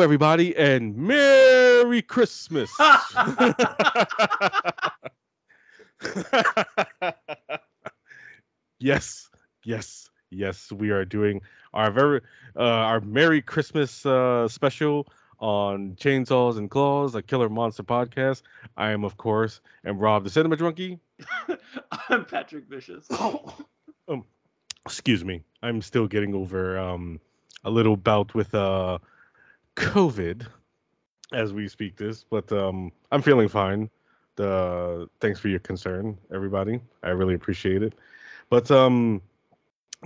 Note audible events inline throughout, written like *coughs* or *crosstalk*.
Hello, everybody, and Merry Christmas. *laughs* *laughs* yes, yes, yes. We are doing our very uh, our Merry Christmas uh, special on Chainsaws and Claws, a Killer Monster podcast. I am, of course, and Robb the Cinema Drunkie. *laughs* I'm Patrick Vicious. *coughs* um, excuse me. I'm still getting over um, a little bout with uh, COVID as we speak this, but um, I'm feeling fine. The thanks for your concern, everybody. I really appreciate it. But um,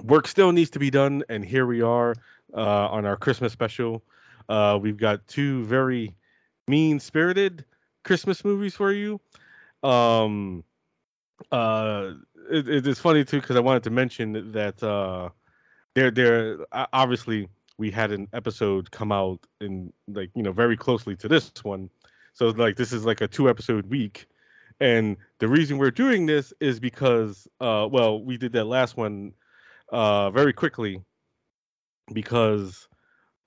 work still needs to be done, and here we are uh, on our Christmas special. Uh, we've got two very mean-spirited Christmas movies for you. Um, uh, it, it is funny too because I wanted to mention that uh, they're they're obviously we had an episode come out in like you know very closely to this one so like this is like a two episode week and the reason we're doing this is because uh well we did that last one uh very quickly because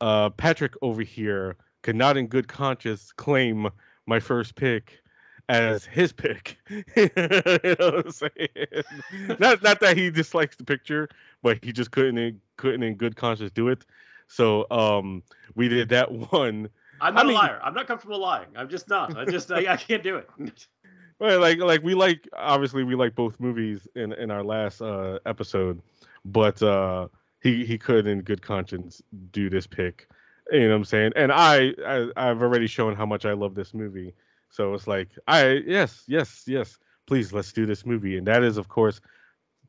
uh patrick over here could not in good conscience claim my first pick as his pick. *laughs* you know what I'm saying? *laughs* not not that he dislikes the picture, but he just couldn't couldn't in good conscience do it. So um, we did that *laughs* one. I'm not I a mean, liar. I'm not comfortable lying. I'm just not. I just I, I can't do it. *laughs* Well, like like we like obviously we like both movies in in our last uh, episode, but uh, he he could in good conscience do this pick. You know what I'm saying? And I, I I've already shown how much I love this movie. So it's like I yes yes yes please let's do this movie and that is of course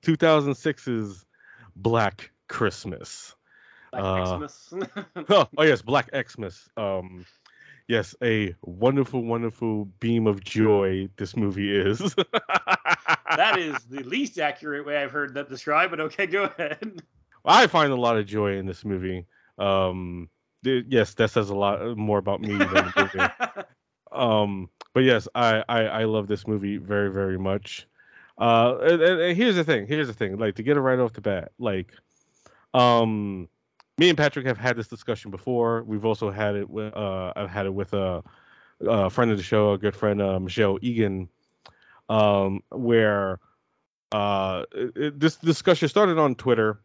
2006's Black Christmas. Black uh, Xmas. oh, *laughs* *laughs* oh, yes, Black Xmas. Um, yes, a wonderful, wonderful beam of joy. This movie is. *laughs* that is the least accurate way I've heard that described. But okay, go ahead. I find a lot of joy in this movie. Um, th- yes, that says a lot more about me than the movie. um, but yes, I, I I love this movie very very much. Uh, and, and here's the thing. Here's the thing. Like to get it right off the bat, like, um, me and Patrick have had this discussion before. We've also had it with uh, I've had it with a, a, friend of the show, a good friend, uh, Michelle Egan, um, where uh, it, this discussion started on Twitter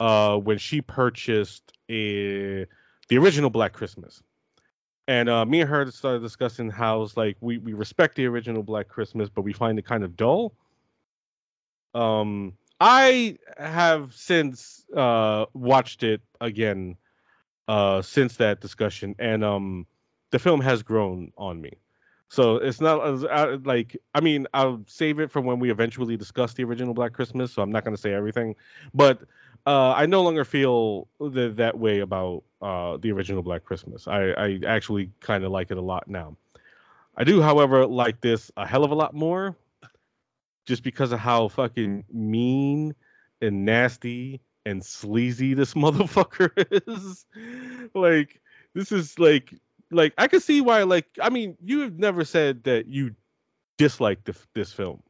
uh, when she purchased a the original Black Christmas, and uh, me and her started discussing how like we we respect the original Black Christmas, but we find it kind of dull. Um, I have since uh, watched it again uh, since that discussion, and um, the film has grown on me. So it's not as uh, like I mean I'll save it for when we eventually discuss the original Black Christmas. So I'm not going to say everything, but uh, I no longer feel that way about uh, the original Black Christmas. I, I actually kind of like it a lot now. I do, however, like this a hell of a lot more just because of how fucking mean and nasty and sleazy this *laughs* motherfucker is. like this is like like I can see why like I mean you have never said that you dislike the, this film.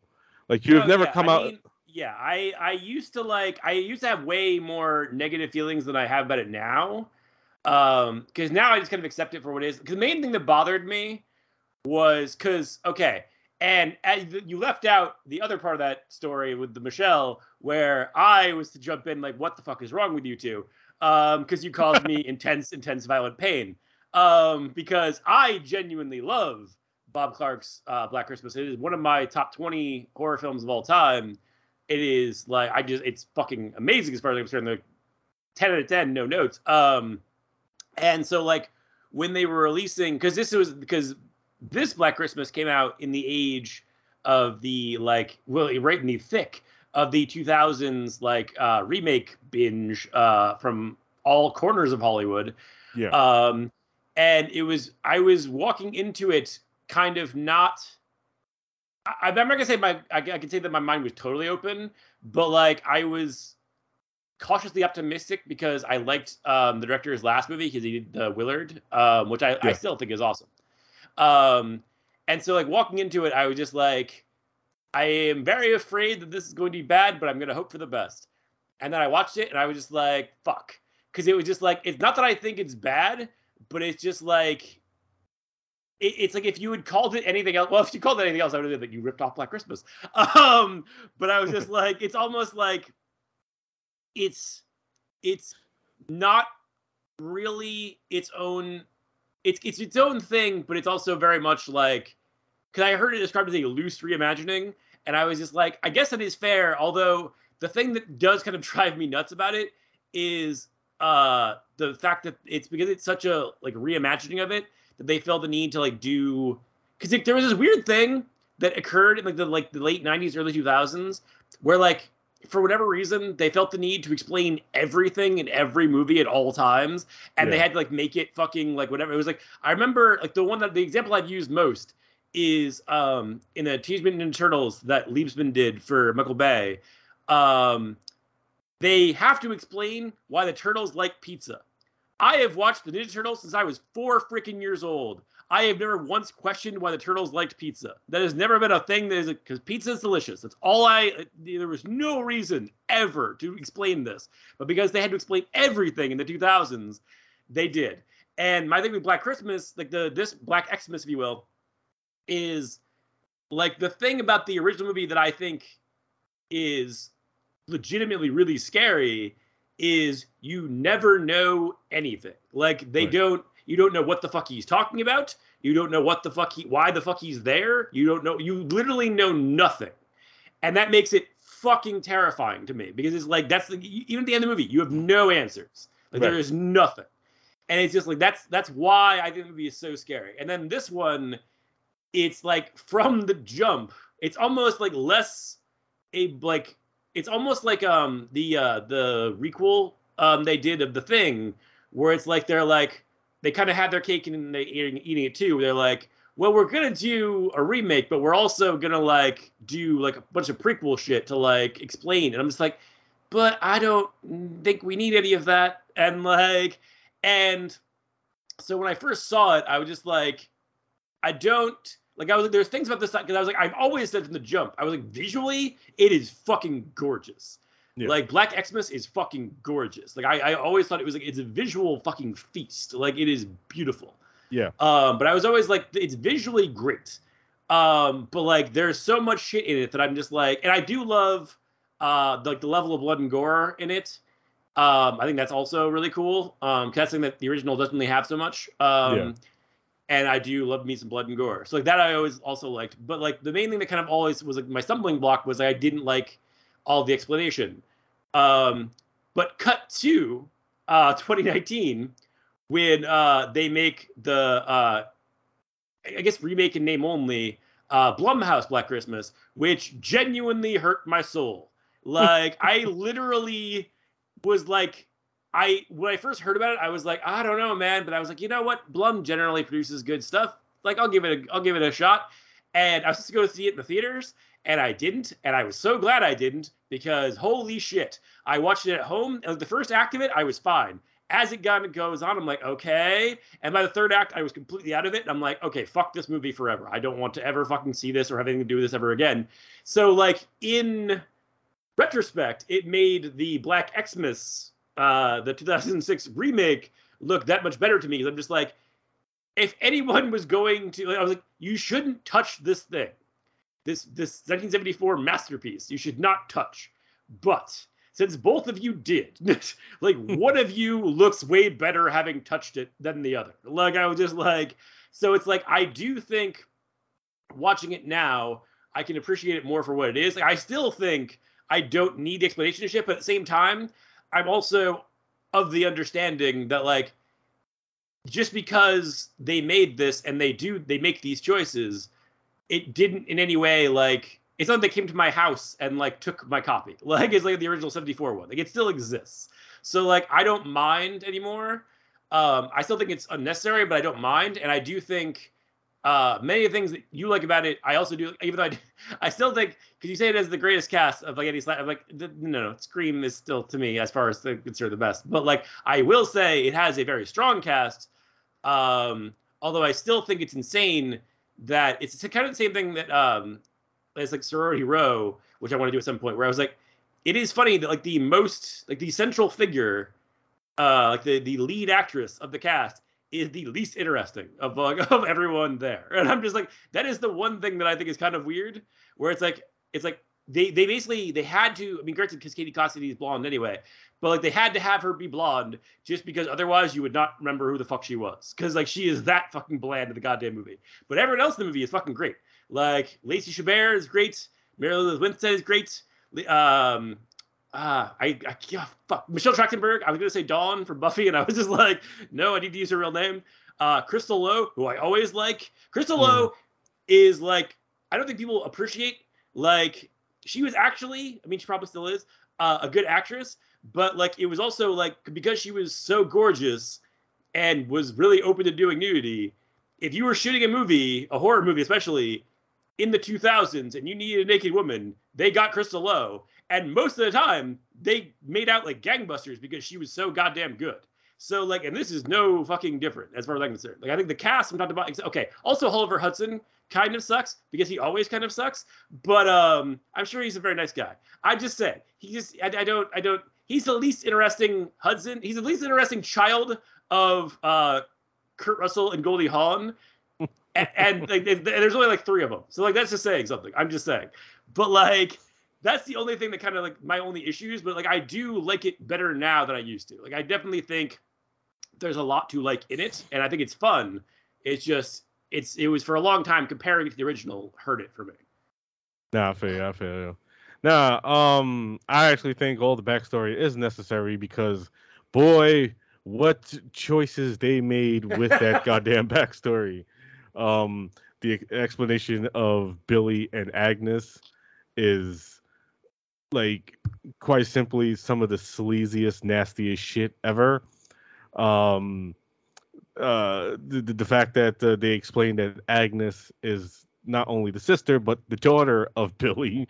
Like you no, have never yeah, come I out mean, yeah, I I used to like I used to have way more negative feelings than I have about it now. Um cuz now I just kind of accept it for what it is. Cuz the main thing that bothered me was cuz okay, and you left out the other part of that story with the Michelle, where I was to jump in, like, what the fuck is wrong with you two? Because um, you caused me *laughs* intense, intense, violent pain. Um, because I genuinely love Bob Clark's uh, Black Christmas. It is one of my top 20 horror films of all time. It is like, I just, it's fucking amazing as far as I'm concerned. The 10 out of 10, no notes. Um, and so, like, when they were releasing, because this was, because this Black Christmas came out in the age of the like well right in the thick of the 2000s like uh remake binge uh from all corners of Hollywood. Yeah. Um and it was I was walking into it kind of not I, am not gonna say my I, I can say that my mind was totally open, but like I was cautiously optimistic because I liked um, the director's last movie because he did the Willard, um, which I, yeah. I still think is awesome. Um, and so like walking into it, I was just like, I am very afraid that this is going to be bad, but I'm going to hope for the best. And then I watched it and I was just like, fuck. Because it was just like, it's not that I think it's bad, but it's just like it, it's like if you had called it anything else. Well, if you called it anything else, I would have been like you ripped off Black Christmas. *laughs* Um, but I was just like, it's almost like it's it's not really its own. It's it's its own thing, but it's also very much like because I heard it described as a loose reimagining, and I was just like, I guess that is fair. Although the thing that does kind of *laughs* drive me nuts about it is uh the fact that it's because it's such a like reimagining of it that they felt the need to like do because there was this weird thing that occurred in like the like the late 90s early 2000s where like for whatever reason they felt the need to explain everything in every movie at all times and they had to like make it fucking like whatever. It was like i remember like the one that the example i've used most is um in the teenage mutant ninja turtles that liebesman did for michael bay um they have to explain why the turtles like pizza. I have watched the Ninja Turtles since I was four freaking years old. I have never once questioned why the turtles liked pizza. That has never been a thing that is because pizza is delicious. That's all I. There was no reason ever to explain this, but because they had to explain everything in the 2000s, they did. And my thing with Black Christmas, like the this Black Xmas, if you will, is like the thing about the original movie that I think is legitimately really scary is you never know anything. Like they Right. don't you don't know what the fuck he's talking about. You don't know what the fuck he why the fuck he's there. You don't know you literally know nothing. And that makes it fucking terrifying to me because it's like that's the, even at the end of the movie you have no answers. Like there Right. is nothing. And it's just like that's that's why I think the movie is so scary. And then this one it's like from the jump it's almost like less a like it's almost like um the uh the requel um they did of the thing where it's like they're like they kind of had their cake and they eating, eating it too they're like well we're gonna do a remake but we're also gonna like do like a bunch of prequel shit to like explain and i'm just like but i don't think we need any of that and like and so when i first saw it i was just like I don't like. I was like, there's things about this because I was like, I've always said from the jump, I was like, visually, it is fucking gorgeous. Yeah. Like Black Xmas is fucking gorgeous. Like I, I always thought it was like it's a visual fucking feast. Like it is beautiful. Yeah. Um, but I was always like, it's visually great. Um, but like there's so much shit in it that I'm just like, and I do love uh like the level of blood and gore in it. Um, I think that's also really cool. Um, that's something that the original doesn't really have so much. Um, Yeah. and I do love me some blood and gore. So like that I always also liked. But like the main thing that kind of always was like my stumbling block was I didn't like all the explanation. Um, but cut to uh 2019 when uh they make the uh I guess remake in name only uh Blumhouse Black Christmas, which genuinely hurt my soul. Like I *laughs* literally was like I when I first heard about it, I was like, I don't know, man. But I was like, you know what? Blum generally produces good stuff. Like, I'll give it a I'll give it a shot. And I was supposed to go see it in the theaters, and I didn't. And I was so glad I didn't because holy shit, I watched it at home. The first act of it, I was fine. As it got goes on, I'm like, okay. And by the third act, I was completely out of it. And I'm like, okay, fuck this movie forever. I don't want to ever fucking see this or have anything to do with this ever again. So, like in retrospect, it made the Black Xmas, uh, the 2006 remake, look that much better to me. I'm just like, if anyone was going to, I was like, you shouldn't touch this thing, this this 1974 masterpiece. You should not touch. But since both of you did, *laughs* like *laughs* one of you looks way better having touched it than the other. Like I was just like, so it's like I do think watching it now, I can appreciate it more for what it is. Like I still think I don't need the explanation of shit, but at the same time, I'm also of the understanding that like just because they made this and they do they make these choices, it didn't in any way like it's not they came to my house and like took my copy. *laughs* Like it's like the original 74 one. Like it still exists. So like I don't mind anymore. Um, I still think it's unnecessary, but I don't mind. And I do think uh, many of the things that you like about it, I also do. Even though I, *laughs* I still think because you say it as the greatest cast of like any slap, I'm like no, no, Scream is still to me as far as the consider the best. But like I will say it has a very strong cast. Um, although I still think it's insane that it's kind of the same thing that um, it's like Sorority Row, which I want to do at some point, where I was like, it is funny that like the most like the central figure, uh, like the the lead actress of the cast is the least interesting of like *laughs* of everyone there. And I'm just like, that is the one thing that I think is kind of weird, where it's like it's like they they basically they had to. I mean, granted, because Katie Cassidy is blonde anyway, but like they had to have her be blonde just because otherwise you would not remember who the fuck she was. Because like she is that fucking bland in the goddamn movie. But everyone else in the movie is fucking great. Like Lacey Chabert is great. Mary Elizabeth Winstead is great. Um, uh, I, I yeah, fuck Michelle Trachtenberg. I was gonna say Dawn from Buffy, and I was just like, no, I need to use her real name. Uh, Crystal Lowe, who I always like. Crystal mm. Lowe is like I don't think people appreciate like she was actually. I mean, she probably still is uh, a good actress, but like it was also like because she was so gorgeous and was really open to doing nudity. If you were shooting a movie, a horror movie especially, in the 2000s, and you needed a naked woman, they got Crystal Lowe and most of the time, they made out like gangbusters because she was so goddamn good. So like, and this is no fucking different as far as I'm concerned. Like, I think the cast I'm talking about. Okay, also Oliver Hudson kind of sucks because he always kind of sucks. But um, I'm sure he's a very nice guy. I just say he just I, I don't I don't. He's the least interesting Hudson. He's the least interesting child of uh, Kurt Russell and Goldie Hawn. and, and like, there's only like three of them. So like that's just saying something. I'm just saying. But like that's the only thing that kind of like my only issues. But like I do like it better now than I used to. Like I definitely think there's a lot to like in it, and I think it's fun. It's just it's it was for a long time comparing it to the original hurt it for me. Nah, I feel you. I feel you. Nah, um, I actually think all the backstory is necessary because, boy, what choices they made with that *laughs* goddamn backstory. Um, the explanation of Billy and Agnes is like quite simply some of the sleaziest, nastiest shit ever. Um, uh, the, the fact that uh, they explained that Agnes is not only the sister but the daughter of *laughs* Billy,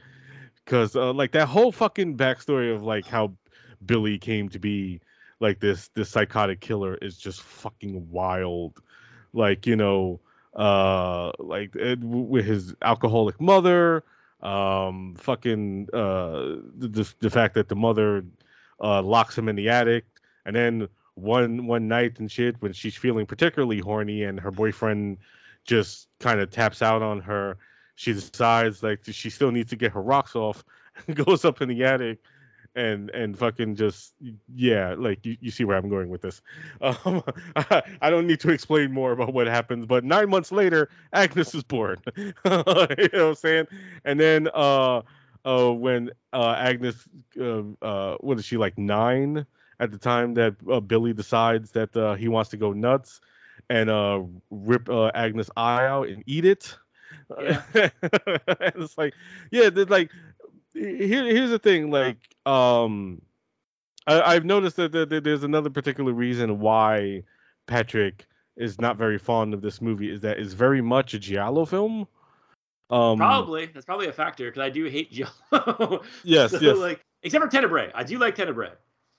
because uh, like that whole fucking backstory of like how Billy came to be like this this psychotic killer is just fucking wild. Like you know, uh, like it, with his alcoholic mother um fucking uh the, the fact that the mother uh locks him in the attic and then one one night and shit when she's feeling particularly horny and her boyfriend just kind of taps out on her. She decides like she still needs to get her rocks off *laughs* goes up in the attic and and fucking just yeah like you, you see where i'm going with this. *laughs* Um, I, *laughs* I, don't need to explain more about what happens but nine months later agnes is born. You know what i'm saying? And then uh uh when uh agnes uh, uh what is she like nine at the time that uh, billy decides that uh, he wants to go nuts and uh rip uh, agnes eye out and eat it. Yeah. *laughs* it's like yeah like here, here's the thing like um I, have noticed that, that, that, there's another particular reason why patrick is not very fond of this movie is that it's very much a giallo film. Um probably. That's probably a factor because i do hate giallo. *laughs* Yes so, yes. like except for tenebrae i do like tenebrae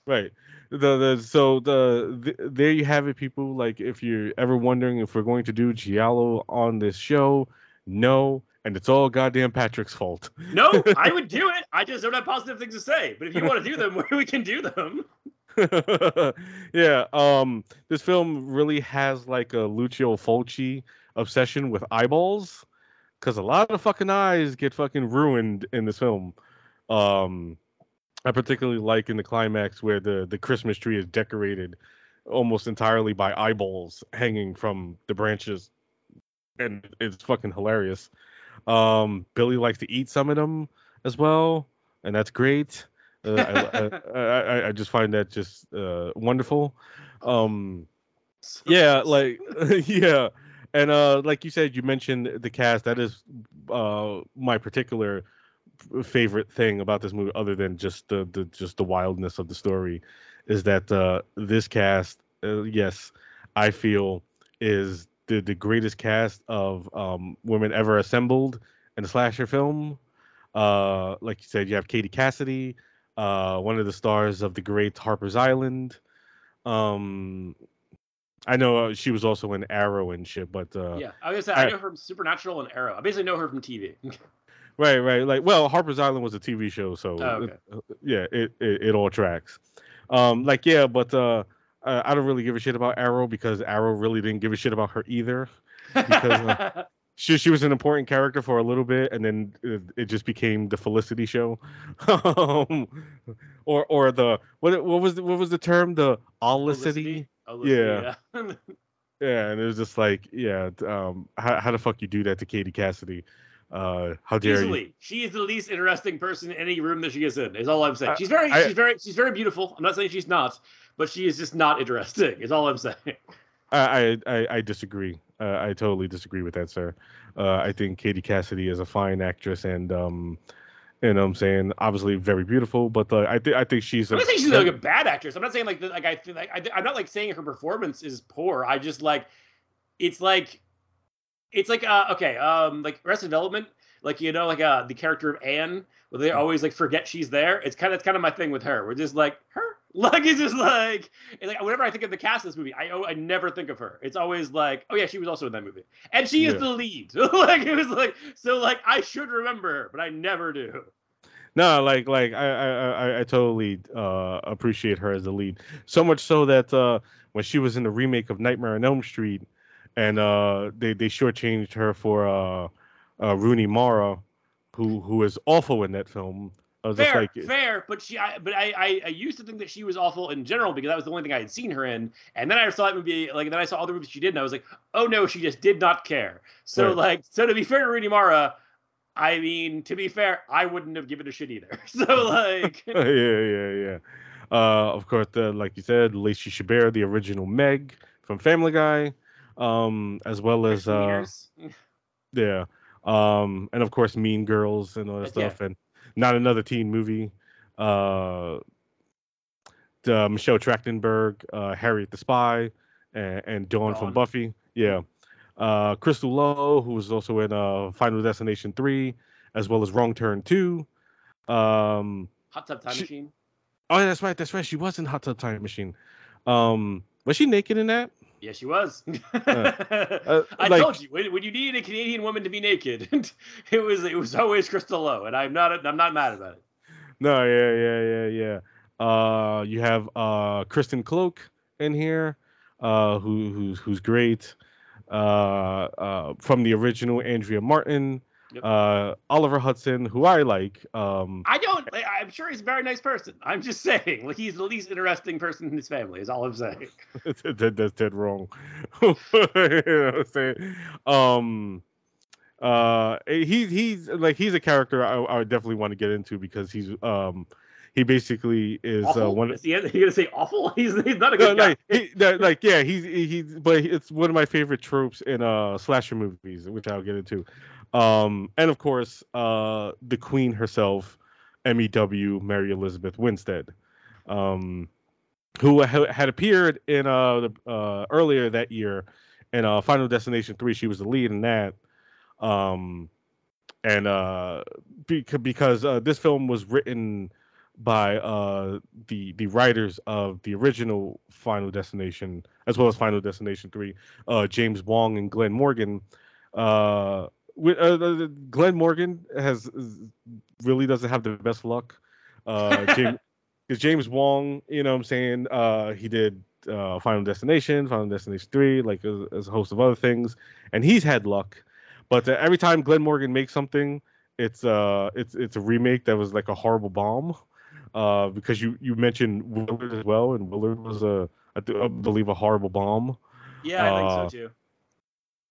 right the, the so the, the there you have it people like if you're ever wondering if we're going to do giallo on this show no and it's all goddamn Patrick's fault. no, I *laughs* would do it. I just don't have positive things to say. But if you want to do them, *laughs* we can do them. *laughs* yeah, um, this film really has like a Lucio Fulci obsession with eyeballs, because a lot of fucking eyes get fucking ruined in this film. Um, I particularly like in the climax where the the Christmas tree is decorated almost entirely by eyeballs hanging from the branches, and it's fucking hilarious. Um, Billy likes to eat some of them as well, and that's great. Uh, I, *laughs* I, I, I, just find that just uh, wonderful. Um, yeah, *laughs* like *laughs* yeah, and uh, like you said, you mentioned the cast. That is uh, my particular favorite thing about this movie, other than just the, the just the wildness of the story, is that uh, this cast, uh, yes, I feel is the the greatest cast of um, women ever assembled in a slasher film. Uh, like you said, you have Katie Cassidy, uh, one of the stars of the great Harper's Island. Um, I know uh, she was also in Arrow and shit, but uh, yeah, I was gonna say I, I know her from Supernatural and Arrow. I basically know her from TV. *laughs* right, right. Like, well, Harper's Island was a TV show, so oh, okay. it, yeah, it, it, it all tracks. Um, like yeah, but uh, I don't really give a shit about Arrow because Arrow really didn't give a shit about her either. Because uh, *laughs* she she was an important character for a little bit, and then it, it just became the Felicity show, *laughs* um, or or the what what was the, what was the term the Olicity? Yeah. yeah. yeah, and it was just like, yeah, um, how how the fuck you do that to Katie Cassidy? Uh, how dare Easily. you? She is the least interesting person in any room that she is in. Is all I'm saying. She's very, I, she's very, she's very beautiful. I'm not saying she's not, but she is just not interesting. Is all I'm saying. I I, I disagree. Uh, I totally disagree with that, sir. Uh, I think Katie Cassidy is a fine actress, and um, you know, what I'm saying obviously very beautiful, but uh, I think I think she's. I'm not saying she's like a bad actress. I'm not saying like like I feel like I, I'm not like saying her performance is poor. I just like it's like it's like uh okay um like Arrested Development like you know like uh the character of Anne where they always like forget she's there. It's kind of it's kind of my thing with her. We're just like her *laughs* like it's just like like whenever I think of the cast of this movie, I I never think of her. It's always like, oh yeah, she was also in that movie, and she is the lead. *laughs* like it was like so like I should remember her, but I never do. No, like like I I I, totally uh, appreciate her as the lead. So much so that uh, when she was in the remake of Nightmare on Elm Street, and uh, they they shortchanged her for uh, uh, Rooney Mara, who who is awful in that film. I was fair, like, fair, but she, I, but I, I, I, used to think that she was awful in general because that was the only thing I had seen her in, and then I saw that movie, like, then I saw all the movies she did, and I was like, oh no, she just did not care. So, right. like, so to be fair to Rooney Mara, I mean, to be fair, I wouldn't have given a shit either. *laughs* So, like, *laughs* yeah, yeah, yeah. Uh, of course, the, like you said, Lacey Chabert, the original Meg from Family Guy, um, as well as uh, *laughs* yeah, um, and of course, Mean Girls and all that stuff, yeah. and not another teen movie. Uh, the Michelle Trachtenberg, uh, Harriet the Spy, and, and Dawn, Dawn. from Buffy. Yeah. Uh, Crystal Lowe, who was also in uh, Final Destination 3, as well as Wrong Turn 2. Um, Hot Tub Time she, Machine. Oh, that's right. That's right. She was in Hot Tub Time Machine. Um, was she naked in that? Yeah, she was. *laughs* uh, *laughs* uh, I like, told you when, when, you need a Canadian woman to be naked, *laughs* it was it was always Crystal Lowe, and I'm not I'm not mad about it. No, yeah, yeah, yeah, yeah. Uh, you have uh Kristin Kreuk in here, uh, who who's who's great. Uh, uh, from the original Andrea Martin. Yep. Uh, Oliver Hudson, who I like. Um, I don't. I'm sure he's a very nice person. I'm just saying, like he's the least interesting person in his family. Is all I'm saying. *laughs* that, that's dead wrong. *laughs* you know what I'm saying? Um, uh, he he's like he's a character I, I would definitely want to get into because he's um he basically is uh, one. Is he, he gonna say awful? *laughs* He's, he's not a good no, like, guy. He, like yeah, he's he's but it's one of my favorite tropes in uh slasher movies, which I'll get into. Um, and of course, uh, the queen herself, MEW Mary Elizabeth Winstead, um, who ha- had appeared in uh, uh, earlier that year in uh, Final Destination 3. She was the lead in that. Um, and uh, beca- because uh, this film was written by uh, the the writers of the original Final Destination as well as Final Destination 3, uh, James Wong and Glenn Morgan. Uh, uh, Glenn Morgan has really doesn't have the best luck. Uh, *laughs* James, James Wong, you know, what I'm saying uh, he did uh, Final Destination, Final Destination Three, like as, as, a host of other things, and he's had luck. But uh, every time Glenn Morgan makes something, it's uh, it's it's a remake that was like a horrible bomb. Uh, because you you mentioned Willard as well, and Willard was a I, I believe a horrible bomb. Yeah, I think so uh, too.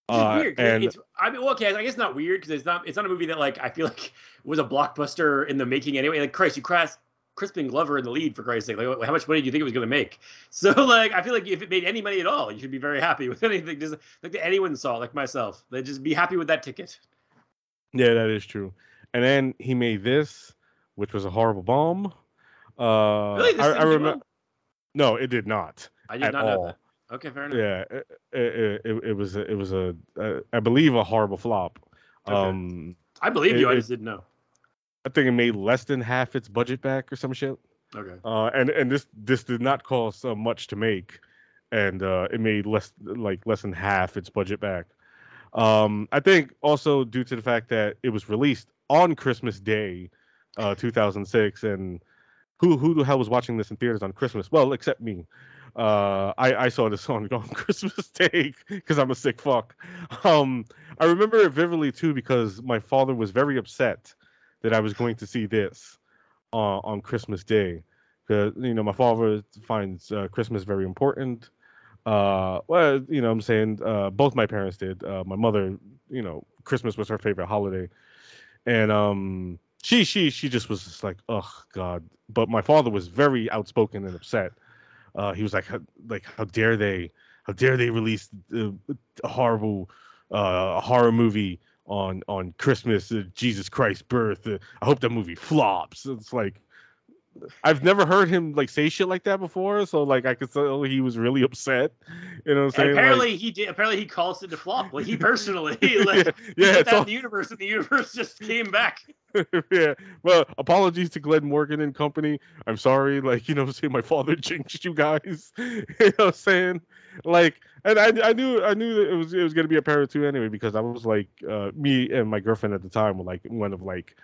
It's uh, weird. And, it's I mean, well, okay, I guess not weird because it's not it's not a movie that like I feel *laughs* like was a blockbuster in the making anyway. Like Christ, you cast Crispin Glover in the lead for Christ's sake. Like, how much money do you think it was going to make? *laughs* So, like, I feel like if it made any money at all, you should be very happy *laughs* with anything. Just like that anyone saw, like myself, they just be happy with that ticket. Yeah, that is true. And then he made this, which was a horrible bomb. Uh, really, I, I remember. No, it did not. I did not all. know that. Okay, fair enough. Yeah, it, it, it, it was it was a, a I believe a horrible flop. Okay. Um, I believe you. I just didn't know. I think it made less than half its budget back or some shit. Okay. Uh, and and this this did not cost uh, much to make, and uh, it made less like less than half its budget back. Um, I think also due to the fact that it was released on Christmas Day, uh, 2006, and who who the hell was watching this in theaters on Christmas? Well, except me. Uh, I I saw this *laughs* on on Christmas Day because I'm a sick fuck. Um, I remember it vividly too because my father was very upset that I was going to see this uh, on Christmas Day. Because you know my father finds uh, Christmas very important. Uh, well, you know, I'm saying uh, both my parents did. Uh, my mother, you know, Christmas was her favorite holiday, and um, she she she just was just like, oh God. But my father was very outspoken and upset. Uh, he was like, like how dare they, how dare they release uh, a horrible uh, horror movie on on Christmas, uh, Jesus Christ's birth. Uh, I hope that movie flops. It's like I've never heard him like say shit like that before, so like I could tell he was really upset. You know what I'm saying? apparently like, he did. Apparently he calls it to flop. Like he personally, *laughs* like *laughs* yeah, he yeah, that all- in the universe, and the universe just came back. *laughs* yeah. Well, apologies to Glenn Morgan and company. I'm sorry. Like, you know saying? My father jinxed you guys. you know what I'm saying? Like, and I, I knew I knew that it was it was gonna be a pair of two anyway, because I was like uh me and my girlfriend at the time were like one of like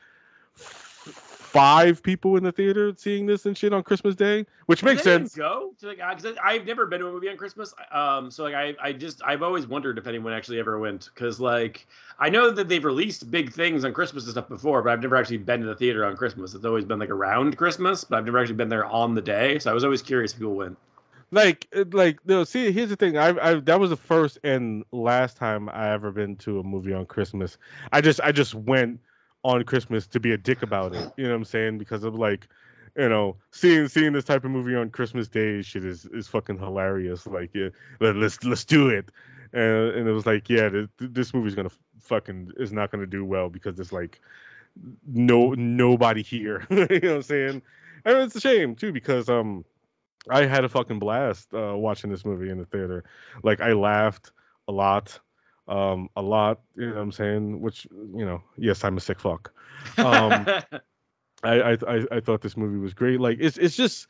five people in the theater seeing this and shit on Christmas Day. Which makes sense. Go to like because I've never been to a movie on Christmas. Um, so like I I just I've always wondered if anyone actually ever went because like I know that they've released big things on Christmas and stuff before, but I've never actually been to the theater on Christmas. It's always been like around Christmas, but I've never actually been there on the day. So I was always curious if people went. like like no see here's the thing I I that was the first and last time I ever been to a movie on Christmas. I just I just went on Christmas to be a dick about it. You know what I'm saying? Because of like you know, seeing seeing this type of movie on Christmas Day shit is is fucking hilarious. Like, yeah, let, let's let's do it. And and it was like, yeah, this, this movie's gonna fucking is not gonna do well because it's like no nobody here. *laughs* you know what I'm saying? And it's a shame too because um I had a fucking blast uh, watching this movie in the theater. Like I laughed a lot, um, a lot. You know what I'm saying? Which you know, yes, I'm a sick fuck. Um, *laughs* I, I I I thought this movie was great. Like it's it's just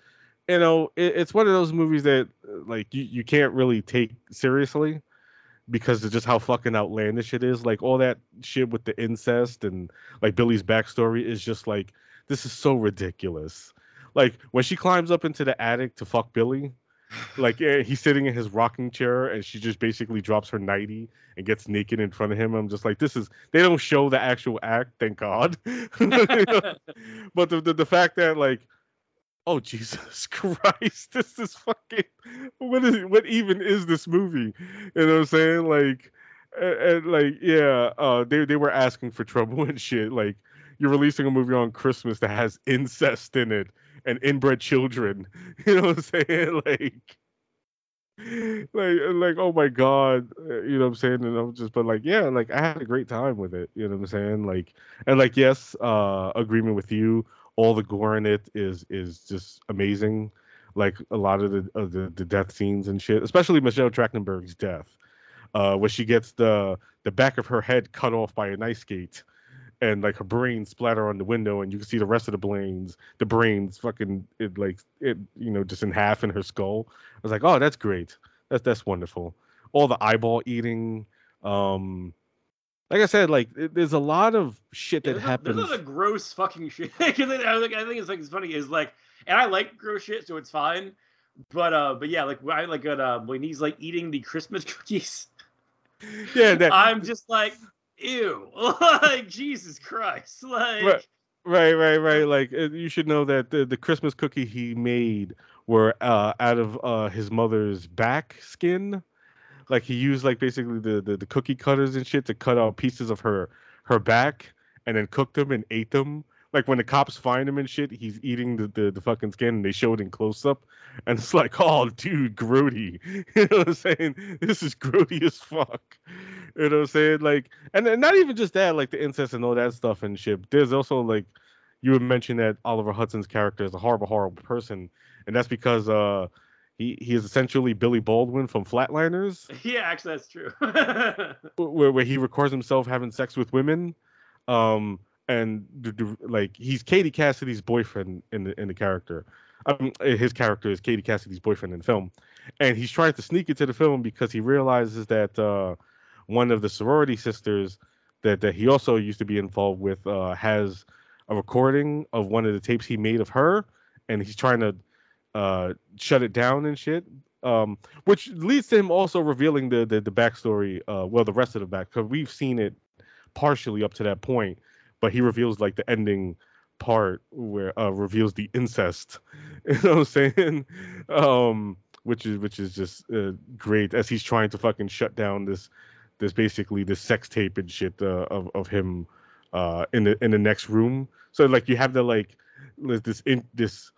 you know it, it's one of those movies that uh, like you, you can't really take seriously because of just how fucking outlandish it is. Like all that shit with the incest and like Billy's backstory is just like this is so ridiculous. Like when she climbs up into the attic to fuck Billy, like eh, he's sitting in his rocking chair and she just basically drops her nightie and gets naked in front of him. I'm just like, this is they don't show the actual act, thank God. *laughs* But the, the the fact that like oh jesus *laughs* christ this is fucking what is what even is this movie you know what i'm saying like and, and, like yeah uh they, they were asking for trouble *laughs* and shit like you're releasing a movie on christmas that has incest in it and inbred children. *laughs* You know what i'm saying? *laughs* Like like like oh my god uh, you know what i'm saying? And i'm just but like yeah like i had a great time with it you know what i'm saying? Like and like yes uh agreement with you all the gore in it is is just amazing. Like a lot of the of the, the death scenes and shit especially michelle trachtenberg's death uh where she gets the the back of her head cut off by an ice skate and like her brains splatter on the window and you can see the rest of the brains the brains fucking it like it you know just in half in her skull i was like oh that's great that's that's wonderful all the eyeball eating um like i said like it, there's a lot of shit Yeah, that there's, a, happens there's a lot of gross fucking shit. *laughs* 'Cause I, think I think it's like it's funny is like, and I like gross shit, so it's fine. But uh, but yeah, like when I like when uh, when he's like eating the Christmas *laughs* cookies, yeah that, I'm just like, ew, like *laughs* Jesus Christ, like. Right. Right, right, right. Like uh, you should know that the, the Christmas cookie he made were uh, out of uh, his mother's back skin. Like he used like basically the, the the cookie cutters and shit to cut out pieces of her her back and then cooked them and ate them. Like when the cops find him and shit, he's eating the, the, the fucking skin and they show it in close up. And it's like, oh dude, grody. *laughs* You know what I'm saying? This is grody as fuck. You know what I'm saying? Like and not even just that, like the incest and all that stuff and shit. There's also like you would mention that Oliver Hudson's character is a horrible, horrible person, and that's because uh he he is essentially Billy Baldwin from Flatliners, *laughs* Yeah, actually, that's true. *laughs* where where he records himself having sex with women, um and like he's Katie Cassidy's boyfriend in the in the character. Um, his character is Katie Cassidy's boyfriend in the film, and he's trying to sneak into the film because he realizes that uh, one of the sorority sisters that that he also used to be involved with uh, has a recording of one of the tapes he made of her, and he's trying to uh shut it down and shit. Um, which leads to him also revealing the the, the backstory. Uh, well, the rest of the back because we've seen it partially up to that point, but he reveals like the ending part where uh reveals the incest. *laughs* You know what I'm saying? Um, which is which is just uh, great as he's trying to fucking shut down this this basically this sex tape and shit uh, of of him uh in the in the next room. So like you have the like this in this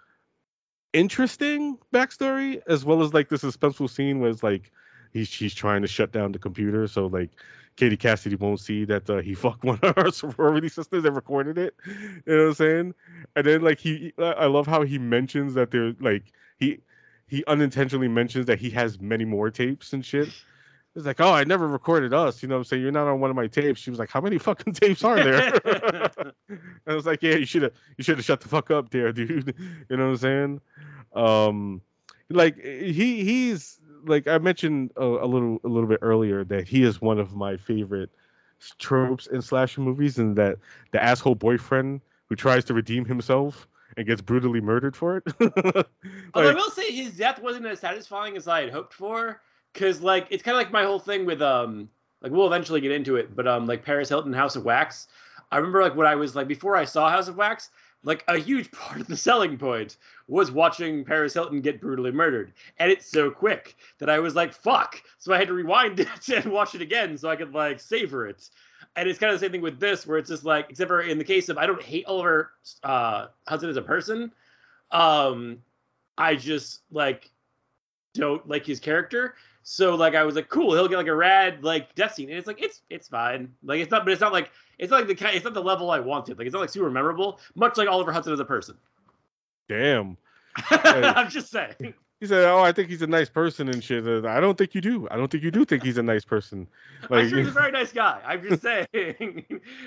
interesting backstory as well as like the suspenseful scene it's like he's she's trying to shut down the computer so like Katie Cassidy won't see that uh, he *laughs* fucked one of her sorority sisters and recorded it. You know what I'm saying? And then like he, I love how he mentions that there's like he he unintentionally mentions that he has many more tapes and shit. It's like, oh, I never recorded us. You know what I'm saying? You're not on one of my tapes. She was like, how many fucking *laughs* tapes are there? and *laughs* I was like, yeah, you should have you should have shut the fuck up there, dude. You know what I'm saying? Um, like he he's like I mentioned a, a, little a little bit earlier that he is one of my favorite tropes in slasher movies, and that the asshole boyfriend who tries to redeem himself and gets brutally murdered for it. like, *laughs* Although I will say his death wasn't as satisfying as I had hoped for, because like it's kind of like my whole thing with um like we'll eventually get into it, but um like Paris Hilton House of Wax. I remember like when I was like before I saw House of Wax, like a huge *laughs* part of the selling point was watching Paris Hilton get brutally murdered. And it's so quick that I was like, fuck. So I had to rewind *laughs* it and watch it again so I could like savor it. And it's kind of the same thing with this, where it's just like, except for in the case of I don't hate Oliver uh, Hudson as a person. Um, I just like don't like his character. So like I was like, cool, he'll get like a rad like death scene, and it's like it's it's fine. Like it's not, but it's not like it's not like the kind. It's not the level I wanted. Like it's not like super memorable. Much like Oliver Hudson as a person. Damn. *laughs* I'm just saying. He said, "Oh, I think he's a nice person and shit." I don't think you do. I don't think you do think he's a nice person. *laughs* Like, I'm sure he's a *laughs* very nice guy. I'm just saying,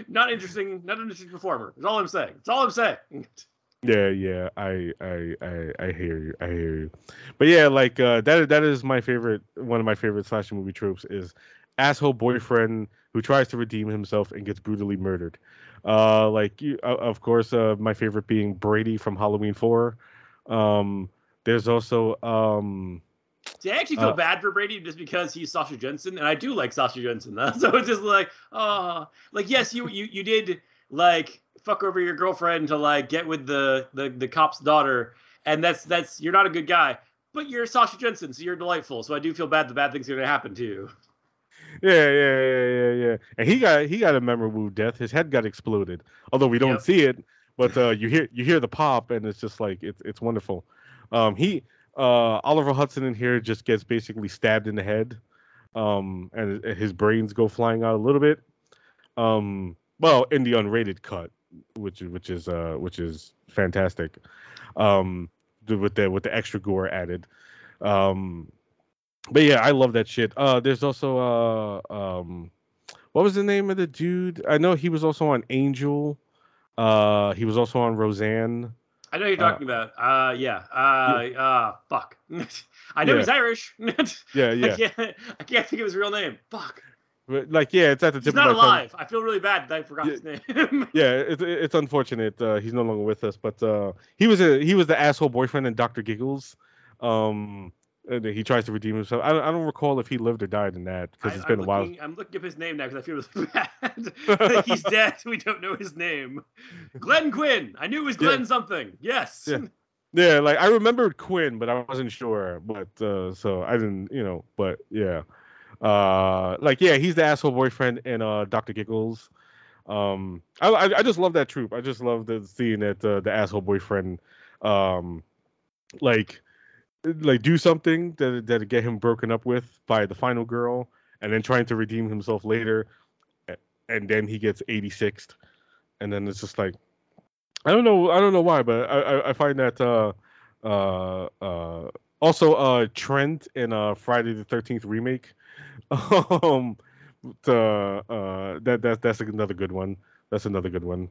not interesting, not an interesting performer. That's all I'm saying. That's all I'm saying. Yeah, yeah, I, I, I, I hear you. I hear you. But yeah, like uh, that. That is my favorite. One of my favorite slasher movie tropes is asshole boyfriend who tries to redeem himself and gets brutally murdered. Uh, like you, uh, of course, uh, my favorite being Brady from Halloween Four. Um, there's also um. See, I actually feel uh, bad for Brady just because he's Sasha Jenson, and I do like Sasha Jenson. Though. *laughs* So it's just like, oh, like yes, you you you did like fuck over your girlfriend to like get with the the the cop's daughter, and that's that's you're not a good guy, but you're Sasha Jenson, so you're delightful. So I do feel bad the bad things are gonna happen to you. Yeah, yeah, yeah, yeah, yeah. And he got he got a memorable death. His head got exploded. Although we don't yep. see it, but uh, you hear you hear the pop, and it's just like it's it's wonderful. Um, he uh, Oliver Hudson in here just gets basically stabbed in the head, um, and his brains go flying out a little bit. Um, well, in the unrated cut, which which is uh which is fantastic. Um, with the with the extra gore added. Um, but yeah, I love that shit. Uh, there's also uh um, what was the name of the dude? I know he was also on Angel. Uh, he was also on Roseanne. I know you're talking uh, about. Uh, yeah. Uh, yeah. uh, fuck. *laughs* I know yeah. he's Irish. *laughs* yeah, yeah. I can't, I can't think of his real name. Fuck. Like yeah, it's at the tip. He's not alive. Tongue. I feel really bad that I forgot yeah, his name. *laughs* yeah, it's it's unfortunate. Uh, he's no longer with us, but uh, he was a he was the asshole boyfriend in Doctor Giggles. Um, he tries to redeem himself. I don't, I don't recall if he lived or died in that because it's been I'm a looking, while. I'm looking up his name now because I feel really *laughs* bad. *laughs* he's dead. We don't know his name. Glenn Quinn. I knew it was Glenn yeah. something. Yes. Yeah. Yeah, like I remembered Quinn, but I wasn't sure. But uh, so I didn't, you know. But yeah, uh, like yeah, he's the asshole boyfriend in uh Doctor Giggles. Um, I, I just love that troop. I just love the seeing that uh, the asshole boyfriend, um, like like do something that that get him broken up with by the final girl, and then trying to redeem himself later, and then he gets 86th, and then it's just like, I don't know, I don't know why, but I I, I find that uh uh uh also uh Trent in uh Friday the 13th remake, *laughs* um, to, uh that that that's another good one. That's another good one.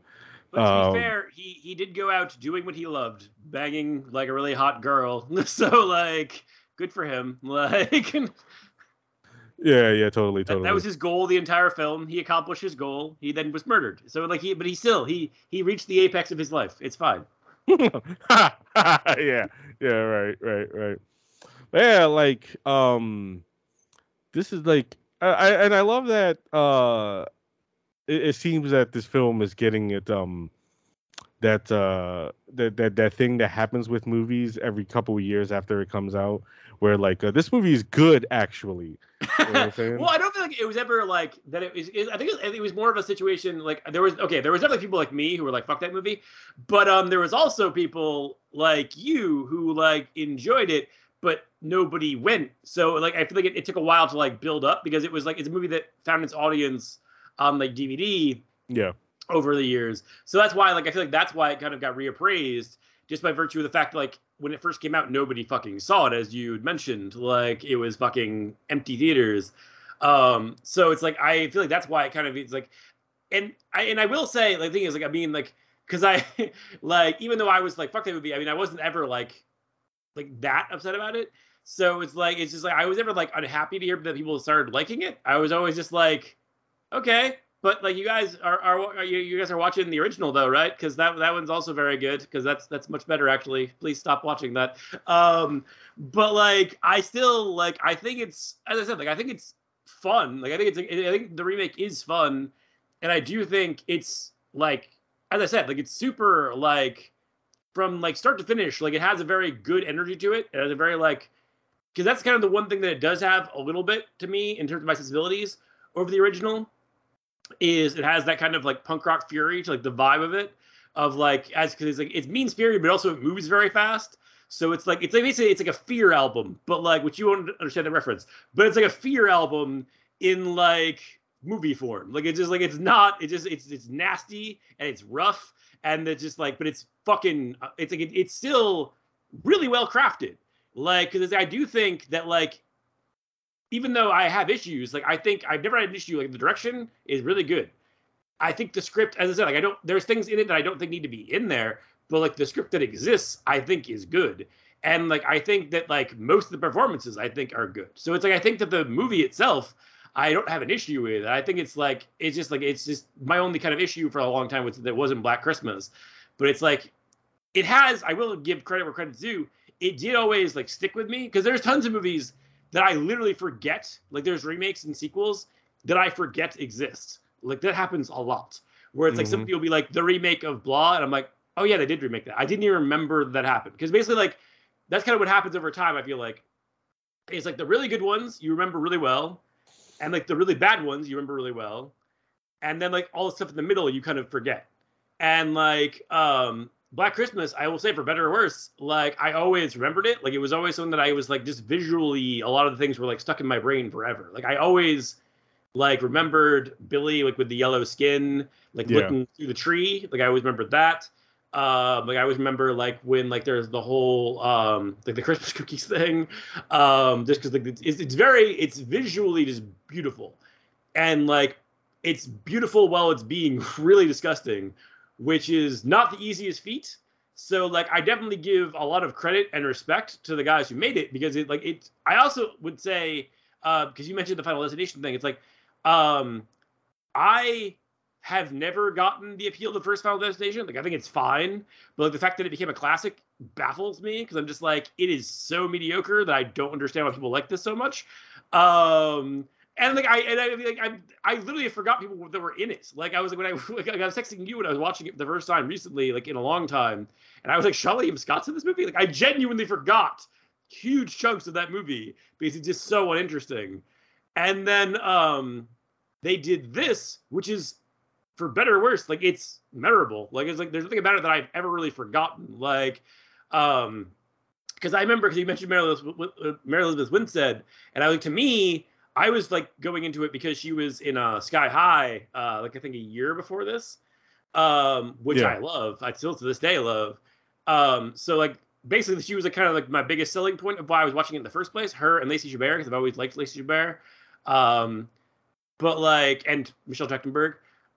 But to um, be fair, he he did go out doing what he loved, banging like a really hot girl. *laughs* so like, good for him. *laughs* Like. Yeah, yeah, totally, totally. That, that, was his goal the entire film. He accomplished his goal. He then was murdered. So like he, but he still he he reached the apex of his life. It's fine. *laughs* yeah, yeah, right, right, right. Yeah, like um, this is like I, I and I love that uh, it, it seems that this film is getting it um that uh that that that thing that happens with movies every couple of years after it comes out where like uh, this movie is good actually you know *laughs* well, I don't feel like it was ever like that. It was. I think it was, it was, more of a situation like there was okay. There was definitely people like me who were like fuck that movie, but um, there was also people like you who like enjoyed it, but nobody went. So like I feel like it, it took a while to like build up because it was like it's a movie that found its audience on like DVD. Yeah. Over the years, so that's why like I feel like that's why it kind of got reappraised just by virtue of the fact like when it first came out, nobody fucking saw it, as you mentioned. Like it was fucking empty theaters. Um, so it's like I feel like that's why it kind of it's like, and I and I will say like the thing is like I mean like because I *laughs* like even though I was like fuck that movie, I mean I wasn't ever like like that upset about it. So it's like it's just like I was never like unhappy to hear that people started liking it. I was always just like, okay, but like you guys are are, are you, you guys are watching the original though, right? Because that that one's also very good. Because that's that's much better actually. Please stop watching that. Um, but like I still like I think it's as I said like I think it's fun. Like I think it's I think the remake is fun, and I do think it's like as I said like it's super like from like start to finish like it has a very good energy to it. It has a very like because that's kind of the one thing that it does have a little bit to me in terms of my sensibilities over the original is it has that kind of like punk rock fury to like the vibe of it of like as because it's like it's mean spirited but also it moves very fast. So it's like it's like basically it's like a fear album but like which you won't understand the reference but it's like a fear album in like movie form. Like it's just like it's not it just it's it's nasty and it's rough and it's just like but it's fucking uh, it's like it, it's still really well crafted. Like because i do think that like even though I have issues, like I think I've never had an issue. Like the direction is really good. I think the script, as I said, like I don't. There's things in it that I don't think need to be in there, but like the script that exists, I think is good. And like I think that like most of the performances, I think are good. So it's like I think that the movie itself, I don't have an issue with. I think it's like it's just like it's just my only kind of issue for a long time was that wasn't Black Christmas, but it's like it has. I will give credit where credit's due. It did always like stick with me because there's tons of movies that I literally forget. Like there's remakes and sequels that I forget exist. Like that happens a lot. Where it's like mm-hmm. some people be like the remake of blah, and I'm like, oh yeah, they did remake that. I didn't even remember that happened because basically like that's kind of what happens over time. I feel like it's like the really good ones you remember really well, and like the really bad ones you remember really well, and then like all the stuff in the middle you kind of forget. And like um Black Christmas, I will say for better or worse, like I always remembered it. Like it was always something that I was like just visually a lot of the things were like stuck in my brain forever. Like I always like remembered Billy like with the yellow skin, like yeah. looking through the tree. Like I always remembered that. Um, like I always remember like when like there's the whole um like the Christmas *laughs* cookies thing. Um, just because like it's, it's very it's visually just beautiful, and like it's beautiful while it's being *laughs* really disgusting which is not the easiest feat. So like I definitely give a lot of credit and respect to the guys who made it because it like it I also would say uh because you mentioned the final destination thing, it's like um I have never gotten the appeal of the first final destination. Like I think it's fine, but like the fact that it became a classic baffles me because I'm just like it is so mediocre that I don't understand why people like this so much. Um and like I and I like I I literally forgot people that were in it. Like I was like when I *laughs* like, I was texting you when I was watching it the first time recently, like in a long time, and I was like, Seann William Scott's in this movie. Like I genuinely forgot huge chunks of that movie because it's just so uninteresting. And then um they did this, which is for better or worse, like it's memorable. Like it's like there's nothing about it that I've ever really forgotten. Like um because I remember because you mentioned Mary Elizabeth, Mary Elizabeth Winstead, and I like to me I was like going into it because she was in uh, Sky High, uh, like I think a year before this, um, which yeah. I love. I still to this day love. Um, so like basically, she was like kind of like my biggest selling point of why I was watching it in the first place. Her and Lacey Chabert because I've always liked Lacey Chabert. Um, but like and Michelle Trachtenberg.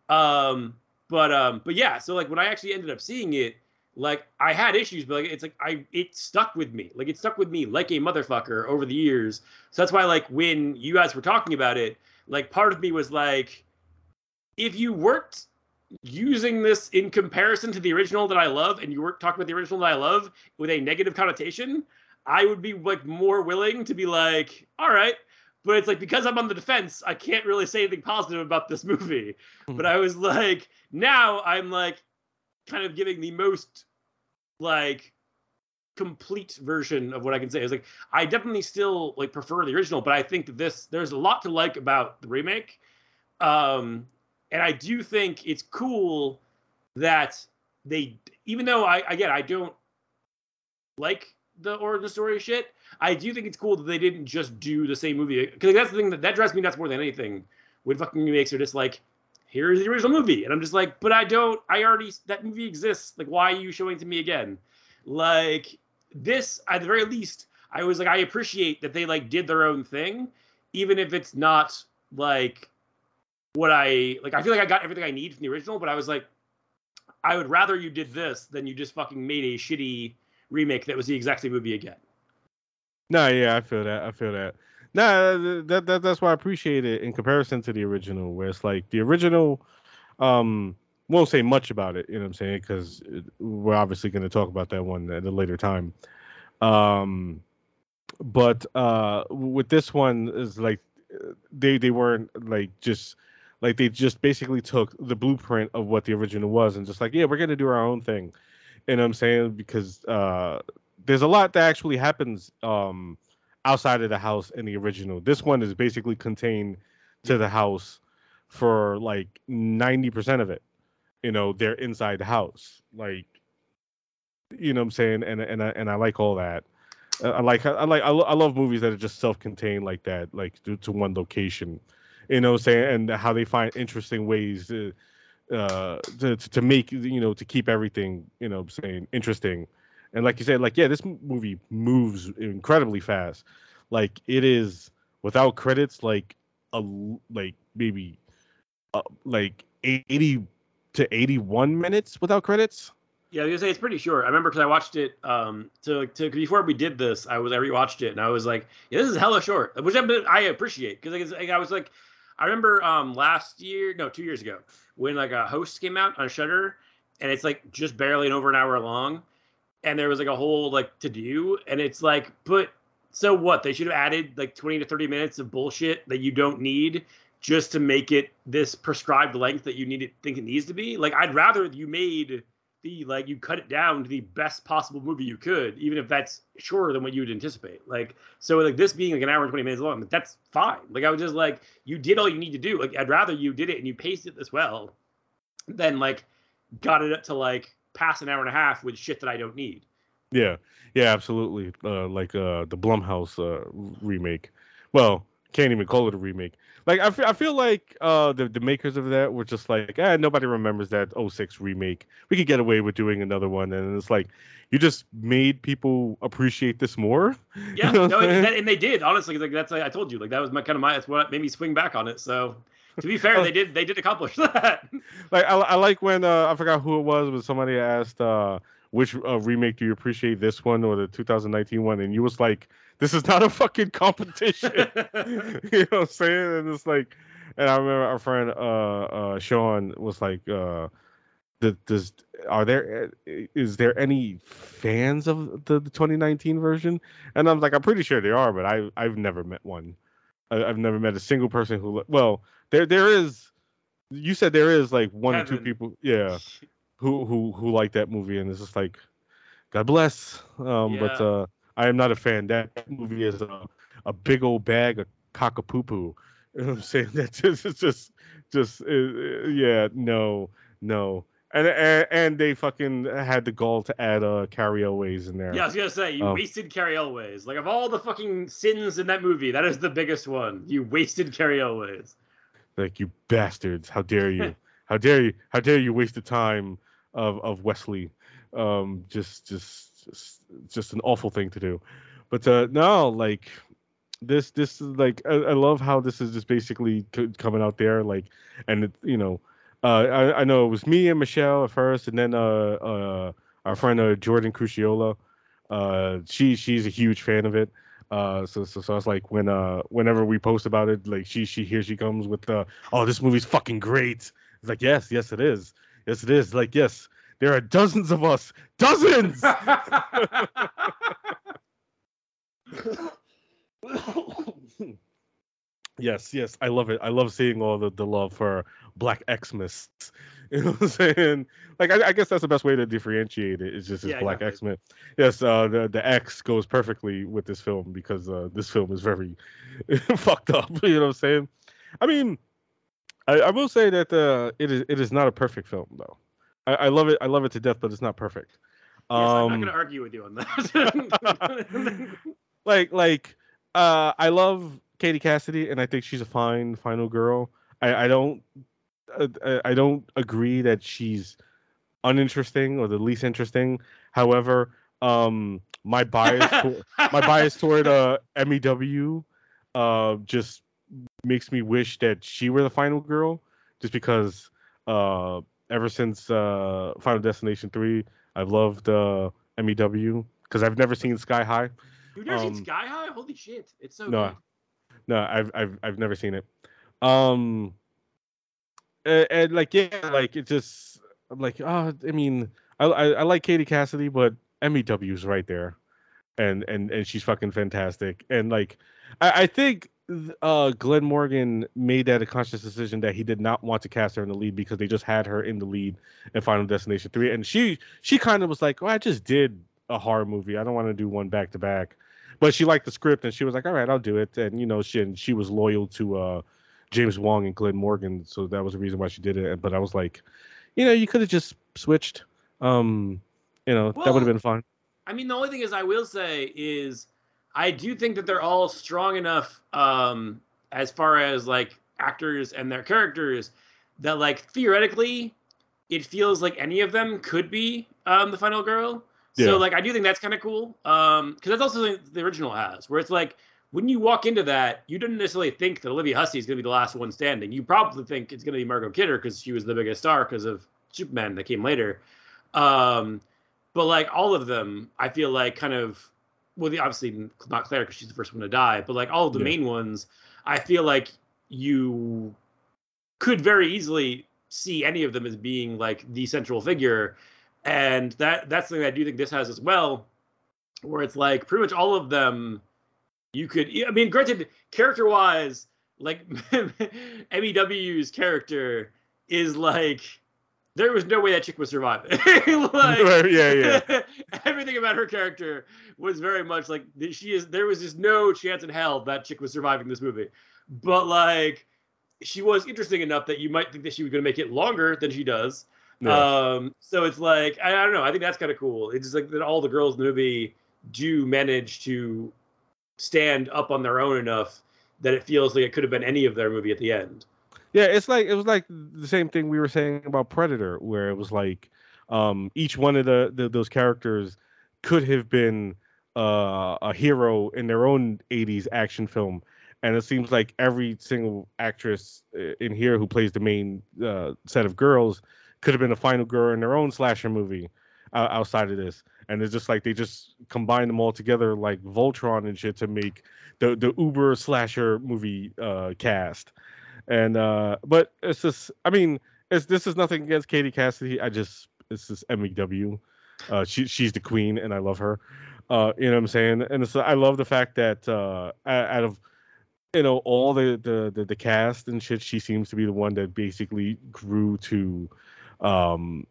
Um, but um, but yeah, so like when I actually ended up seeing it, like I had issues, but like it's like I it stuck with me. Like it stuck with me like a motherfucker over the years. So that's why like when you guys were talking about it, like part of me was like, if you weren't using this in comparison to the original that I love, and you weren't talking about the original that I love with a negative connotation, I would be like more willing to be like, all right. But it's like because I'm on the defense, I can't really say anything positive about this *laughs* movie. Mhm. But I was like, now I'm like kind of giving the most like complete version of what I can say. Is like I definitely still like prefer the original, but I think this there's a lot to like about the remake. Um and I do think it's cool that they even though I again I don't like the origin story shit, I do think it's cool that they didn't just do the same movie because that's the thing that that drives me nuts more than anything when fucking remakes are just like here's the original movie and I'm just like but I don't I already that movie exists like why are you showing it to me again like this at the very least I was like I appreciate that they like did their own thing even if it's not like what I like I feel like I got everything I need from the original but I was like I would rather you did this than you just fucking made a shitty remake that was the exact same movie again. No, yeah, I feel that. I feel that. Nah, that, that that's why I appreciate it in comparison to the original, where it's like the original. Um, won't say much about it. You know what I'm saying? Because we're obviously going to talk about that one at a later time. Um, but uh, with this one is like they they weren't like just like they just basically took the blueprint of what the original was and just like yeah we're gonna do our own thing you know what i'm saying because uh there's a lot that actually happens um outside of the house in the original. This one is basically contained to the house for like 90% of it. You know they're inside the house. Like you know what i'm saying? And and I, and I like all that. I like I like I, lo- I love movies that are just self-contained like that, like to, to one location. You know, what I'm saying? And how they find interesting ways to, uh, to to to make you know to keep everything you know what I'm saying interesting. And like you said, like yeah, this movie moves incredibly fast. Like it is without credits, like a like maybe uh, like eighty to eighty-one minutes without credits. Yeah, I was gonna say it's pretty short. I remember because I watched it. Um, to, to before we did this, I was I rewatched it and I was like, yeah, this is hella short, which I, I appreciate because like, I was like, I remember um last year, no, two years ago, when like a host came out on Shudder, and it's like just barely an over an hour long, and there was like a whole like to do, and it's like, but so what? They should have added like twenty to thirty minutes of bullshit that you don't need just to make it this prescribed length that you need it think it needs to be. Like I'd rather you made the like you cut it down to the best possible movie you could, even if that's shorter than what you would anticipate. Like so, like this being like an hour and twenty minutes long, like, that's fine. Like I was just like, you did all you need to do. Like I'd rather you did it and you paced it this well, than like got it up to like past an hour and a half with shit that I don't need. Yeah, yeah, absolutely. Uh, like uh, the Blumhouse uh, remake. Well, can't even call it a remake. Like I feel, I feel like uh, the the makers of that were just like, ah, nobody remembers that 06 remake. We could get away with doing another one, and it's like you just made people appreciate this more. *laughs* Yeah, You know no, and, that, and they did honestly. Like that's like I told you, like that was my kind of my that's what made me swing back on it. So to be fair, Oh. they did they did accomplish *laughs* that. Like I, I like when uh, I forgot who it was, but somebody asked uh, which uh, remake do you appreciate, this one or the 2019 one, and you was like, this is not a fucking competition. *laughs* *laughs* you know what I'm saying? And it's like, and I remember our friend uh, uh, Sean was like, uh, the, does are there is there any fans of the, the 2019 version? And I'm like, I'm pretty sure there are, but I I've never met one. I, I've never met a single person who well, there there is. You said there is like one or two people, yeah, who who who like that movie, and it's just like, God bless. Um, but uh, I am not a fan. That movie is a, a big old bag of cockapoo. *laughs* You know what I'm saying? That just it's just just uh, uh, yeah, no, no. And, and and they fucking had the gall to add uh Cary Elwes in there. Yeah, I was gonna say you Oh. wasted Cary Elwes. Like of all the fucking sins in that movie, that is the biggest one. You wasted Cary Elwes. Like you bastards! How dare you? *laughs* how dare you? How dare you waste the time of of Wesley? Um, just just just just an awful thing to do. But uh, no, like this this is like I, I love how this is just basically coming out there like, and it, you know, uh, I I know it was me and Michelle at first, and then uh uh our friend uh, Jordan Crucchiola, uh she she's a huge fan of it. Uh, so, so, so I was like, when, uh, whenever we post about it, like she, she, here she comes with, uh, oh, this movie's fucking great. It's like, yes, yes, it is. Yes, it is. Like, yes, there are dozens of us. Dozens. *laughs* *laughs* *laughs* yes, yes, I love it. I love seeing all the, the love for Black Xmas. *laughs* You know what I'm saying? Like, I, I guess that's the best way to differentiate it. Is just Yeah, Black exactly. X Men. Yes, uh, the the X goes perfectly with this film because uh, this film is very *laughs* fucked up. *laughs* You know what I'm saying? I mean, I, I will say that uh, it is it is not a perfect film though. I, I love it. I love it to death, but it's not perfect. Yes, I'm not Um, going to argue with you on that. like like uh I love Katie Cassidy and I think she's a fine final girl. I I don't uh, I- I don't agree that she's uninteresting or the least interesting. However, um my bias to- my bias *laughs* toward uh MEW uh just makes me wish that she were the final girl just because uh ever since uh Final Destination 3 I've loved uh MEW because I've never seen Sky High. You've never um, seen Sky High? Holy shit! It's so No, good. No, I've I've I've never seen it. Um and, and like yeah, like it just I'm like, oh, I mean, I, I I like Katie Cassidy, but MEW's right there. And and and she's fucking fantastic. And like I, I think uh Glenn Morgan made that a conscious decision that he did not want to cast her in the lead because they just had her in the lead in Final Destination 3 and she she kind of was like, "Oh, I just did a horror movie. I don't want to do one back to back." But she liked the script and she was like, "All right, I'll do it." And you know, she and she was loyal to uh James Wong and Glenn Morgan, so that was the reason why she did it. But I was like, you know, you could have just switched. Um, you know, that would have been fine. I mean, the only thing is, I will say is, I do think that they're all strong enough, um, as far as like actors and their characters, that like theoretically, it feels like any of them could be um, the final girl. Yeah. So like, I do think that's kind of cool, um, because that's also something the original has, where it's like when you walk into that, you didn't necessarily think that Olivia Hussey is going to be the last one standing. You probably think it's going to be Margot Kidder because she was the biggest star because of Superman that came later. Um, but like all of them, I feel like kind of well, the, obviously not Claire because she's the first one to die, but like all the Yeah. main ones, I feel like you could very easily see any of them as being like the central figure, and that that's something I do think this has as well, where it's like pretty much all of them. You could, I mean, granted, character wise, like *laughs* MEW's character is like there was no way that chick was surviving. *laughs* like, yeah, yeah. *laughs* everything about her character was very much like she is. There was just no chance in hell that chick was surviving this movie. But like, she was interesting enough that you might think that she was going to make it longer than she does. Yeah. Um, so it's like I, I don't know. I think that's kind of cool. It's just like that all the girls in the movie do manage to stand up on their own enough that it feels like it could have been any of their movie at the end. Yeah, it's like it was like the same thing we were saying about Predator, where it was like um, each one of the, the those characters could have been uh, a hero in their own '80s action film, and it seems like every single actress uh, in here who plays the main uh, set of girls could have been a final girl in their own slasher movie uh, outside of this. And it's just like they just combine them all together like Voltron and shit to make the the Uber slasher movie uh, cast. And uh but it's just i mean it's this is nothing against katie cassidy. I just it's just mew uh she she's the queen and i love her. Uh you know what i'm saying? And it's i love the fact that uh out of you know all the the the, the cast and shit she seems to be the one that basically grew to um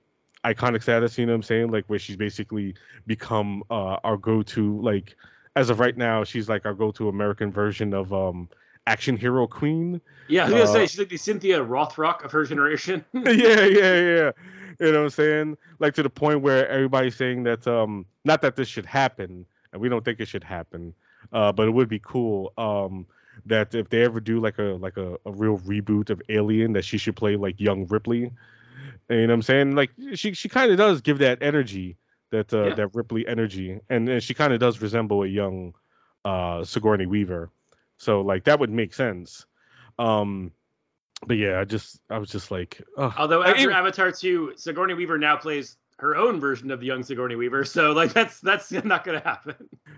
iconic status you know what i'm saying like where she's basically become uh our go-to like as of right now she's like our go-to american version of um action hero queen Yeah, I was gonna Uh, say she's like the Cynthia Rothrock of her generation. *laughs* *laughs* yeah, yeah, yeah. You know what I'm saying? Like to the point where everybody's saying that um not that this should happen, and we don't think it should happen, uh, but it would be cool um that if they ever do like a like a, a real reboot of Alien, that she should play like young Ripley. You know what I'm saying? Like she she kind of does give that energy, that uh, Yeah. that Ripley energy, and, and she kind of does resemble a young uh Sigourney Weaver. So like that would make sense. Um but yeah, I just I was just like, ugh. Although after even- Avatar 2, Sigourney Weaver now plays her own version of the young Sigourney Weaver, so like that's that's *laughs* not gonna happen.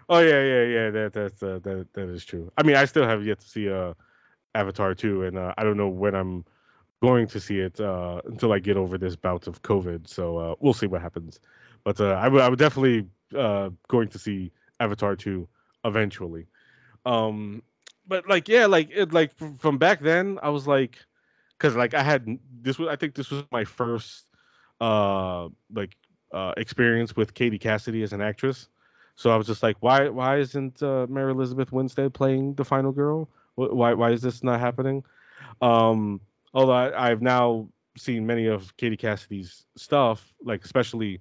Oh yeah, yeah, yeah. That that's uh, that that is true. I mean, I still have yet to see uh Avatar two, and uh, I don't know when I'm going to see it uh, until I get over this bout of COVID. So uh, we'll see what happens. But uh, I would would definitely uh, going to see Avatar two eventually. Um, but like yeah, like it like from back then I was like, because like I had this was I think this was my first uh like uh experience with Katie Cassidy as an actress. So I was just like, why why isn't uh, Mary Elizabeth Winstead playing the final girl? Why why is this not happening? Um, although I, I've now seen many of Katie Cassidy's stuff, like especially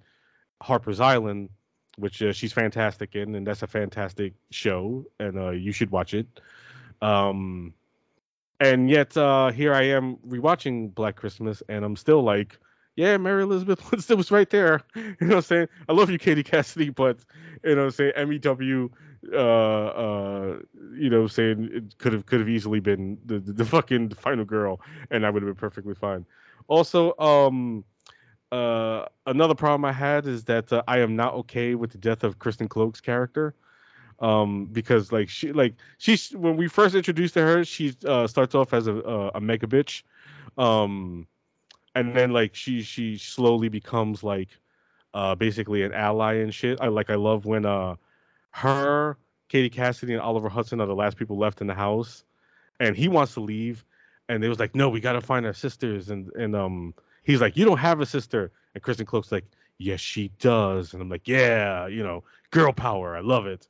Harper's Island, which uh, she's fantastic in, and that's a fantastic show, and uh, you should watch it. Um, and yet uh, here I am rewatching Black Christmas, and I'm still like, yeah, Mary Elizabeth *laughs* was right there. *laughs* You know what I'm saying? I love you, Katie Cassidy, but you know, what I'm saying? MEW, uh, uh, you know, saying it could have could have easily been the, the, the fucking *laughs* final girl, and I would have been perfectly fine. Also, um, uh, another problem I had is that uh, I am not okay with the death of Kristen Cloke's character. Um, because like she like she's when we first introduced to her, she uh, starts off as a a, a mega bitch, um, and then like she she slowly becomes like uh basically an ally and shit. I like I love when uh her, Katie Cassidy, and Oliver Hudson are the last people left in the house, and he wants to leave, and they was like, no, we gotta find our sisters, and and um he's like, you don't have a sister, and Kristen Cloke's like, yes, she does, and I'm like, yeah, you know, girl power, I love it,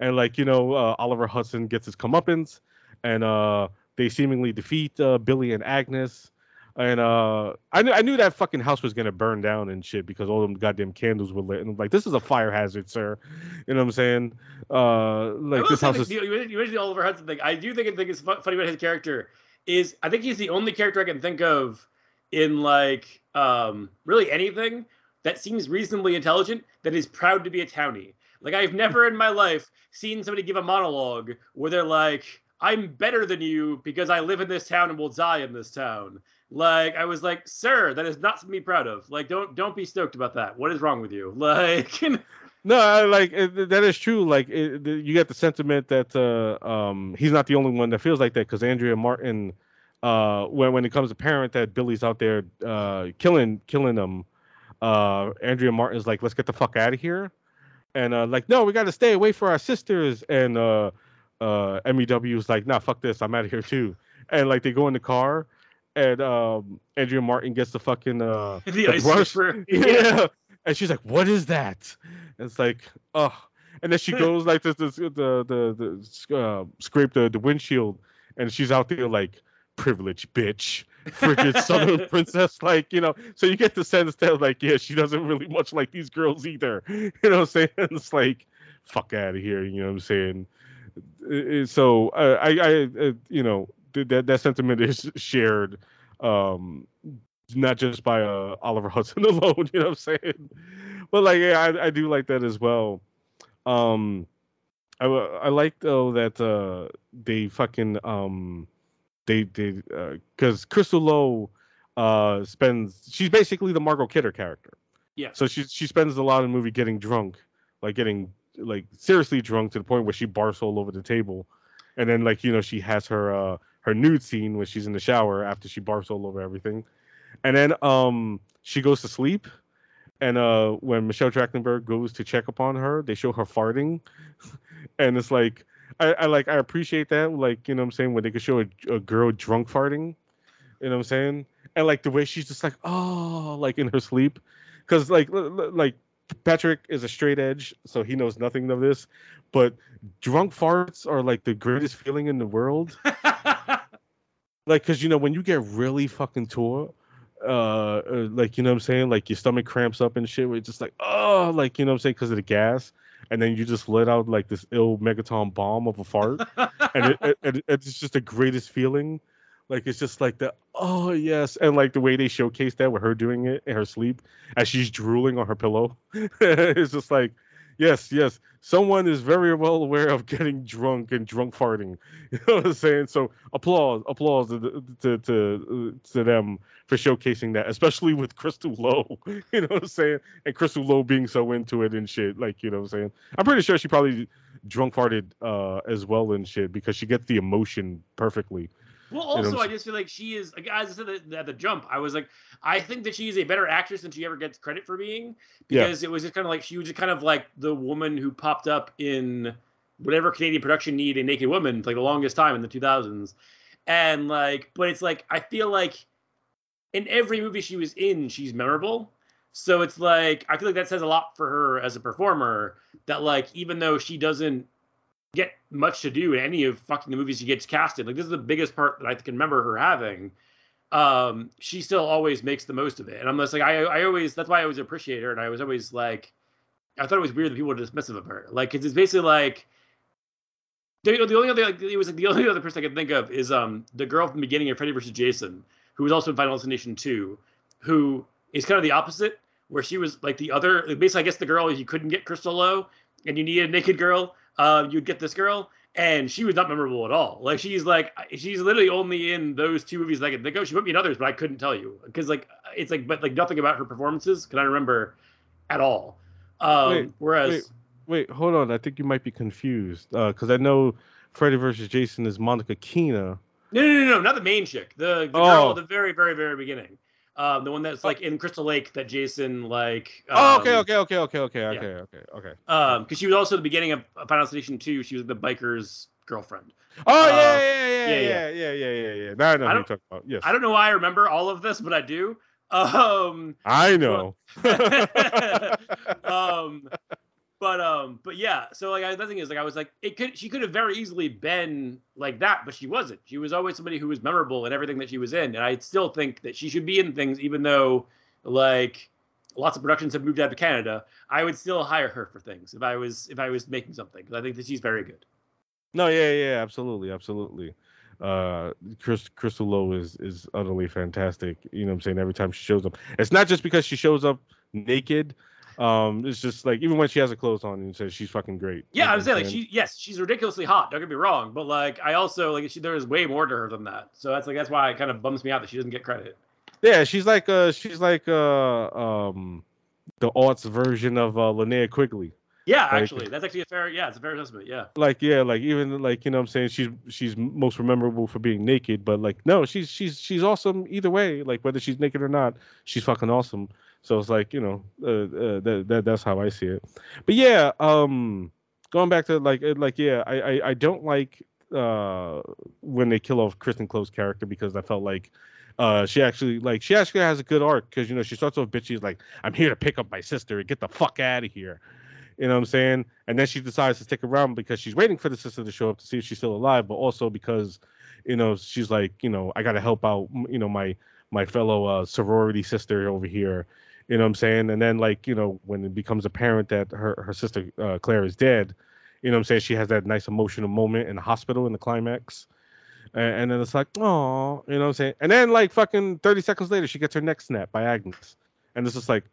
and like you know, uh, Oliver Hudson gets his comeuppance, and uh they seemingly defeat uh, Billy and Agnes and uh, I knew I knew that fucking house was gonna burn down and shit because all them goddamn candles were lit. And I'm like, this is a fire hazard, sir. You know what I'm saying? Uh, like this house is. You mentioned the Oliver Hudson thing. I do think I think it's funny about his character is I think he's the only character I can think of in like um really anything that seems reasonably intelligent that is proud to be a townie. Like I've never in my life seen somebody give a monologue where they're like, "I'm better than you because I live in this town and will die in this town." Like I was like, sir, that is not something to be proud of. Like, don't don't be stoked about that. What is wrong with you? *laughs* Like, no, I, like it, that is true. Like it, you get the sentiment that uh, um, he's not the only one that feels like that because Andrea Martin, uh, when when it comes apparent that Billy's out there uh, killing killing them, uh, Andrea Martin's like, let's get the fuck out of here, and uh, like, no, we got to stay away for our sisters, and uh, uh, MEW's like, nah, fuck this, I'm out of here too, and like they go in the car and um Andrea Martin gets the fucking uh *laughs* the, the brush. *laughs* Yeah. And she's like, What is that? And it's like, oh and then she *laughs* goes like this, this the the the uh, scrape the, the windshield and she's out there like privileged bitch. Frigid southern princess like you know. So you get the sense that like yeah she doesn't really much like these girls either. You know what i'm saying? It's like fuck out of here you know what i'm saying? So uh, i i uh, you know that that sentiment is shared, um, not just by uh, Oliver Hudson *laughs* alone. You know what I'm saying? But like, yeah, I, I do like that as well. Um, I I like though that uh, they fucking um, they they uh because uh, Crystal Lowe uh spends she's basically the Margot Kidder character. Yeah. So she she spends a lot of the movie getting drunk, like getting like seriously drunk to the point where she barfs all over the table, and then like you know she has her uh her nude scene when she's in the shower after she barfs all over everything, and then um she goes to sleep, and uh when Michelle Trachtenberg goes to check upon her, they show her farting, *laughs* and it's like I, I like I appreciate that like you know what I'm saying when they could show a, a girl drunk farting, you know what I'm saying, and like the way she's just like oh like in her sleep, because like like Patrick is a straight edge, so he knows nothing of this. But drunk farts are like the greatest feeling in the world. *laughs* like, cause you know when you get really fucking tore, uh, uh, like you know what I'm saying, like your stomach cramps up and shit. Where it's just like oh, like you know what I'm saying, because of the gas, and then you just let out like this ill megaton bomb of a fart, *laughs* and it, it, it, it's just the greatest feeling. Like it's just like the oh yes, and like the way they showcase that with her doing it in her sleep as she's drooling on her pillow, *laughs* it's just like yes, yes, someone is very well aware of getting drunk and drunk farting. *laughs* You know what I'm saying? So applause, applause to to to, to them for showcasing that, especially with Crystal *laughs* Lowe. You know what I'm saying? And Crystal Lowe being so into it and shit. Like you know what I'm saying? I'm pretty sure she probably drunk farted uh, as well and shit because she gets the emotion perfectly. Well, also, I just feel like she is, like, as I said at the, the jump, I was like, I think that she is a better actress than she ever gets credit for being because yeah. it was just kind of like she was just kind of like the woman who popped up in whatever Canadian production need a naked woman like the longest time in the 2000s. And like, but it's like, I feel like in every movie she was in, she's memorable. So it's like, I feel like that says a lot for her as a performer that like, even though she doesn't get much to do in any of fucking the movies she gets casted. Like this is the biggest part that I can remember her having. Um, she still always makes the most of it, and I'm just like I I always that's why I always appreciate her, and I was always like I thought it was weird that people were dismissive of her. Like it's basically like the, the only other like it was like the *laughs* only other person I could think of is um the girl from the beginning of Freddy vs. Jason, who was also in Final Destination 2, who is kind of the opposite, where she was like the other basically I guess the girl you couldn't get Crystal Lowe and you needed a naked girl uh, you'd get this girl, and she was not memorable at all. Like she's like she's literally only in those two movies that I can think of. She put me in others, but I couldn't tell you because like it's like but like nothing about her performances can I remember at all. Um, wait, whereas wait, wait, hold on, I think you might be confused because uh, I know Freddy versus Jason is Monica Keena. No, no, no, no, not the main chick. The, the oh. girl at the very, very, very beginning. Um, the one that's like in Crystal Lake that Jason like. Um, oh, okay, okay, okay, okay, okay, okay, yeah. okay, okay. Um, because she was also the beginning of Final Destination Two. She was the biker's girlfriend. Oh uh, yeah, yeah, yeah, yeah, yeah, yeah, yeah, yeah, yeah. Now I know I what you're talking about. Yes. I don't know why I remember all of this, but I do. *laughs* Um, I know. *laughs* *laughs* um, but um, but yeah. So like, the thing is, like, I was like, it could she could have very easily been like that, but she wasn't. She was always somebody who was memorable in everything that she was in, and I still think that she should be in things, even though like lots of productions have moved out to Canada. I would still hire her for things if I was if I was making something because I think that she's very good. No, yeah, yeah, absolutely, absolutely. Uh, Chris Crystal Lowe is is utterly fantastic. You know, what I'm saying every time she shows up, it's not just because she shows up naked um, it's just like even when she has her clothes on and says she's fucking great. Yeah, I was saying like she yes, she's ridiculously hot. Don't get me wrong, but like I also like she, there is way more to her than that. So that's like that's why it kind of bums me out that she doesn't get credit. Yeah, she's like uh she's like uh um the arts version of uh Linnea Quigley. Yeah, like, actually, that's actually a fair. Yeah, it's a fair assessment. Yeah. Like yeah, like even like you know, I'm saying she's she's most memorable for being naked, but like no, she's she's she's awesome either way. Like whether she's naked or not, she's fucking awesome. So it's like you know, uh, uh, that, that that's how I see it. But yeah, um, going back to like like yeah, I I, I don't like uh when they kill off Kristen Cloke's character because I felt like uh she actually like she actually has a good arc because you know she starts off bitchy like I'm here to pick up my sister and get the fuck out of here. You know what I'm saying? And then she decides to stick around because she's waiting for the sister to show up to see if she's still alive, but also because, you know, she's like, you know, I got to help out, you know, my my fellow uh, sorority sister over here you know what I'm saying? And then like, you know, when it becomes apparent that her her sister uh, Claire is dead, you know what I'm saying? She has that nice emotional moment in the hospital in the climax. And, and then it's like, oh, you know what I'm saying? And then like fucking 30 seconds later, she gets her neck snapped by Agnes. And it's just like,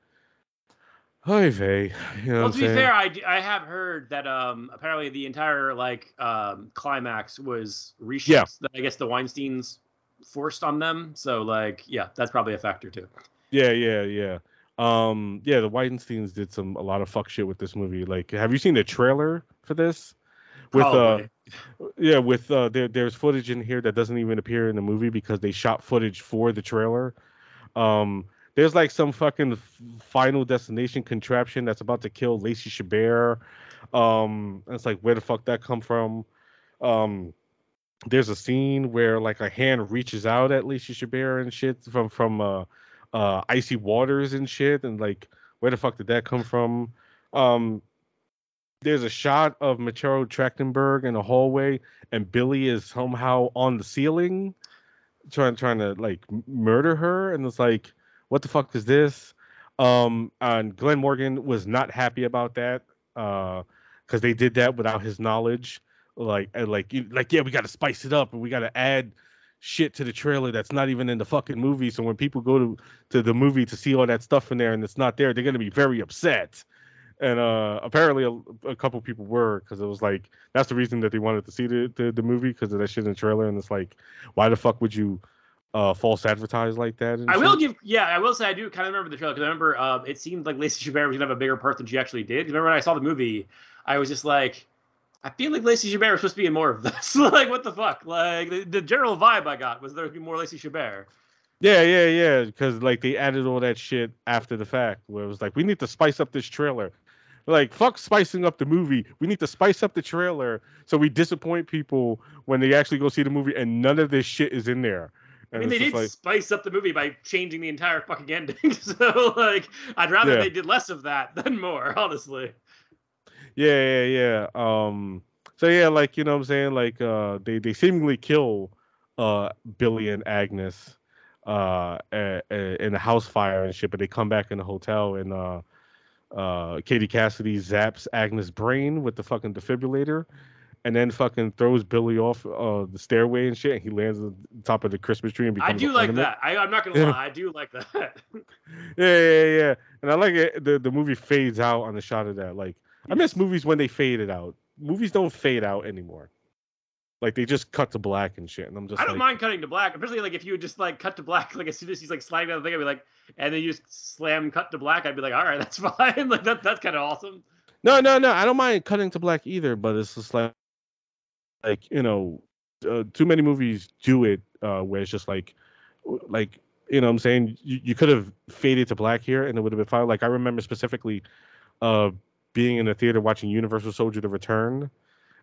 hi Vay. You know well, to be fair, I, I have heard that um apparently the entire like um climax was reshoots yeah. that I guess the Weinsteins forced on them. So like, yeah, that's probably a factor too. Yeah, yeah, yeah. Um, yeah, the Weinsteins did some a lot of fuck shit with this movie. Like, have you seen the trailer for this? With uh, Probably. uh, yeah, with uh, there there's footage in here that doesn't even appear in the movie because they shot footage for the trailer. Um, there's like some fucking final destination contraption that's about to kill Lacey Chabert. Um, it's like where the fuck that come from? Um, there's a scene where like a hand reaches out at Lacey Chabert and shit from from uh uh, icy waters and shit, and like where the fuck did that come from? Um, there's a shot of Michelle Trachtenberg in a hallway, and Billy is somehow on the ceiling, trying trying to like murder her, and it's like, what the fuck is this? Um, and Glenn Morgan was not happy about that, uh, because they did that without his knowledge. Like, like, like, yeah, we got to spice it up, and we got to add shit to the trailer that's not even in the fucking movie. So when people go to to the movie to see all that stuff in there and it's not there, they're gonna be very upset. And uh, apparently, a, a couple people were because it was like that's the reason that they wanted to see the the, the movie because of that shit in the trailer. And it's like, why the fuck would you uh, false advertise like that? I shit? will give, yeah, I will say I do kind of remember the trailer because I remember uh, it seemed like Lacey Chabert was gonna have a bigger part than she actually did. Remember when I saw the movie, I was just like, I feel like Lacey Chabert was supposed to be in more of this. *laughs* like, what the fuck? Like, the, the general vibe I got was there would be more Lacey Chabert. Yeah, yeah, yeah. Because like they added all that shit after the fact, where it was like, we need to spice up this trailer. Like, fuck spicing up the movie. We need to spice up the trailer so we disappoint people when they actually go see the movie, and none of this shit is in there. And I mean, they did like, spice up the movie by changing the entire fucking ending. *laughs* so, like, I'd rather yeah. they did less of that than more, *laughs* honestly. Yeah, yeah, yeah. Um. So yeah, like you know, what I'm saying, like, uh, they they seemingly kill, uh, Billy and Agnes uh, in a house fire and shit, but they come back in the hotel and uh, uh, Katie Cassidy zaps Agnes' brain with the fucking defibrillator, and then fucking throws Billy off uh, the stairway and shit, and he lands on top of the Christmas tree and becomes. I do like that. I, am not gonna *laughs* lie, I do like that. yeah, yeah, yeah, and I like it. The the movie fades out on the shot of that. Like I miss movies when they faded out. Movies don't fade out anymore. Like they just cut to black and shit, and I'm just. I don't like, mind cutting to black, especially like if you would just like cut to black, *laughs* like as soon as he's like sliding down the thing, I'd be like, and then you just slam cut to black, I'd be like, all right, *laughs* that's fine. *laughs* like that, that's kind of awesome. No, no, no, I don't mind cutting to black either, but it's just like, like you know, uh, too many movies do it uh, where it's just like, like you know, what I'm saying you, you could have faded to black here, and it would have been fine. Like I remember specifically, uh, being in the theater watching Universal Soldier: The Return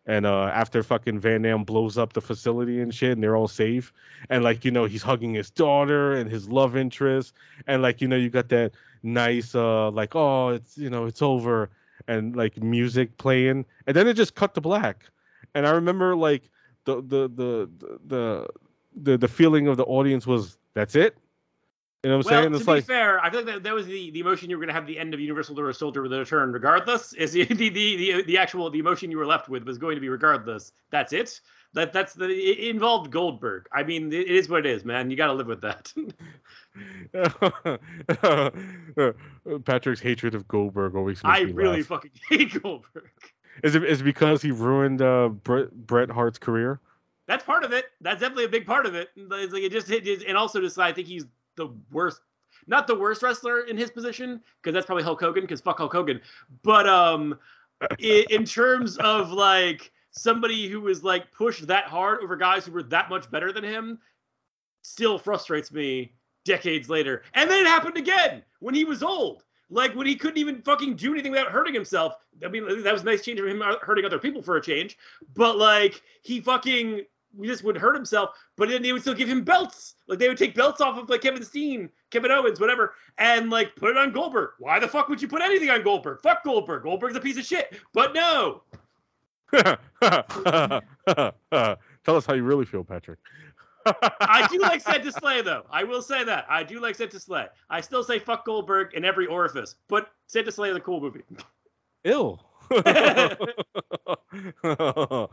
and uh, after fucking Van Damme blows up the facility and shit, and they're all safe, and like you know he's hugging his daughter and his love interest, and like you know you got that nice uh like oh it's you know it's over and like music playing, and then it just cut to black, and I remember like the the the the the, the feeling of the audience was that's it you know what I'm well, saying? It's to be fair, I feel like that, that was the, the emotion you were going to have the end of Universal Soldier with a return, regardless. Is *laughs* the, the, the the actual the emotion you were left with was going to be regardless. That's it. That that's the it involved Goldberg. I mean, it is what it is, man. You got to live with that. *laughs* Patrick's hatred of Goldberg always. I really laugh. fucking *laughs* hate Goldberg. Is it is it because he ruined uh, Bret Bret Hart's career? That's part of it. That's definitely a big part of it. It's like it just hit, and also just I think he's the worst not the worst wrestler in his position because that's probably Hulk Hogan because fuck Hulk Hogan, but um, in, in terms of like somebody who was like pushed that hard over guys who were that much better than him, still frustrates me decades later. And then it happened again when he was old. Like when he couldn't even fucking do anything without hurting himself. I mean, that was a nice change from him hurting other people for a change. But like he fucking just would hurt himself, but then they would still give him belts. Like they would take belts off of like Kevin Steen, Kevin Owens, whatever, and like put it on Goldberg. Why the fuck would you put anything on Goldberg? Fuck Goldberg. Goldberg's a piece of shit. But no. *laughs* Tell us how you really feel, Patrick. *laughs* I do like Santa's Slay, though. I will say that. I do like Santa's Slay. I still say fuck Goldberg in every orifice, but Santa's Slay is a cool movie. Ill. *laughs* oh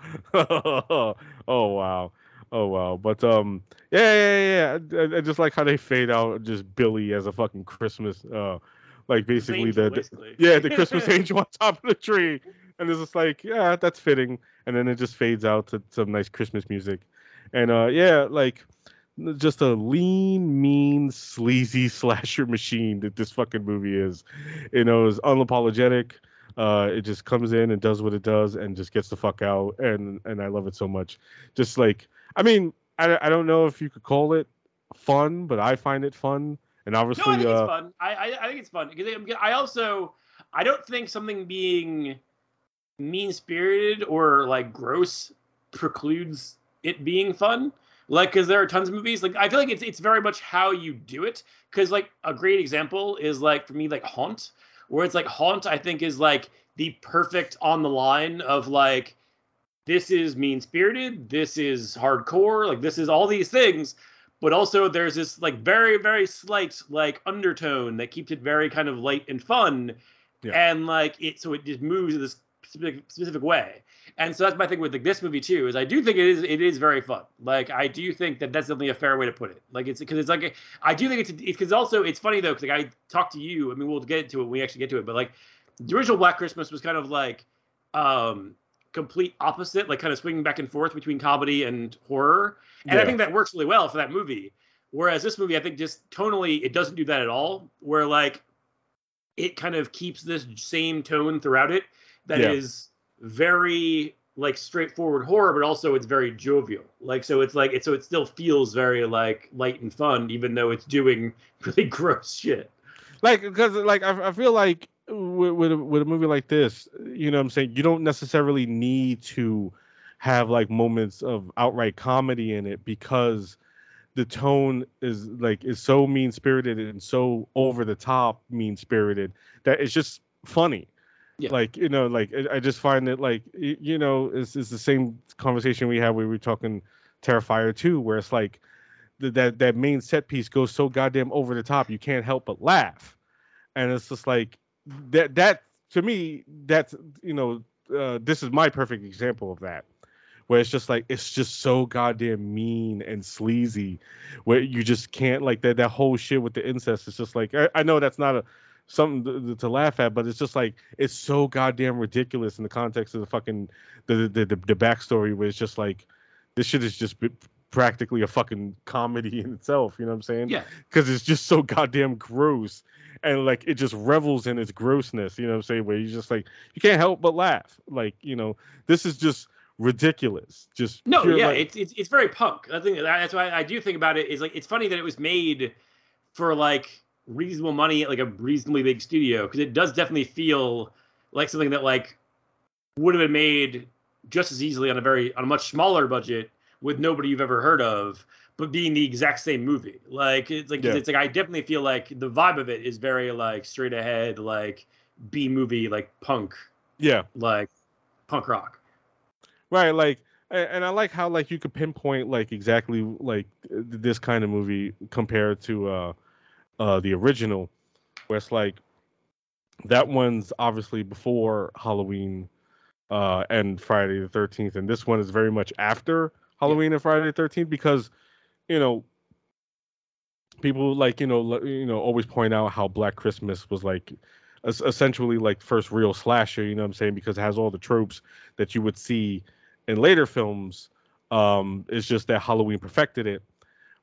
wow. Oh wow. But um yeah, yeah, yeah. I, I, just like how they fade out just Billy as a fucking Christmas uh like basically the, the yeah, the Christmas *laughs* angel on top of the tree. And it's just like, yeah, that's fitting. And then it just fades out to some nice Christmas music. And uh yeah, like just a lean, mean, sleazy *laughs* slasher machine that this fucking movie is. You know, is unapologetic. Uh, it just comes in and does what it does and just gets the fuck out, and and I love it so much. Just like I mean, I, I don't know if you could call it fun, but I find it fun, and obviously, no, I think uh, it's fun. I, I I think it's fun. Because I also I don't think something being mean spirited or like gross precludes it being fun. Like because there are tons of movies. Like i feel like it's it's very much how you do it. Because like a great example is like for me like haunt where it's like Haunt, I think, is like the perfect on the line of like, this is mean spirited, this is hardcore, like this is all these things, but also there's this like very, very slight like undertone that keeps it very kind of light and fun. Yeah. And like it so it just moves in this specific specific way. And so that's my thing with like this movie too. Is I do think it is it is very fun. Like I do think that that's definitely a fair way to put it. Like it's because it's like I do think it's because also it's funny though because like I talked to you. I mean we'll get to it when we actually get to it. But like the original Black Christmas was kind of like um complete opposite, like kind of swinging back and forth between comedy and horror. And yeah. I think that works really well for that movie. Whereas this movie, I think just tonally, it doesn't do that at all. Where like it kind of keeps this same tone throughout it that yeah. is very like straightforward horror, but also it's very jovial. Like so, it's like it so it still feels very like light and fun, even though it's doing *laughs* really gross shit. Like because like I, I feel like with with a, with a movie like this, you know, what I'm saying you don't necessarily need to have like moments of outright comedy in it because the tone is like is so mean spirited and so over the top mean spirited that it's just funny. Yeah. Like you know, like I just find it like you know, it's, it's the same conversation we had when we were talking Terrifier 2, where it's like th- that that main set piece goes so goddamn over the top, you can't help but laugh, and it's just like that. That to me, that's you know, uh, this is my perfect example of that where it's just like it's just so goddamn mean and sleazy where you just can't like that that whole shit with the incest it's just like i, I know that's not a something to, to laugh at but it's just like it's so goddamn ridiculous in the context of the fucking the the, the, the backstory where it's just like this shit is just practically a fucking comedy in itself you know what i'm saying Yeah. because it's just so goddamn gross and like it just revels in its grossness you know what i'm saying where you just like you can't help but laugh like you know this is just ridiculous just No, yeah, like- it's, it's it's very punk. I think that's why I do think about it. Is like it's funny that it was made for like reasonable money at like a reasonably big studio because it does definitely feel like something that like would have been made just as easily on a very on a much smaller budget with nobody you've ever heard of, but being the exact same movie. Like it's like Yeah. it's like I definitely feel like the vibe of it is very like straight ahead, like B movie, like punk, yeah like punk rock. right like and i like how like you could pinpoint like exactly like this kind of movie compared to uh uh the original where it's like that one's obviously before halloween uh and friday the 13th and this one is very much after halloween and friday the 13th because you know people like you know you know always point out how black christmas was like es- essentially like first real slasher you know what i'm saying? Because it has all the tropes that you would see in later films um it's just that halloween perfected it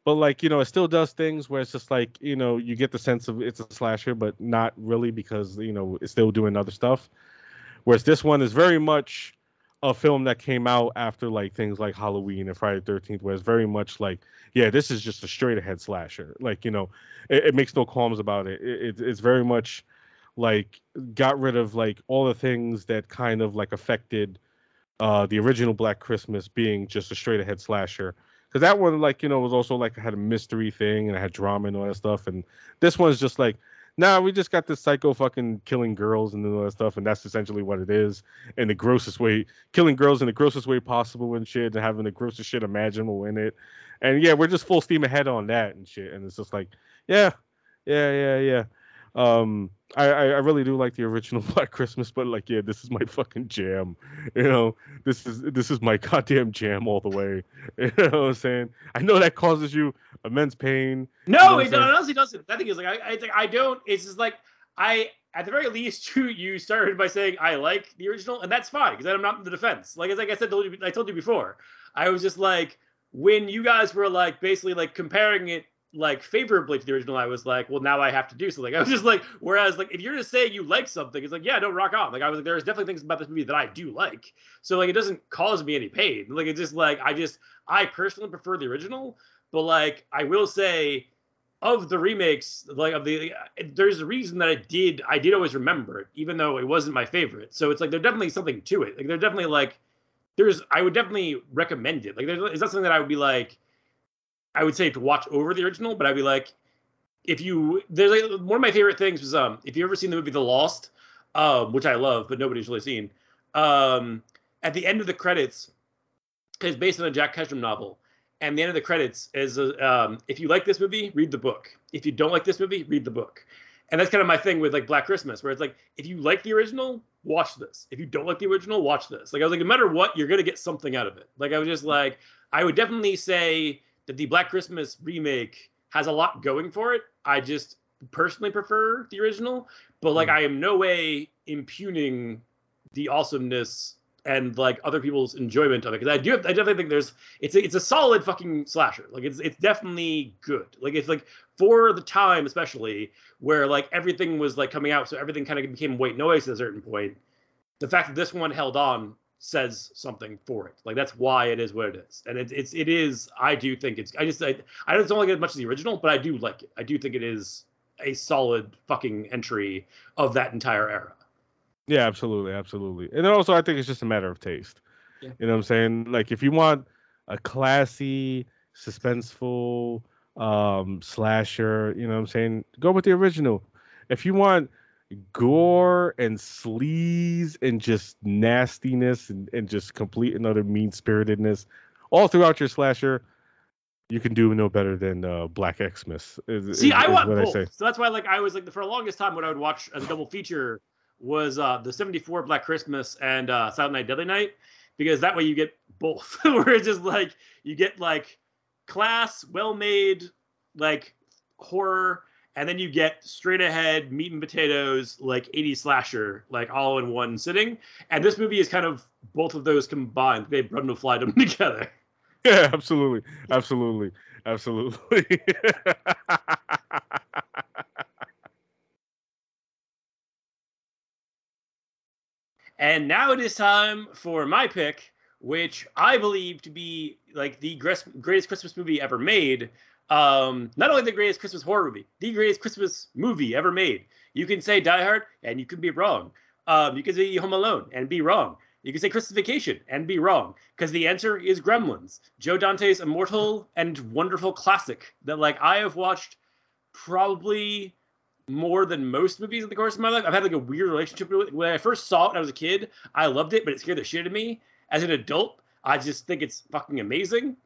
but like you know it still does things where it's just like you know you get the sense of it's a slasher but not really because you know it's still doing other stuff. Whereas this one is very much a film that came out after like things like halloween and friday the 13th where it's very much like yeah this is just a straight ahead slasher. Like you know it, it makes no qualms about it. It, it it's very much like got rid of like all the things that kind of like affected uh the original black christmas being just a straight ahead slasher because that one like you know was also like had a mystery thing and it had drama and all that stuff. And this one's just like nah we just got this psycho fucking killing girls and all that stuff and that's essentially what it is in the grossest way killing girls in the grossest way possible and shit and having the grossest shit imaginable in it. And yeah we're just full steam ahead on that and shit. And it's just like yeah yeah yeah yeah um I, I I really do like the original *laughs* Black Christmas, but like, yeah, this is my fucking jam. *laughs* You know, this is this is my *laughs* goddamn jam all the way. You know what I'm saying? I know that causes you immense pain. No, know it honestly doesn't. That thing is like I, I, it's like I don't. It's just like I, at the very least, you you started by saying I like the original, and that's fine because I'm not in the defense. Like it's like I said, told you, I told you before. I was just like when you guys were like basically like comparing it like favorably to the original. I was like, well, now I have to do something. *laughs* I was just like, whereas like if you're just saying you like something, it's like yeah, don't rock on. Like I was like, there's definitely things about this movie that I do like. So like it doesn't cause me any pain. Like it's just like I just I personally prefer the original, but like I will say of the remakes, like of the, there's a reason that I did, I did always remember it, even though it wasn't my favorite. So it's like there's definitely something to it. Like there's definitely like, there's, I would definitely recommend it. Like there's, it's not something that I would be like, I would say to watch over the original, but I'd be like, if you, there's like one of my favorite things was um, if you ever seen the movie The Lost, um, which I love, but nobody's really seen. Um, at the end of the credits, it's based on a Jack Ketchum novel and the end of the credits is uh, um, if you like this movie read the book. If you don't like this movie read the book. And that's kind of my thing with like black christmas where it's like if you like the original watch this. If you don't like the original watch this. Like i was like no matter what you're gonna get something out of it. Like i was just like i would definitely say that the black christmas remake has a lot going for it. I just personally prefer the original but like Mm. i am no way impugning the awesomeness and like other people's enjoyment of it because I do have, I definitely think there's it's a, it's a solid fucking slasher. Like it's it's definitely good. Like it's like for the time especially where like everything was like coming out so everything kind of became white noise at a certain point the fact that this one held on says something for it. Like that's why it is what it is, and it, it's it is. I do think it's. I just I, I don't like it as much as the original, but I do like it. I do think it is a solid fucking entry of that entire era. Yeah, absolutely, absolutely. And then also, I think it's just a matter of taste. Yeah. You know what I'm saying? Like if you want a classy, suspenseful um slasher, you know what I'm saying? Go with the original. If you want gore and sleaze and just nastiness and, and just complete and utter mean spiritedness all throughout your slasher, you can do no better than uh, Black Xmas. Is, See, is- I want both. say. so that's why, like, I was like, for the longest time, what I would watch as a double feature was uh the '74 Black Christmas and uh Silent Night, Deadly Night, because that way you get both. *laughs* Where it's just like you get like class, well-made, like horror, and then you get straight ahead meat and potatoes, like 80 slasher, like all in one sitting. And this movie is kind of both of those combined. They run no fly them *laughs* together. Yeah, absolutely, absolutely, absolutely. *laughs* And now it is time for my pick, which I believe to be like the greatest Christmas movie ever made. Um, not only the greatest Christmas horror movie, the greatest Christmas movie ever made. You can say Die Hard and you can be wrong. Um, you can say Home Alone and be wrong. You can say Christmas Vacation and be wrong because the answer is Gremlins, Joe Dante's immortal and wonderful classic that like I have watched probably more than most movies in the course of my life. I've had like a weird relationship with it. When I first saw it when I was a kid, I loved it, but it scared the shit out of me. As an adult, I just think it's fucking amazing.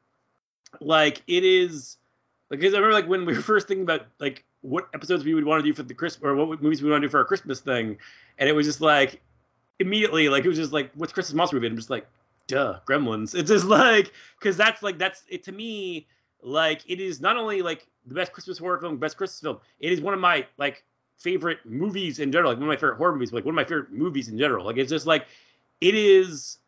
Like it is because I remember like when we were first thinking about like what episodes we would want to do for the Christmas or what movies we want to do for our Christmas thing, and it was just like immediately like it was just like what's Christmas monster movie? And I'm just like, duh, Gremlins. It's just *laughs* like because that's like that's it to me. Like it is not only like the best Christmas horror film, best Christmas film. It is one of my like favorite movies in general. Like one of my favorite horror movies, like one of my favorite movies in general. Like it's just like it is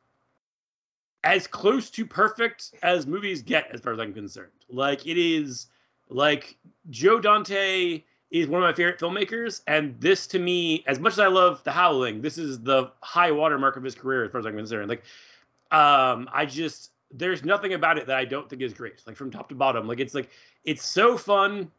as close to perfect as movies get, as far as I'm concerned. Like it is like Joe Dante is one of my favorite filmmakers, and this to me, as much as I love The Howling, this is the high watermark of his career, as far as I'm concerned. Like, um, I just there's nothing about it that I don't think is great. Like from top to bottom, like it's like it's so fun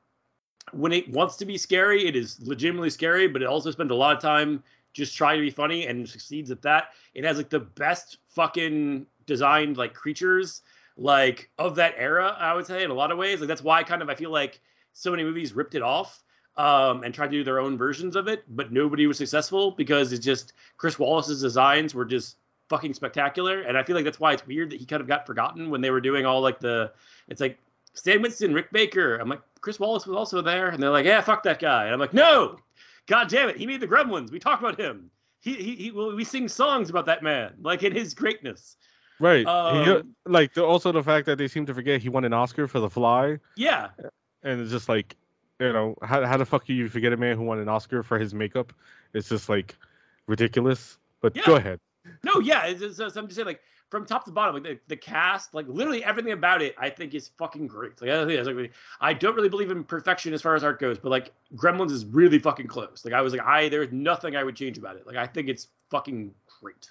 when it wants to be scary. It is legitimately scary, but it also spends a lot of time just trying to be funny and succeeds at that. It has like the best fucking designed like creatures like of that era. I would say in a lot of ways. Like that's why kind of I feel like so many movies ripped it off um, and tried to do their own versions of it, but nobody was successful because it's just Chris Walas's designs were just fucking spectacular. And I feel like that's why it's weird that he kind of got forgotten when they were doing all like the it's like Stan Winston, Rick Baker. I'm like, Chris Wallace was also there. And they're like, yeah, fuck that guy. And I'm like, no, god damn it. He made the Gremlins. We talk about him. He, he, he well, we sing songs about that man, like in his greatness. Right. He Um, like the, also the fact that they seem to forget he won an Oscar for The Fly, Yeah. and it's just like, you know, how how the fuck do you forget a man who won an Oscar for his makeup? It's just like ridiculous. But Yeah. go ahead. No, yeah. It's, it's, it's- I'm just saying, like, from top to bottom, like the, the cast, like literally everything about it, I think is fucking great. Like, I, like, I don't really believe in perfection as far as art goes, but like Gremlins is really fucking close. Like, I was like, I there's nothing I would change about it. Like, I think it's fucking great.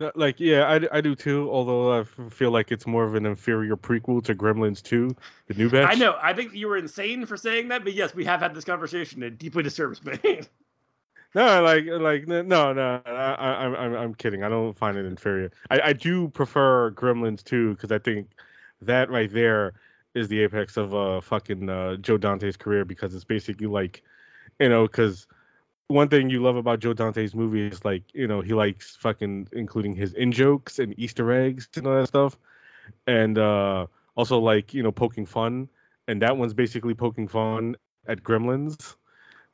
Uh, Like, yeah, I, I do too. Although I feel like it's more of an inferior prequel to Gremlins 2, the new batch. I know. I think you were insane for saying that, but yes, we have had this conversation. and It deeply disturbs me. *laughs* No, like, like, no, no, I, I, I'm, I'm, I'm kidding. I don't find it inferior. I, I do prefer Gremlins 2 because I think that right there is the apex of uh fucking uh, Joe Dante's career because it's basically like, you know, because one thing you love about Joe Dante's movie is like, you know, he likes fucking including his in jokes and Easter eggs and all that stuff, and uh also like you know poking fun, and that one's basically poking fun at Gremlins.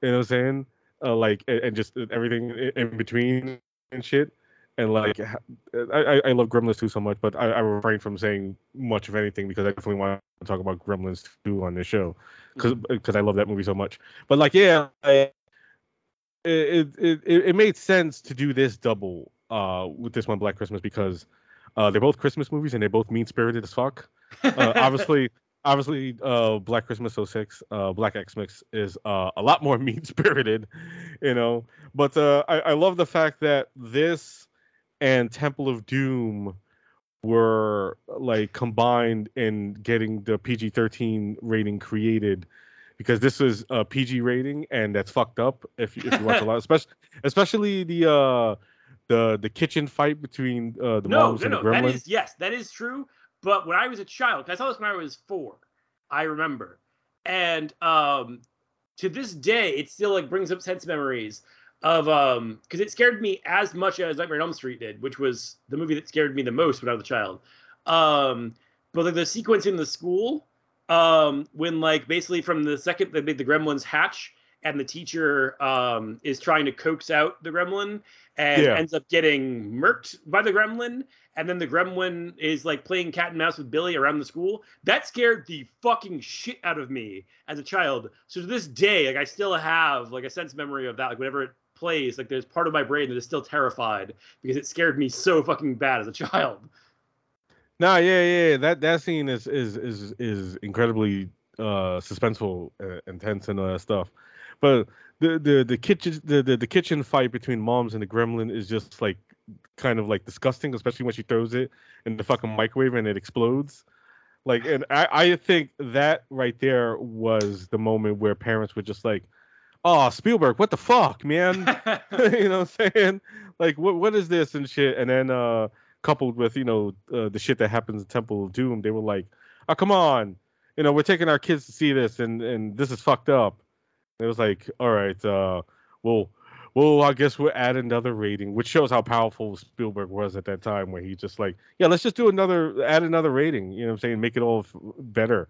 You know what I'm saying? uh, like and, and just everything in between and shit. And like, I, I love Gremlins 2 so much, but I, I refrain from saying much of anything because I definitely want to talk about Gremlins 2 on this show because I love that movie so much. But like, yeah, I, it, it it it made sense to do this double uh with this one Black Christmas because uh they're both Christmas movies and they're both mean spirited as fuck. Uh, *laughs* obviously, obviously, uh, Black Christmas 06, uh, Black Xmas is uh, a lot more *laughs* mean spirited, you know. But uh, I, I love the fact that this and Temple of Doom were like combined in getting the PG-13 rating created because this is a PG rating and that's fucked up if, if you watch a *laughs* lot especially especially the uh the the kitchen fight between uh the no, moms no, and the no. That gremlins is yes, that is true. But when I was a child, I saw this when I was four, I remember, and um, to this day, it still like brings up sense memories of um, because it scared me as much as Nightmare on Elm Street did, which was the movie that scared me the most when I was a child. Um, but like the sequence in the school, um, when like basically from the second the the gremlins hatch and the teacher um is trying to coax out the gremlin and Yeah. ends up getting murked by the gremlin. And then the gremlin is like playing cat and mouse with billy around the school. That scared the fucking shit out of me as a child. So to this day like i still have like a sense memory of that like whenever it plays like there's part of my brain that is still terrified because it scared me so fucking bad as a child No, yeah, yeah, that that scene is is is is incredibly uh suspenseful, uh, intense, and all that stuff. But the the the kitchen the, the the kitchen fight between moms and the gremlin is just like kind of like disgusting, especially when she throws it in the fucking microwave and it explodes. Like, and I I think that right there was the moment where parents were just like, "Oh, Spielberg, what the fuck, man." *laughs* you know what I'm saying? Like what what is this and shit? And then uh coupled with, you know, uh, the shit that happens in Temple of Doom, they were like, Oh come on. You know, we're taking our kids to see this and and this is fucked up. And it was like, all right, uh well well, I guess we'll add another rating, which shows how powerful Spielberg was at that time, where he just like, yeah, let's just do another, add another rating. You know what I'm saying? Make it all f- better.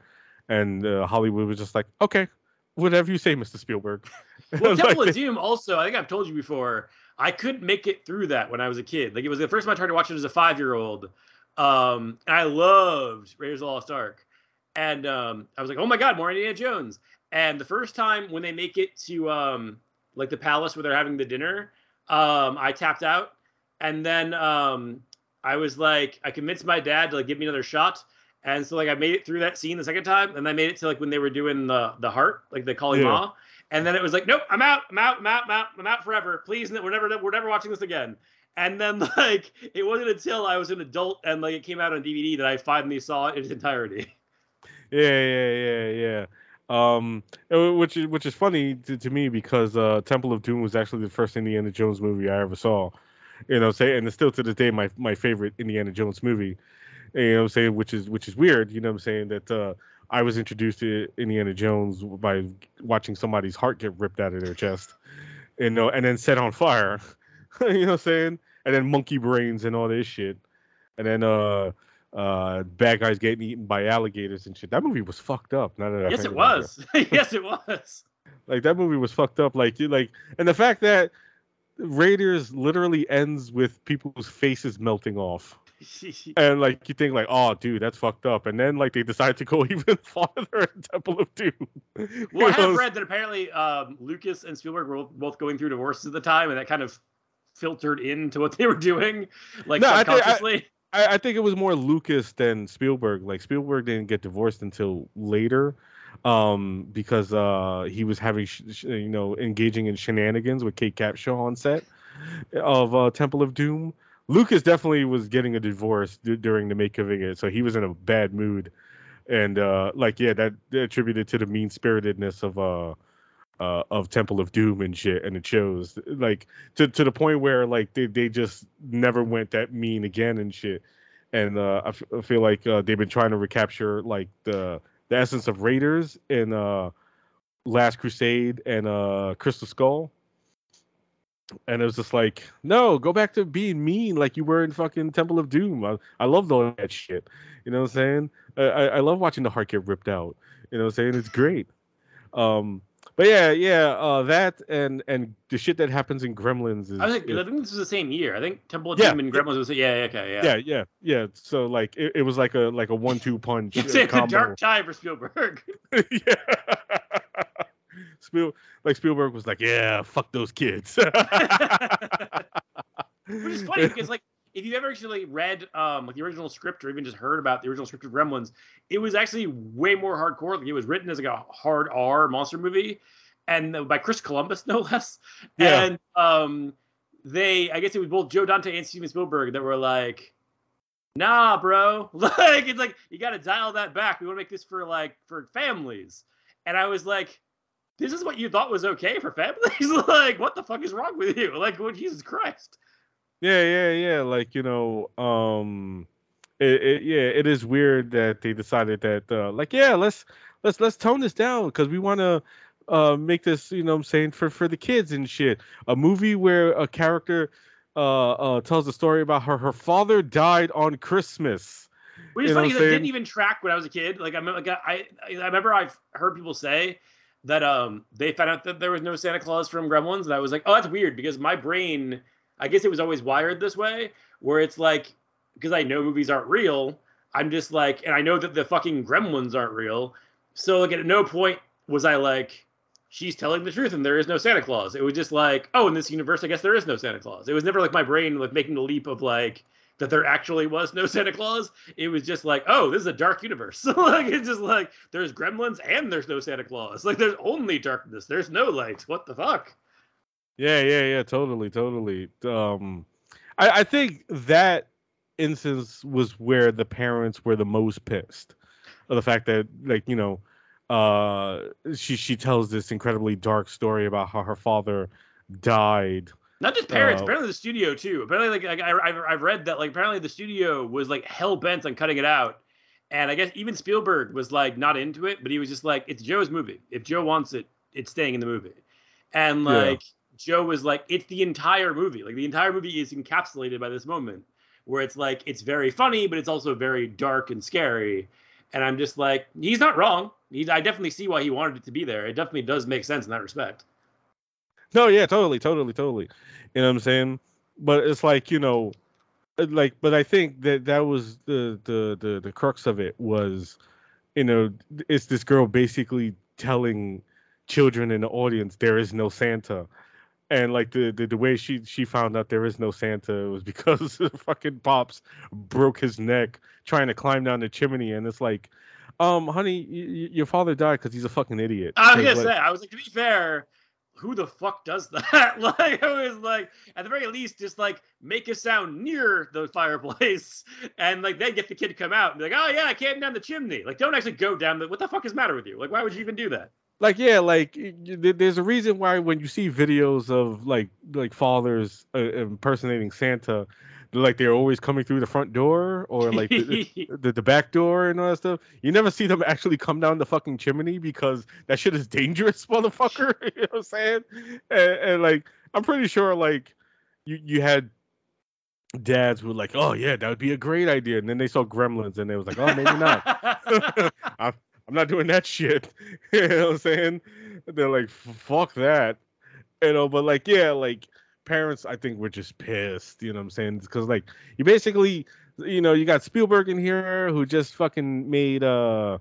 And uh, Hollywood was just like, okay, whatever you say, Mr. Spielberg. *laughs* Well, Temple Like, of Doom also, I think I've told you before, I couldn't make it through that when I was a kid. Like it was the first time I tried to watch it as a five year old. Um, and I loved Raiders of the Lost Ark. And um, I was like, oh my God, more Indiana Jones. And the first time when they make it to um, like the palace where they're having the dinner, um, I tapped out. And then um, I was like, I convinced my dad to like give me another shot. And so like I made it through that scene the second time, and I made it to like when they were doing the the heart, like the Kali Yeah. Ma. And then it was like, nope, I'm out, I'm out, I'm out, I'm out, I'm out forever. Please, we're never, we're never watching this again. And then *laughs* like, it wasn't until I was an adult and like it came out on DVD that I finally saw it in its entirety. *laughs* Yeah, yeah, yeah, yeah. Um, which is which is funny to, to me because uh, Temple of Doom was actually the first Indiana Jones movie I ever saw. You know, say, and it's still to this day my my favorite Indiana Jones movie. You know, I'm saying, which is which is weird. You know, what I'm saying that uh, I was introduced to Indiana Jones by watching somebody's heart get ripped out of their chest, you know, and then set on fire. *laughs* you know, what I'm saying, and then monkey brains and all this shit, and then uh uh bad guys getting eaten by alligators and shit. That movie was fucked up. Now that I yes, it was. *laughs* yes, it was. Like that movie was fucked up. Like you like and the fact that Raiders literally ends with people's faces melting off. *laughs* And like you think like, oh dude, that's fucked up. And then like they decide to go *laughs* even farther in Temple of Doom. You well, I have know, read that apparently um, Lucas and Spielberg were both going through divorces at the time, and that kind of filtered into what they were doing, like No, I think I- I, I think it was more Lucas than Spielberg. Like Spielberg didn't get divorced until later, um, because uh, he was having, sh- sh- you know, engaging in shenanigans with Kate Capshaw on set of uh, Temple of Doom. Lucas definitely was getting a divorce d- during the making of it, so he was in a bad mood, and uh, like yeah, that, attributed to the mean spiritedness of uh. Uh, of Temple of Doom and shit, and it shows like to to the point where like they, they just never went that mean again and shit. And uh, I, f- I feel like uh, they've been trying to recapture like the the essence of Raiders in uh, Last Crusade and uh, Crystal Skull. And it was just like, no, go back to being mean like you were in fucking Temple of Doom. I, I loved all that shit. You know what I'm saying? I, I love watching the heart get ripped out. You know what I'm saying? It's great. Um, but yeah, yeah, uh, that and and the shit that happens in Gremlins is I think is- I think this was the same year. I think Temple of Yeah, Doom and Gremlins was yeah, yeah, okay, yeah. yeah, yeah, yeah. So like it, it was like a like a one-two punch. *laughs* It's a dark time for Spielberg. *laughs* yeah. Spiel like Spielberg was like, yeah, fuck those kids. Which is funny because like if you've ever actually read um like the original script or even just heard about the original script of Gremlins, it was actually way more hardcore. Like it was written as like a hard R monster movie, and by Chris Columbus *laughs* no less. Yeah. And um they I guess it was both Joe Dante and Steven Spielberg that were like, nah, bro. *laughs* Like it's like you gotta dial that back. We want to make this for like for families. And I was like, this is what you thought was okay for families? *laughs* like, what the fuck is wrong with you? Like, oh Jesus Christ. Yeah, yeah, yeah. Like, you know, um it, it yeah, it is weird that they decided that uh like, yeah, let's let's let's tone this down because we want to uh make this you know what i'm saying for for the kids and shit a movie where a character uh uh tells a story about her her father died on christmas Which is funny because I didn't even track when I was a kid. Like I like, I I remember I've heard people say that um they found out that there was no Santa Claus from Gremlins, and I was like, oh, that's weird because my brain, I guess it was always wired this way, where it's like because I know movies aren't real, I'm just like, and I know that the fucking Gremlins aren't real, so like at no point was I like. She's telling the truth, and there is no Santa Claus. It was just like, oh, in this universe, I guess there is no Santa Claus. It was never like my brain like making the leap of like, that there actually was no Santa Claus. It was just like, oh, this is a dark universe. *laughs* like it's just like there's gremlins and there's no Santa Claus. Like there's only darkness. There's no light. What the fuck? yeah yeah yeah totally totally um i i think that instance was where the parents were the most pissed of the fact that like you know uh she she tells this incredibly dark story about how her father died Not just parents, Uh, apparently the studio too. Apparently, like, I, I've, I've read that like apparently the studio was like hell bent on cutting it out, and I guess even Spielberg was like not into it, but he was just like, it's Joe's movie. If Joe wants it, it's staying in the movie, and Yeah. like Joe was like, it's the entire movie. Like the entire movie is encapsulated by this moment where it's like it's very funny, but it's also very dark and scary. And I'm just like, he's not wrong. He, I definitely see why he wanted it to be there. It definitely does make sense in that respect. No, yeah, totally, totally, totally. You know what I'm saying? But it's like, you know, uh, like but I think that that was the the the the crux of it was, you know, it's this girl basically telling children in the audience there is no Santa. And like the, the the way she she found out there is no Santa was *laughs* because fucking pops broke his neck trying to climb down the chimney, and it's like, um, honey, y- y- your father died because he's a fucking idiot. I was gonna like- say, I was like, to be fair, who the fuck does that? *laughs* like, I was like, at the very least, just like make a sound near the fireplace, *laughs* and like then get the kid to come out and be like, oh yeah, I came down the chimney. Like, don't actually go down the. What the fuck is the matter with you? Like, why would you even do that? like yeah like there's a reason why when you see videos of like like fathers uh, impersonating santa like they're always coming through the front door or like the, *laughs* the, the back door and all that stuff you never see them actually come down the fucking chimney because that shit is dangerous *laughs* motherfucker *laughs* you know what i'm saying and, and like i'm pretty sure like you you had dads who were like oh yeah that would be a great idea and then they saw gremlins and they was like oh maybe not I'm not doing that shit. you know what I'm saying? They're like, fuck that. You know, but like, yeah, like parents, I think were just pissed. You know what I'm saying? Because like, you basically, you know, you got Spielberg in here who just fucking made uh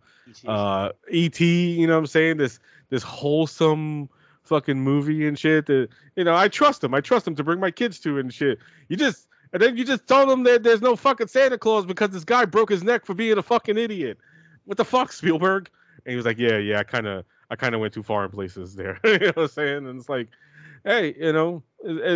uh ET. You know what I'm saying? This this wholesome fucking movie and shit. That you know, I trust him. I trust him to bring my kids to and shit. You just and then you just told them that there's no fucking Santa Claus because this guy broke his neck for being a fucking idiot what the fuck, Spielberg? And he was like, yeah, yeah, I kind of, I kind of went too far in places there. *laughs* you know what I'm saying? And it's like, hey, you know,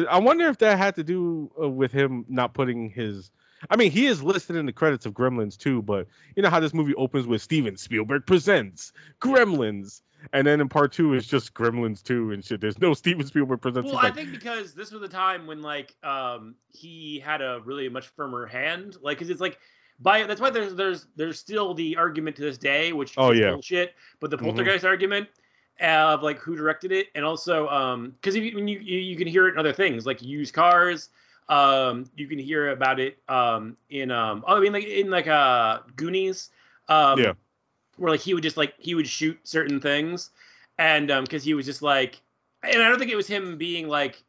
I wonder if that had to do uh, with him not putting his. I mean, he is listed in the credits of Gremlins too, but you know how this movie opens with Steven Spielberg presents Gremlins, and then in part two it's just Gremlins two and shit. There's no Steven Spielberg presents. Well, I like, think because this was the time when like um he had a really much firmer hand, like because it's like by that's why there's there's there's still the argument to this day, which Oh, is yeah. bullshit, but the Mhm. poltergeist argument of like who directed it, and also um because you, when you you you can hear it in other things like used cars. Um, you can hear about it um in um oh, I mean like in like uh Goonies. Um, Yeah. where like he would just like he would shoot certain things and um because he was just like and i don't think it was him being like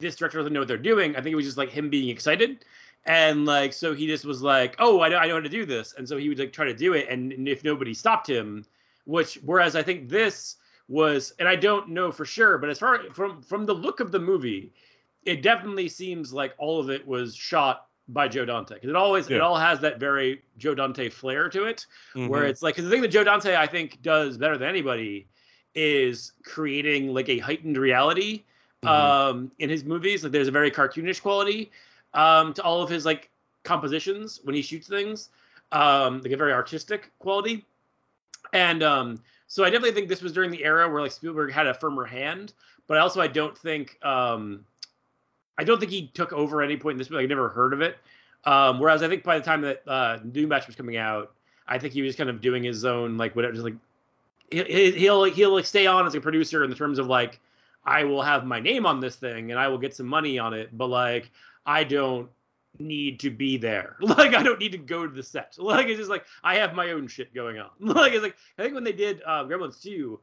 this director doesn't know what they're doing i think it was just like him being excited and like so he just was like oh i know i know how to do this and so he would like try to do it and, and if nobody stopped him which whereas i think this was and i don't know for sure but as far from from the look of the movie it definitely seems like all of it was shot by joe dante because it always it all has that very joe dante flair to it where mhm. it's like 'cause the thing that Joe Dante I think does better than anybody is creating like a heightened reality Mhm. um, in his movies. Like there's a very cartoonish quality um, to all of his like compositions when he shoots things, um, like a very artistic quality. And um, so I definitely think this was during the era where like Spielberg had a firmer hand, but also I don't think um, I don't think he took over at any point in this movie. I never heard of it. Um, whereas I think by the time that uh, New Batch was coming out, I think he was kind of doing his own like whatever, just like he'll he'll he'll like stay on as a producer in the terms of like I will have my name on this thing and I will get some money on it, but like I don't need to be there. *laughs* Like I don't need to go to the set. *laughs* Like it's just like I have my own shit going on. *laughs* Like it's like I think when they did uh, Gremlins 2,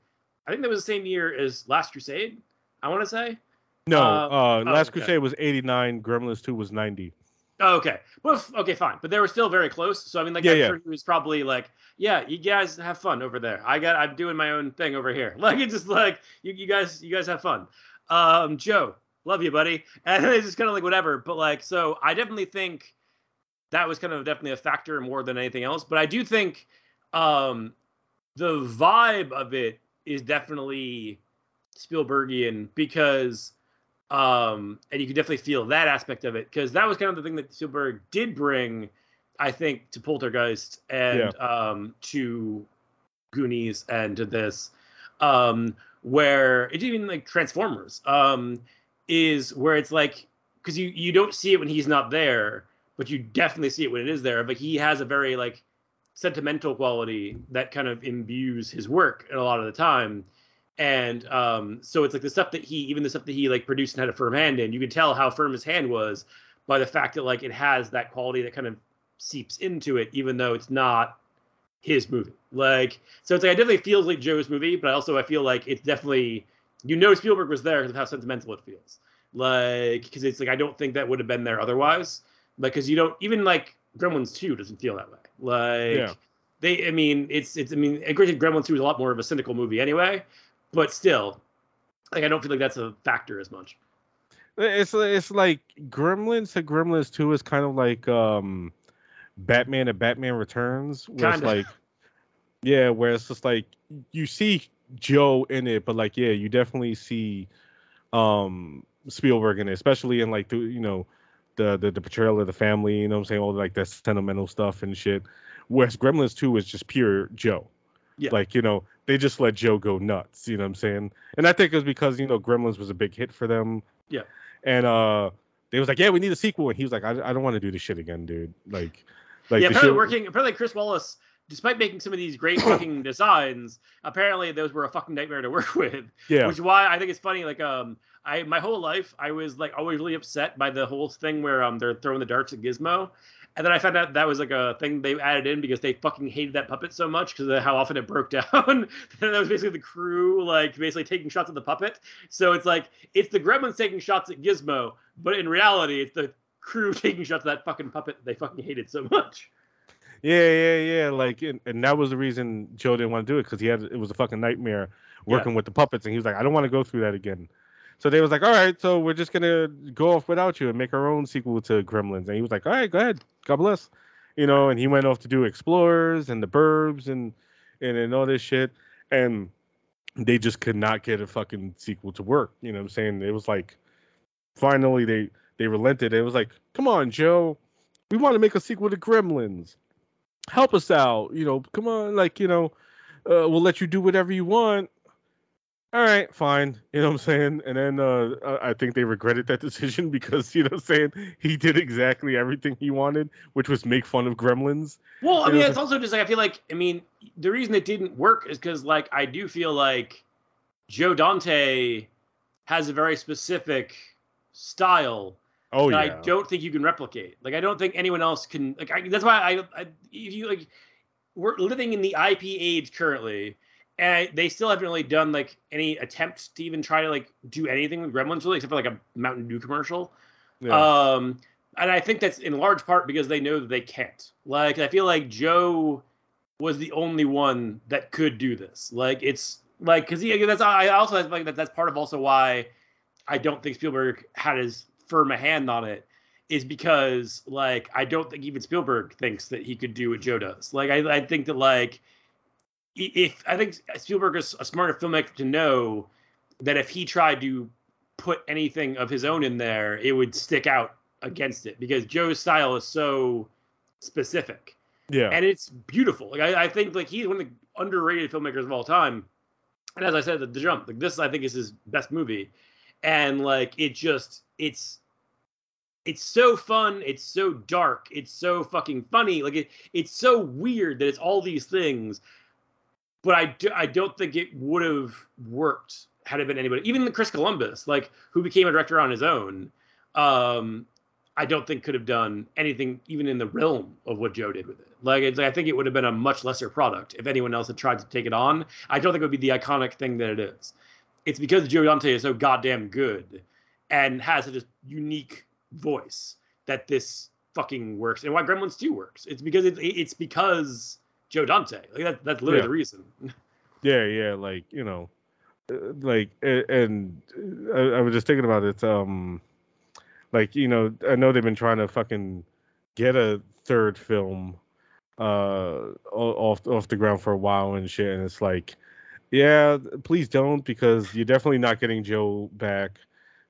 I think that was the same year as Last Crusade. I want to say. No, Uh, uh, oh, Last okay. Crusade was 89, Gremlins 2 was 90. Oh, okay. Well, okay, fine. But they were still very close. So I mean, like, Yeah, I'm yeah. sure he was probably like, "Yeah, you guys have fun over there. I got, I'm doing my own thing over here." Like it's just like you, you guys, you guys have fun. Um, Joe, love you, buddy. *laughs* And it's just kind of like whatever. But like, so I definitely think that was kind of definitely a factor more than anything else. But I do think um, the vibe of it is definitely Spielbergian because um and you can definitely feel that aspect of it because that was kind of the thing that Spielberg did bring I think to Poltergeist and um to Goonies and to this um where it's even like Transformers um is where it's like because you you don't see it when he's not there but you definitely see it when it is there but he has a very like sentimental quality that kind of imbues his work a lot of the time. And um, so it's like the stuff that he even the stuff that he like produced and had a firm hand in you could tell how firm his hand was by the fact that like it has that quality that kind of seeps into it even though it's not his movie. Like so it's like i definitely feels like joe's movie but also i feel like it's definitely you know spielberg was there because of how sentimental it feels like because it's like i don't think that would have been there otherwise like because you don't even like gremlins 2 doesn't feel that way like Yeah. they i mean it's it's i mean granted gremlins 2 is a lot more of a cynical movie anyway but still like i don't feel like that's a factor as much It's it's like Gremlins to Gremlins 2 is kind of like um Batman and Batman Returns, where it's Kinda. like yeah, where it's just like you see Joe in it, but like yeah, you definitely see um Spielberg in it, especially in like the you know the the, the portrayal of the family, you know what I'm saying, all like that sentimental stuff and shit. Whereas Gremlins 2 is just pure Joe. Yeah. Like, you know, they just let Joe go nuts, you know what I'm saying? And I think it was because, you know, Gremlins was a big hit for them. Yeah. And uh they was like, Yeah, we need a sequel. And he was like, I, I don't want to do this shit again, dude. Like like yeah apparently shit- working apparently chris walas despite making some of these great *coughs* fucking designs apparently those were a fucking nightmare to *laughs* work with Yeah. which is why I think it's funny. Like, um, I my whole life I was like always really upset by the whole thing where um they're throwing the darts at Gizmo, and then I found out that was like a thing they added in because they fucking hated that puppet so much because of how often it broke *laughs* down. *laughs* and that was basically the crew like basically taking shots at the puppet. So it's like it's the Gremlins taking shots at Gizmo, but in reality it's the crew taking shots at that fucking puppet they fucking hated so much. Yeah, yeah, yeah. Like, and, and that was the reason Joe didn't want to do it because he had it was a fucking nightmare working with the puppets, and he was like, I don't want to go through that again. So they was like, all right, so we're just gonna go off without you and make our own sequel to Gremlins. And he was like, all right, go ahead, God bless, you know. And he went off to do Explorers and the Burbs and and, and all this shit, and they just could not get a fucking sequel to work. You know what I'm saying? It was like, finally they they relented. It was like, come on, Joe, we want to make a sequel to Gremlins help us out. You know, come on, like, you know, uh, we'll let you do whatever you want. All right, fine. You know what I'm saying? And then uh, I think they regretted that *laughs* decision because, you know what I'm saying? He did exactly everything he wanted, which was make fun of gremlins. Well, I mean, was it's also just like I feel like I mean the reason it didn't work is because like I do feel like Joe Dante has a very specific style Oh, yeah. I don't think you can replicate. Like I don't think anyone else can. Like I, that's why I, I if you like we're living in the IP age currently, and they still haven't really done like any attempts to even try to like do anything with Gremlins really, except for like a Mountain Dew commercial. yeah. Um, and I think that's in large part because they know that they can't. Like, I feel like Joe was the only one that could do this. Like, it's like because yeah, that's I also like that that's part of also why I don't think Spielberg had as firm a hand on it is because like I don't think even Spielberg thinks that he could do what Joe does. Like, I I think that like if I think Spielberg is a smarter filmmaker to know that if he tried to put anything of his own in there, it would stick out against it because Joe's style is so specific. Yeah. And it's beautiful. Like I, I think like he's one of the underrated filmmakers of all time. And as I said, the, the jump, like this I think is his best movie. And like it just it's it's so fun, it's so dark, it's so fucking funny. Like it it's so weird that it's all these things. But I do, I don't think it would have worked had it been anybody, even Chris Columbus, like who became a director on his own. Um, I don't think could have done anything even in the realm of what Joe did with it. Like, it's, I think it would have been a much lesser product if anyone else had tried to take it on. I don't think it would be the iconic thing that it is. It's because Joe Dante is so goddamn good and has such a unique voice that this fucking works, and why Gremlins 2 works. It's because it's it's because Joe Dante. Like that, that's literally Yeah. the reason. *laughs* Yeah, yeah, like you know, uh, like and uh, I, I was just thinking about it. Um, like you know, I know they've been trying to fucking get a third film, uh, off off the ground for a while and shit, and it's like, yeah, please don't because you're definitely not getting Joe back.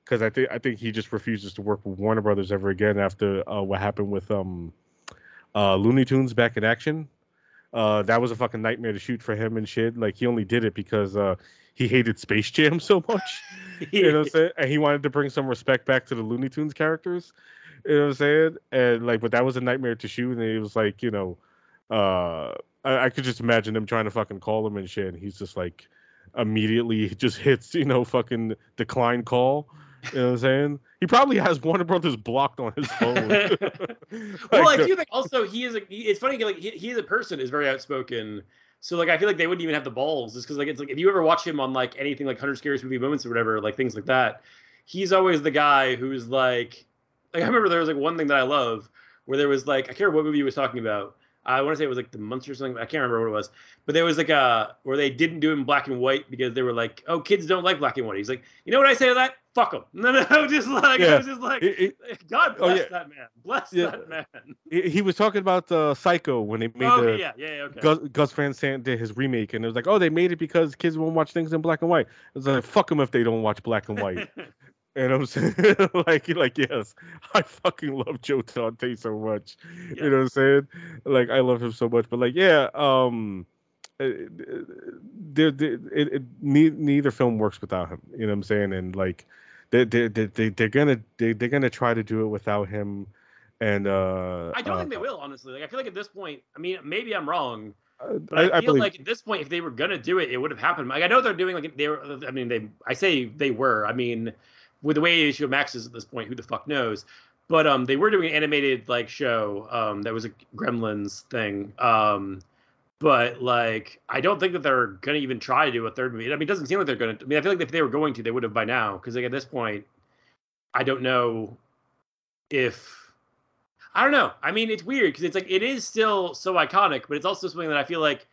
Because I think I think he just refuses to work with Warner Brothers ever again after uh, what happened with um, uh, Looney Tunes back in action. Uh, that was a fucking nightmare to shoot for him and shit. Like he only did it because uh, he hated Space Jam *laughs* so much. you know what I'm *laughs* saying? And he wanted to bring some respect back to the Looney Tunes characters. You know what I'm saying? And like, but that was a nightmare to shoot. And it was like, you know, uh, I, I could just imagine him trying to fucking call him and shit. And he's just like, immediately *laughs* just hits, you know, fucking decline call. You know what I'm saying? He probably has Warner Brothers blocked on his phone. *laughs* *laughs* well, I Like, do think also he is a. He, it's funny, like he, he as a person is very outspoken. So like I feel like they wouldn't even have the balls, just because like it's like if you ever watch him on like anything like Hundred Scariest Movie Moments or whatever, like things like that, he's always the guy who's like, like I remember there was like one thing that I love where there was like I can't remember what movie he was talking about. I want to say it was like the Munster or something. I can't remember what it was, but there was like a where they didn't do it in black and white because they were like, "Oh, kids don't like black and white." He's like, "You know what I say to that? Fuck them." *laughs* No, no, just like I was just like, it- it- God Oh, bless yeah. that man. Bless Yeah. that man. he he was talking about uh, Psycho when they made Oh, the yeah, yeah, yeah, okay. Gus, Gus Van Sant did his remake, and it was like, oh, they made it because kids won't watch things in black and white. It's like, fuck them if they don't watch black and white. *laughs* and I'm saying, *laughs* like, like, yes, I fucking love Joe Dante so much. Yeah. You know what I'm saying? Like, I love him so much. But like, yeah, um, uh, there, there, it, it, ne- neither film works without him. You know what I'm saying? And like, they, they, they, they, they're gonna, they, they're gonna try to do it without him. And uh, I don't uh, think they will, honestly. Like I feel like at this point, I mean, maybe I'm wrong, uh, but I, feel believe- like at this point, if they were gonna do it, it would have happened. Like I know they're doing like they were. I mean, they. I say they were. I mean, with the way HBO Max is at this point, who the fuck knows? But um, they were doing an animated like show um that was a Gremlins thing. Um, but like I don't think that they're gonna even try to do a third movie. I mean, it doesn't seem like they're gonna. I mean, I feel like if they were going to, they would have by now. Because like at this point, I don't know if I don't know. I mean, it's weird because it's like it is still so iconic, but it's also something that I feel like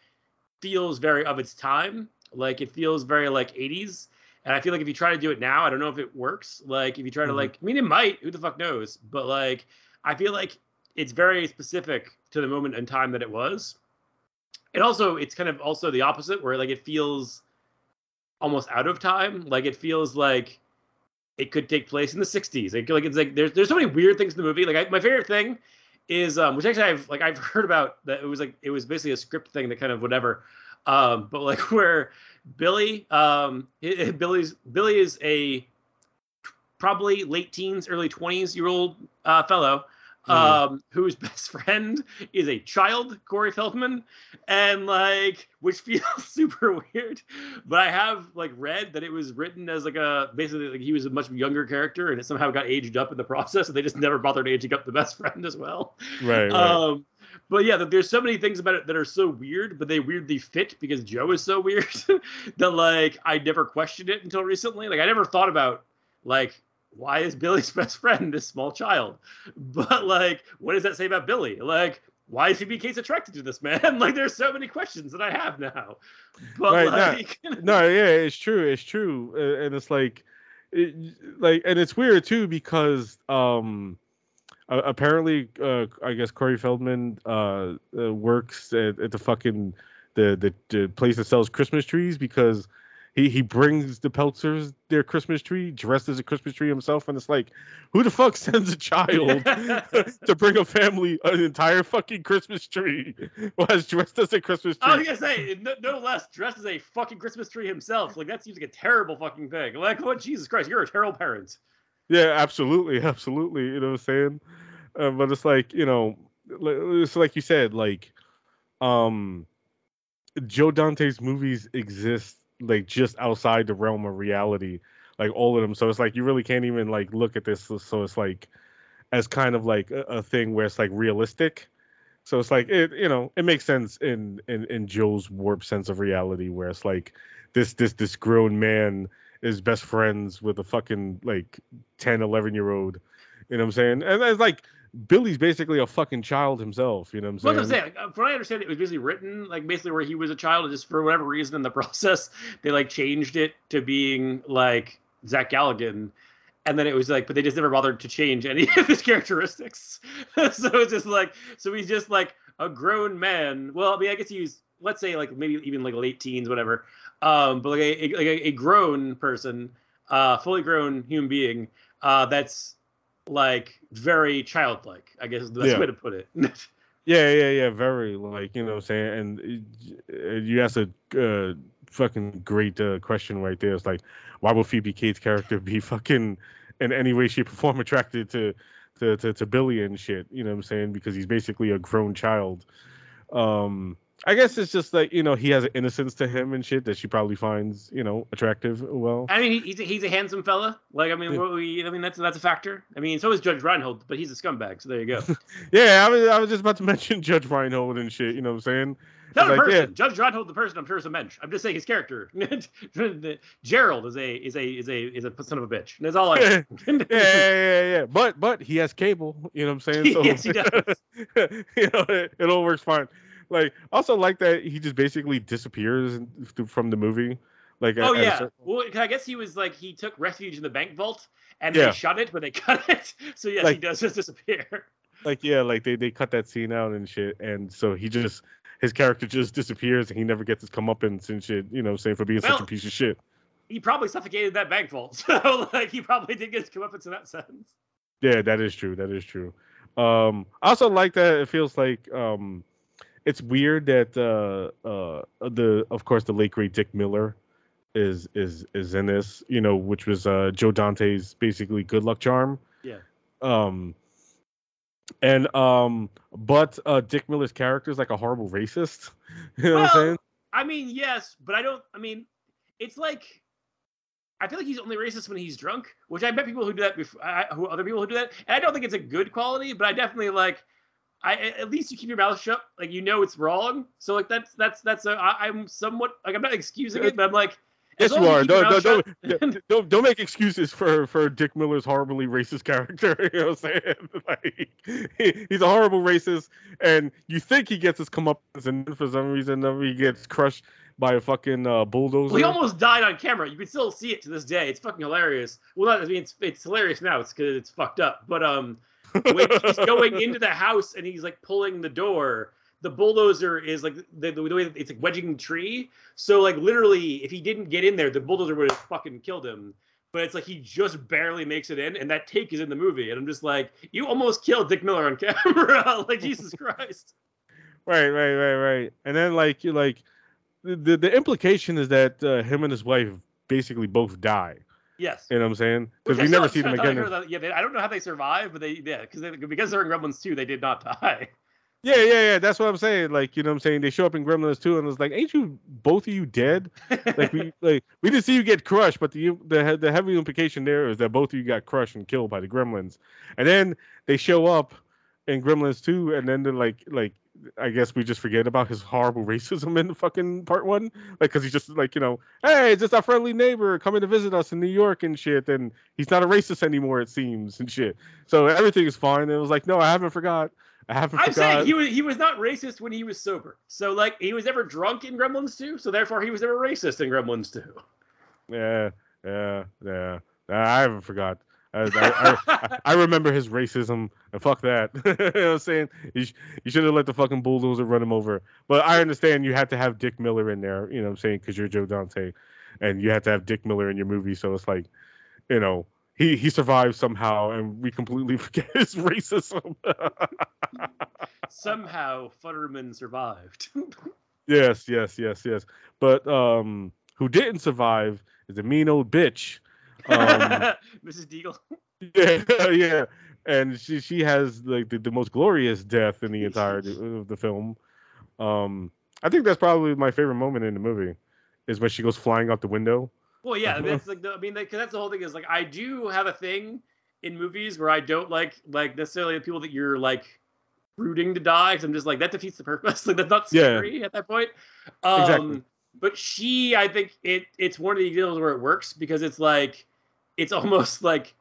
feels very of its time. Like it feels very like 80s. And I feel like if you try to do it now, I don't know if it works. Like if you try to Mhm. like I mean it might, who the fuck knows? But like I feel like it's very specific to the moment in time that it was. And also it's kind of also the opposite where like it feels almost out of time. Like it feels like it could take place in the 60s. Like, like it's like there's there's so many weird things in the movie. Like I, my favorite thing is um which actually I've like I've *laughs* heard about that it was like it was basically a script thing that kind of whatever. Um but like *laughs* where Billy um *laughs* Billy's Billy is a probably late teens, early 20s year old uh fellow Mhm. um whose *laughs* best friend is a child, Corey Feldman, and like which *laughs* feels super weird. But I have like read that it was written as like a basically like he was a much younger character and it somehow got aged up in the process, and they just never bothered aging up the best friend as well. right, right. But yeah, there's so many things about it that are so weird, but they weirdly fit because Joe is so *laughs* weird that like I never questioned it until recently. Like I never thought about like why is Billy's *laughs* best friend this small child? But like, what does that say about Billy? Like, why is he being Case attracted to this man? *laughs* Like, there's so many questions that I have now. But Right, no. like, no, yeah, it's true, it's true, uh, and it's like, it, like, and it's weird too because um, uh, apparently, uh, I guess Corey Feldman uh, uh works at, at the fucking the, the the place that sells Christmas trees because he he brings the Peltzers their Christmas tree dressed as a Christmas tree himself, and it's like, who the fuck *laughs* sends a child *laughs* to bring a family an entire fucking Christmas tree was dressed as a Christmas tree? I was gonna say no, no, less dressed as a fucking Christmas tree himself. Like that seems like a terrible fucking thing. Like what? Jesus Christ, you're a terrible parent. Yeah, absolutely, *laughs* absolutely. You know what I'm saying? Uh, but it's like you know, it's like you said, like, um, Joe Dante's movies exist like just outside the realm of reality, like all of them. So it's like you really can't even like look at this. So it's like as kind of like a, a thing where it's like realistic. So it's like it, you know, it makes sense in in in Joe's warped sense of reality, where it's like this this this grown man is best friends with a fucking like 10 11 year old you know what i'm saying and it's like Billy's basically a fucking child himself. You know what I'm saying? What I'm saying, uh, from what I understand, it was basically written like basically where he was a child, and just for whatever reason in the *laughs* process, they like changed it to being like Zach Galligan, and then it was like, but they just never bothered to change any *laughs* of his characteristics. *laughs* so it's just like, so he's just like a grown man. Well, I mean, I guess he's let's say like maybe even like late teens, whatever. Um, but like a, like a, grown person, uh, fully grown human being, uh, that's like very childlike. I guess is the best yeah. way to put it. *laughs* yeah, yeah, yeah. Very like you know what I'm saying. And uh, you asked a uh, fucking great uh, question right there. It's like, why would Phoebe Cates' character be *laughs* fucking in any way, shape, or form attracted to to to, to Billy and shit? You know what I'm saying? Because he's basically a grown child. Um, I guess it's just like you know he has an innocence to him and shit that she probably finds you know attractive. Well, I mean he's a, he's a handsome fella. Like I mean, yeah. we, I mean that's that's a factor. I mean, so is Judge Reinhold, but he's a scumbag. So there you go. *laughs* yeah, I was I was just about to *laughs* mention Judge Reinhold and shit. You know what I'm saying? Not like, a person. Yeah. Judge Reinhold, the person, I'm sure is a mensch. I'm just saying his character. *laughs* Gerald is a is a is a is a son of a bitch. That's all I. yeah, yeah, yeah, yeah. But but he has cable. You know what I'm saying? So, yes, he does. you know, it, it all works fine like also like that he just basically disappears from the movie. Like oh yeah, well I guess he was like he took refuge in the bank vault and yeah. they shut it, but they *laughs* cut it. So yes, like, he does just disappear. Like yeah, like they they cut that scene out and shit, and so he just his character just disappears and he never gets his comeuppance and shit. You know, saying for being well, such a piece of shit. He probably suffocated that bank vault, *laughs* so like he probably did get his comeuppance in that sense. Yeah, that is true. That is true. Um, I also like that it feels like um it's weird that uh, uh, the of course the late great Dick Miller is is is in this, you know, which was uh, Joe Dante's basically good luck charm. Yeah. Um. And um, but uh, Dick Miller's character is like a horrible racist. *laughs* You know well, what I'm saying? I mean, yes, but I don't. I mean, it's like I feel like he's only racist when he's drunk, which I bet people who do that before, I, who other people who do that, and I don't think it's a good quality, but I definitely like I at least you keep your mouth shut, like you know it's wrong. So like that's that's that's a, I, I'm somewhat like I'm not excusing it, but I'm like. Yes, you are. Don't don't, don't, *laughs* don't don't make excuses for for Dick Miller's horribly racist character. *laughs* You know what I'm saying? *laughs* Like he, he's a horrible racist, and you think he gets his comeuppance, and for some reason, he gets crushed by a fucking uh, bulldozer. Well, he almost died on camera. You can still see it to this day. It's fucking hilarious. Well, not, I mean, it's it's hilarious now. It's because it's fucked up. But um, when he's *laughs* going into the house and he's like pulling the door. The bulldozer is like the, the way it's like wedging the tree. So like literally if he didn't get in there the bulldozer would have fucking killed him. But it's like he just barely makes it in and that take is in the movie. And i'm just like you almost killed dick miller on *laughs* camera. Like jesus *laughs* christ. Right right right right. And then like you like the the implication is that uh, him and his wife basically both die Yes. You know what I'm saying? Because we never see them again. That, yeah, they, I don't know how they survive, but they yeah, because they, because they're in Gremlins 2, they did not die. Yeah, yeah, yeah. That's what I'm saying. Like, you know what I'm saying? They show up in Gremlins 2 and it's like, ain't you both of you dead? like we *laughs* like we didn't see you get crushed, but the the the heavy implication there is that both of you got crushed and killed by the Gremlins. And then they show up in Gremlins 2 and then they're like like I guess we just forget about his horrible *laughs* racism in the fucking part one, like because he's just like you know, hey, it's just our friendly neighbor coming to visit us in New York and shit, and he's not a racist anymore, it seems, and shit. So everything is fine. It was like, no, I haven't forgot. I haven't. I'm forgot. saying he was he was not racist when he was sober. So like he was never drunk in Gremlins 2, so therefore he was never racist in Gremlins 2. Yeah, yeah, yeah. I haven't forgot. I, I, I, remember his racism, and fuck that. *laughs* you know what I'm saying? You, sh- you should have let the fucking bulldozer run him over. But I understand you had to have Dick Miller in there, you know what I'm saying, because you're Joe Dante. and you had to have Dick Miller in your movie, so it's like, you know, he he survived somehow, and we completely *laughs* forget his racism. *laughs* Somehow Futterman survived. yes, yes, yes, yes. But um, who didn't survive is a mean old bitch. Um, *laughs* Mrs. Deagle. yeah, *laughs* yeah, *laughs* and she she has like the, the most glorious death in the entire of the film. Um, I think that's probably my favorite moment in the movie, is when she goes flying out the window. Well, yeah, that's like the, I mean, like, 'cause that's the whole thing is like I do have a thing in movies where I don't like like necessarily the people that you're like rooting to die because I'm just like that defeats the purpose. Like that's not Yeah. scary at that point. Um, Exactly. But she, I think it it's one of the deals where it works because it's like it's almost like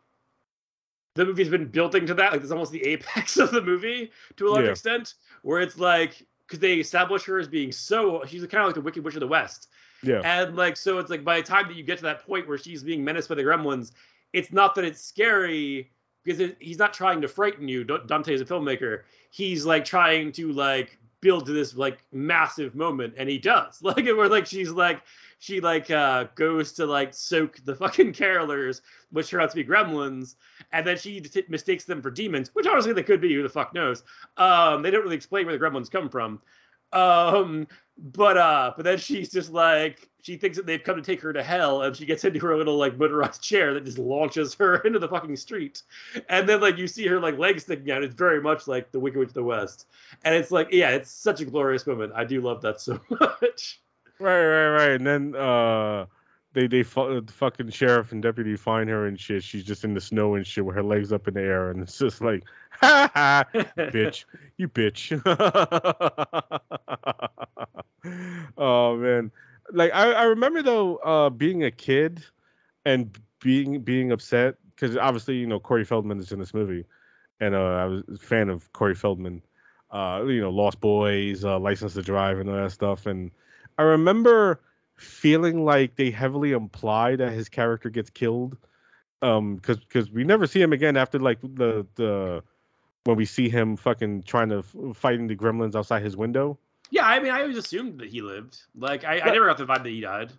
the movie's been building to that. Like it's almost the apex *laughs* of the movie to a large Yeah. extent, where it's like because they establish her as being so she's kind of like the Wicked Witch of the West. Yeah, And like, so it's like by the time that you get to that point where she's being menaced by the gremlins, it's not that it's scary because it, he's not trying to frighten you. Dante is a filmmaker. He's like trying to like build to this like massive moment, and he does. *laughs* Like, it where like she's like she like uh goes to like soak the fucking carolers, which turn out to be gremlins, and then she t- mistakes them for demons, which honestly they could be. Who the fuck knows? Um, they don't really explain where the gremlins come from. Um, but uh, but then she's just like she thinks that they've come to take her to hell, and she gets into her little like motorized chair that just launches her *laughs* into the fucking street, and then like you see her like legs sticking out. It's very much like the Wicked Witch of the West, and it's like yeah, it's such a glorious moment. I do love that so *laughs* much. right, right, right. And then uh, they they fu- the fucking sheriff and deputy find her and shit. She's just in the snow and shit with her legs up in the air, and it's just like, *laughs* ha ha, bitch, *laughs* you bitch. *laughs* oh man, like I, I remember though, uh, being a kid and being being upset because obviously you know Corey Feldman is in this movie, and uh, I was a fan of Corey Feldman. Uh, you know, Lost Boys, uh, License to Drive, and all that stuff. And I remember feeling like they heavily imply that his character gets killed, um, because because we never see him again after like the the when we see him fucking trying to fighting the gremlins outside his window. yeah, I mean, I always assumed that he lived. Like, I, I never got the vibe that he died.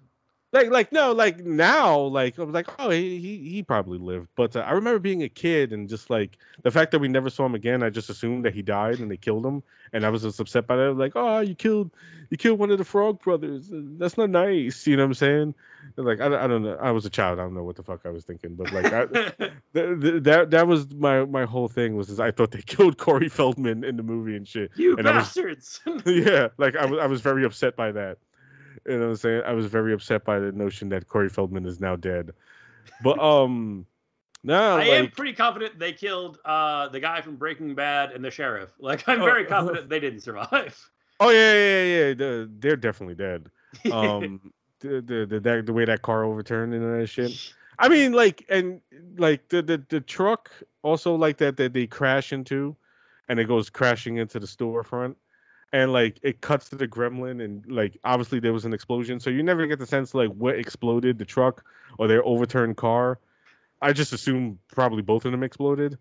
Like like no like now like I was like oh he he, he probably lived but uh, I remember being a kid and just like the fact that we never saw him again I just assumed that he died and they killed him and I was just upset by that like oh you killed you killed one of the Frog brothers Uh, that's not nice you know what I'm saying And, like I, don't- I don't know I was a child I don't know what the fuck I was thinking but like I, *laughs* th- th- that that was my my whole thing was is I thought they *laughs* killed Corey Feldman in the movie and shit you And I was- bastards! *laughs* yeah, like I was, I was very upset by that. You know what I'm saying? I was very upset by the notion that Corey Feldman is now dead. But *laughs* um, no, I am pretty confident they killed uh the guy from Breaking Bad and the sheriff. *laughs* Like, I'm Oh, very uh, *laughs* confident they didn't survive. oh yeah, yeah, yeah, yeah. They're, definitely dead. Um, the, the the that the way that car overturned and all that shit. I mean, like, and like the the, the truck also like that that they crash into, and it goes crashing into the storefront, and like it cuts to the gremlin, and like obviously there was an explosion, so you never get the sense like what exploded the truck or their overturned car. I just assume probably both of them exploded.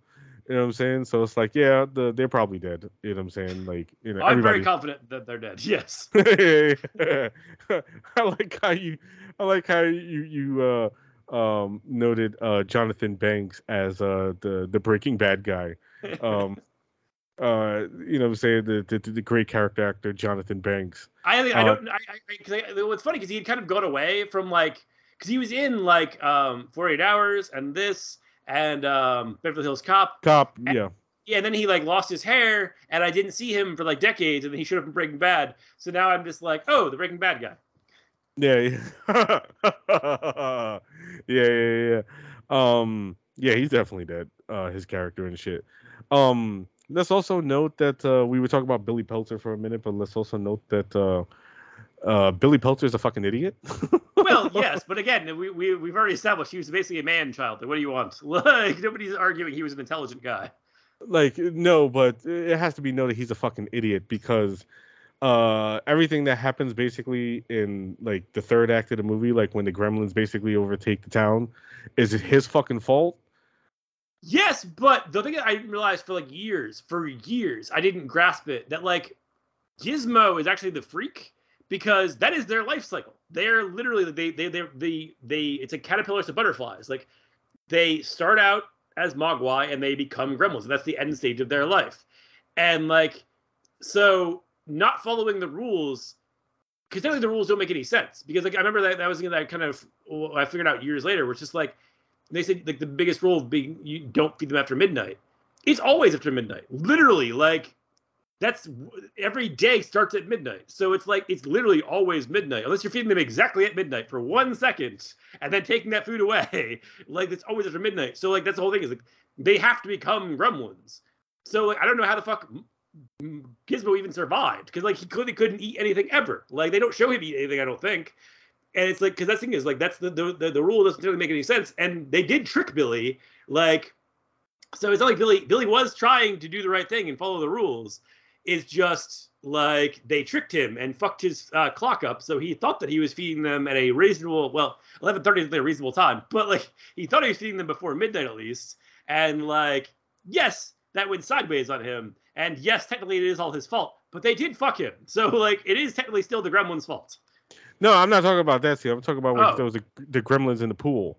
You know what I'm saying? So it's like, yeah, the, they're probably dead. You know what I'm saying? Like, you know, I'm everybody. very confident that they're dead. Yes. *laughs* I like how you I like how you you uh um noted uh Jonathan Banks as uh the the Breaking Bad guy. Um uh you know what the the, the great character actor Jonathan Banks. I I Uh, don't. I, I, I, what's funny because he had kind of gone away from like because he was in like um 48 Hours and this and um Beverly Hills Cop. Cop, And- yeah. Yeah, and then he like lost his hair, and I didn't see him for like decades, and then he showed up in Breaking Bad. So now I'm just like, oh, the Breaking Bad guy. Yeah, yeah. *laughs* yeah, yeah, yeah. Um, yeah, he's definitely dead. Uh, his character and shit. Um, let's also note that uh, we were talking about Billy Peltzer for a minute, but let's also note that uh, uh, Billy Peltzer is a fucking idiot. *laughs* Well, yes, but again, we, we we've already established he was basically a man child. What do you want? *laughs* Like nobody's arguing he was an intelligent guy. like no, but it has to be noted he's a fucking idiot because uh everything that happens basically in like the third act of the movie, like when the gremlins basically overtake the town, is it his fucking fault? Yes, but the thing that I didn't for like years, for years, I didn't grasp it that like Gizmo is actually the freak because that is their life cycle. they're literally they they they they they it's a caterpillars to butterflies. Like they start out as Mogwai and they become gremlins. And that's the end stage of their life. And like so not following the rules because technically the rules don't make any sense. Because like I remember that that was that kind of I figured out years later, which is like they said like the biggest rule of being you don't feed them after midnight. It's always after midnight. Literally, like that's every day starts at midnight. So it's like it's literally always midnight, unless you're feeding them exactly at midnight for one second and then taking that food away. *laughs* Like it's always after midnight. So like that's the whole thing is like they have to become gremlins. So like I don't know how the fuck Gizmo even survived because like he clearly couldn't eat anything ever. Like they don't show him eat anything. I don't think. And it's like because that thing is like that's the, the the rule doesn't really make any sense. And they did trick Billy. Like so it's not like Billy Billy was trying to do the right thing and follow the rules it's just like they tricked him and fucked his uh, clock up. So he thought that he was feeding them at a reasonable, well, 11:30 is a reasonable time, *laughs* but like he thought he was feeding them before midnight at least. And like, yes, that went sideways on him. And yes, technically it is all his fault, but they did fuck him. So like, it is technically still the gremlin's fault. No, I'm not talking about that. See, I'm talking about when oh. there was the, the gremlins in the pool.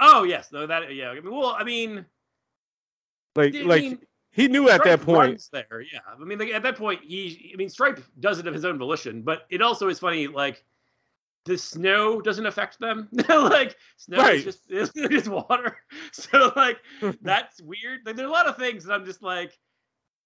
Oh yes, no, that yeah. I mean, well, I mean, like, I like mean, he knew at that point. There, yeah. I mean, like, at that point, he. I mean, Stripe does it of his own volition, but it also is funny. Like, the snow doesn't affect them. *laughs* like, snow right. *laughs* is just it's just water. *laughs* So like, that's weird. Like, there's a lot of things that I'm just like.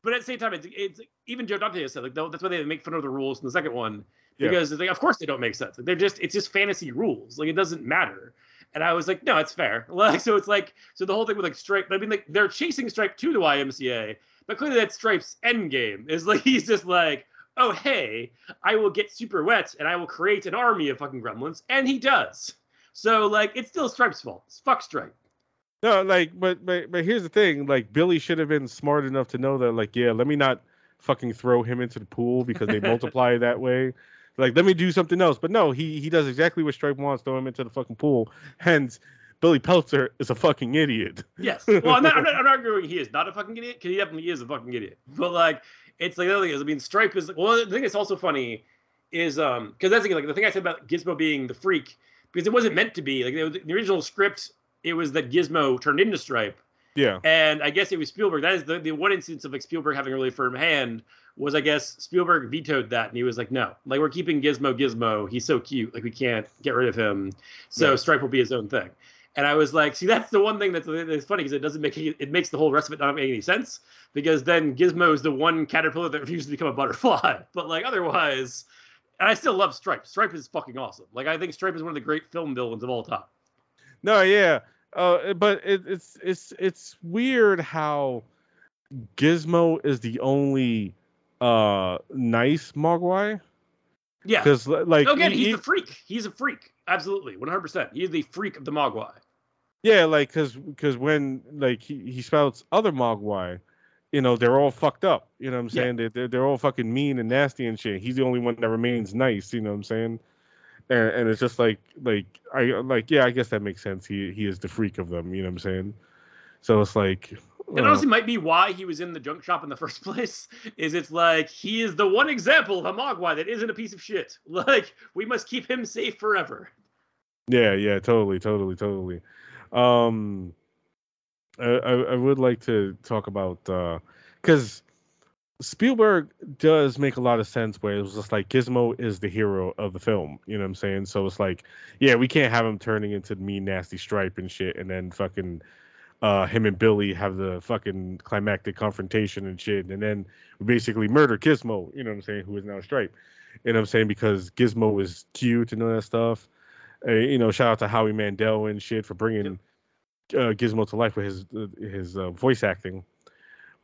But at the same time, it's, it's even Joe Dante has said like that's why they make fun of the rules in the second one because yeah. like of course they don't make sense. They're just it's just fantasy rules. Like it doesn't matter. And I was like, no, it's fair. *laughs* Like, so it's like, so the whole thing with like Stripe, I mean, like they're chasing Stripe to the YMCA, but clearly that Stripe's end game is *laughs* like he's just like, oh hey, I will get super wet and I will create an army of fucking gremlins, and he does. So like, it's still Stripe's fault. It's fuck Stripe. No, like, but but but here's the thing. Like, Billy should have been smart enough to know that, like, yeah, let me not fucking throw him into the pool because they *laughs* multiply that way. Like, let me do something else. But no, he he does exactly what Stripe wants, throw him into the fucking pool. Hence, Billy Peltzer is a fucking idiot. Yes. Well, I'm not, I'm not, I'm not *laughs* arguing he is not a fucking idiot because he definitely is a fucking idiot. But like, it's like the other thing is, I mean, Stripe is well. The thing that's also funny is um because that's the, like the thing I said about Gizmo being the freak because it wasn't meant to be like the original script. It was that Gizmo turned into Stripe. Yeah. And I guess it was Spielberg. That is the, the one instance of like Spielberg having a really firm hand was I guess Spielberg vetoed that and he was like, no, like we're keeping Gizmo Gizmo. He's so cute. Like we can't get rid of him. So yeah. Stripe will be his own thing. And I was like, see, that's the one thing that's, that's funny because it doesn't make it makes the whole rest of it not make any sense because then Gizmo is the one caterpillar that *laughs* refuses to become a butterfly. *laughs* But like otherwise, and I still love Stripe. Stripe is fucking awesome. Like I think Stripe is one of the great film villains of all time. No, yeah, uh, but it, it's it's it's weird how Gizmo is the only uh nice Mogwai. Yeah, because like again, he, he's a freak. He's a freak. Absolutely, one hundred percent. He's the freak of the Mogwai. Yeah, like because because when like he, he spouts other Mogwai, you know they're all fucked up. You know what I'm saying? Yeah. They're they're all fucking mean and nasty and shit. He's the only one that remains nice. You know what I'm saying? And, and it's just like like I like yeah I guess that makes sense. He he is the freak of them. You know what I'm saying? So it's like it honestly might be why he was in the junk shop in the *laughs* first place. Is it's like he is the one example of a Mogwai that isn't a piece of shit. *laughs* Like we must keep him safe forever. Yeah, yeah, totally, totally, totally. Um, I I, I would like to talk about because uh, Spielberg does make a lot of sense where it was just like Gizmo is the hero of the film. You know what I'm saying? So it's like, yeah, we can't have him turning into the mean, nasty stripe and shit, and then fucking uh, him and Billy have the fucking climactic confrontation and shit, and then we basically murder Gizmo. You know what I'm saying? Who is now Stripe? You know what I'm saying? Because Gizmo is cute and all that stuff. Uh, you know, shout out to Howie Mandel and shit for bringing uh, Gizmo to life with his uh, his uh, voice acting.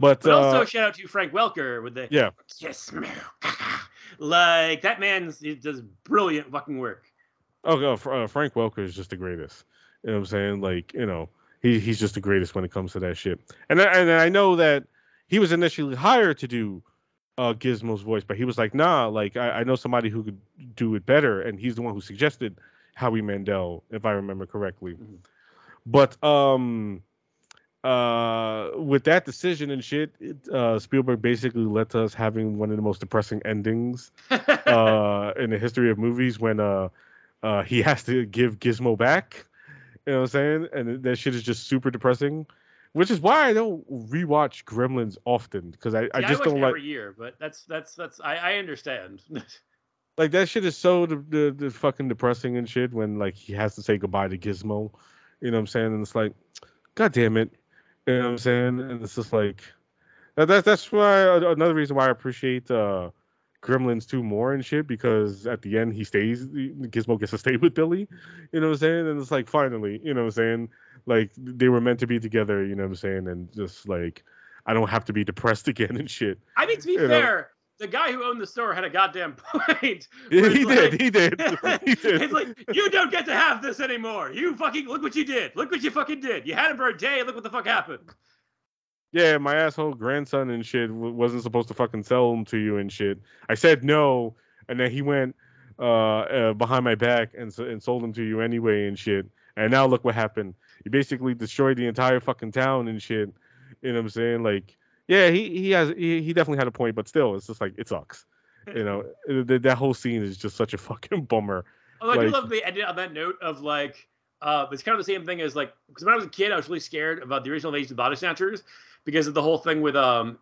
But, but also uh, shout out to Frank Welker with the yeah kiss Gizmo. *laughs* like that man does brilliant fucking work. Oh, uh, Frank Welker is just the greatest. You know what I'm saying? Like you know he he's just the greatest when it comes to that shit. And I, and I know that he was initially hired to do uh, Gizmo's voice, but he was like, nah, like I, I know somebody who could do it better, and he's the one who suggested Howie Mandel, if I remember correctly. Mm-hmm. But um, uh, with that decision and shit, it, uh, Spielberg basically led to us having one of the most depressing endings *laughs* uh, in the history of movies when uh, uh, he has to give Gizmo back. You know what I'm saying? And that shit is just super depressing, which is why I don't rewatch Gremlins often because I, I just watch don't like every year, but that's that's that's I, I understand. *laughs* like that shit is so the, the, the fucking depressing and shit when like he has to say goodbye to Gizmo. You know what I'm saying? And it's like, god damn it. You know what I'm saying? And it's just like that, that's that's why another reason why I appreciate uh Gremlins 2 more and shit because at the end he stays Gizmo gets to stay with Billy. You know what I'm saying? And it's like finally, you know what I'm saying? Like they were meant to be together, you know what I'm saying? And just like I don't have to be depressed *laughs* again and shit. I mean, to be You fair, the guy who owned the store had a goddamn *laughs* point. Yeah, *laughs* he it's did, he did. *laughs* He did. it's like you don't get to have this anymore. You fucking look what you did. Look what you fucking did. You had him for a day. Look what the fuck happened. Yeah, my asshole grandson and shit wasn't supposed to fucking sell them to you and shit. I said no, and then he went uh, uh behind my back and and sold them to you anyway and shit. And now look what happened. You basically destroyed the entire fucking town and shit. You know what I'm saying? Like, yeah, he he has he, he definitely had a point, but still, it's just like it sucks. You know, *laughs* that that whole scene is just such a fucking bummer. Although I do love the ending on that note of like, uh, it's kind of the same thing as like, because when I was a kid, I was really scared about the original Age of the Body Snatchers because of the whole thing with um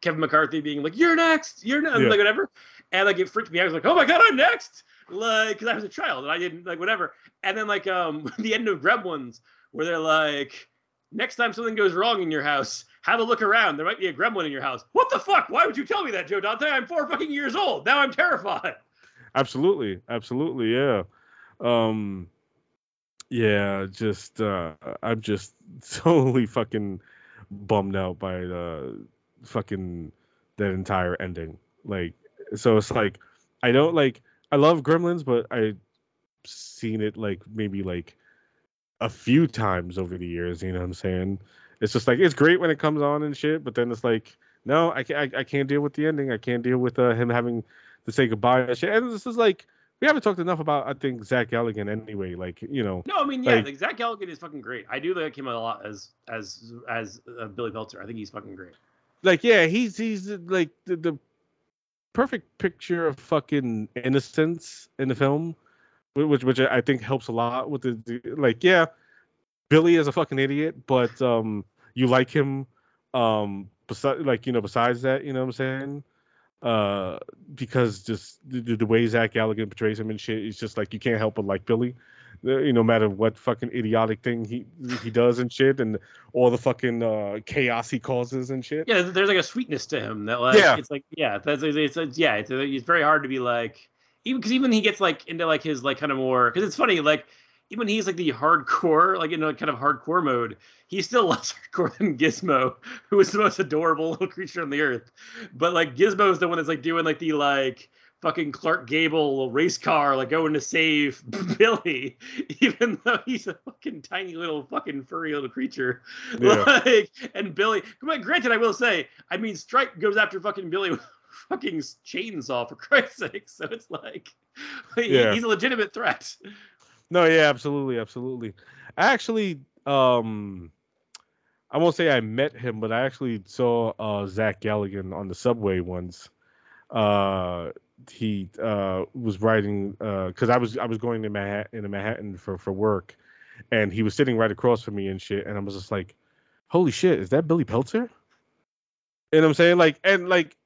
Kevin McCarthy being like, "You're next, you're next," Yeah. like whatever, and like it freaked me out. I was like, "Oh my god, I'm next!" Like, because I was a child and I didn't like whatever. And then like um *laughs* the end of Gremlins, where they're like, "Next time something goes wrong in your house." Have a look around. There might be a gremlin in your house. What the fuck? Why would you tell me that, Joe Dante? I'm four fucking years old. Now I'm terrified. Absolutely, absolutely, yeah. Um, yeah, just uh, I'm just *laughs* totally fucking bummed out by the fucking that entire ending. Like, so it's like I don't like I love Gremlins, but I've seen it like maybe like a few times over the years. You know what I'm saying? It's just like it's great when it comes on and shit, but then it's like no, I can't. I, I can't deal with the ending. I can't deal with uh, him having to say goodbye and shit. And this is like we haven't talked enough about I think Zach Galligan anyway. Like you know, No, I mean, yeah, Like- like, Zach Galligan is fucking great. I do like him a lot as as as uh, Billy Peltzer. I think he's fucking great. like yeah, he's he's like the, the perfect picture of fucking innocence in the film, which which I think helps a lot with the, the like yeah, Billy is a fucking idiot, but um you like him um besides like you know besides that you know what I'm saying uh because just the, the- way Zach Galligan portrays him and shit is just like you can't help but like Billy. Uh, You know, no matter what fucking idiotic thing he he does and shit, and all the fucking uh, chaos he causes and shit. Yeah, there's like a sweetness to him that like Yeah. it's like yeah, that's it's, it's yeah, it's, it's very hard to be like even because even he gets like into like his like kind of more because it's funny like even he's like the hardcore like in a kind of hardcore mode he's still *laughs* less hardcore than Gizmo who is the most adorable *laughs* little creature on the earth but like Gizmo is the one that's like doing like the like fucking Clark Gable race car like going to save *laughs* Billy even though he's a fucking tiny little fucking furry little creature Yeah. like and Billy come on, granted I will say I mean Stripe goes after fucking Billy with fucking chainsaw for *laughs* Christ's sake so it's like Yeah. he's a legitimate threat No, yeah, absolutely, absolutely. I actually, um, I won't say I met him, but I actually saw uh, Zach Galligan on the subway once. Uh, he uh, was riding because I was I was going to Manhattan into Manhattan for for work, and he was sitting right across from me and shit, and I was just like, "Holy shit, is that Billy Peltzer?" You know what I'm saying? Like, and like uh,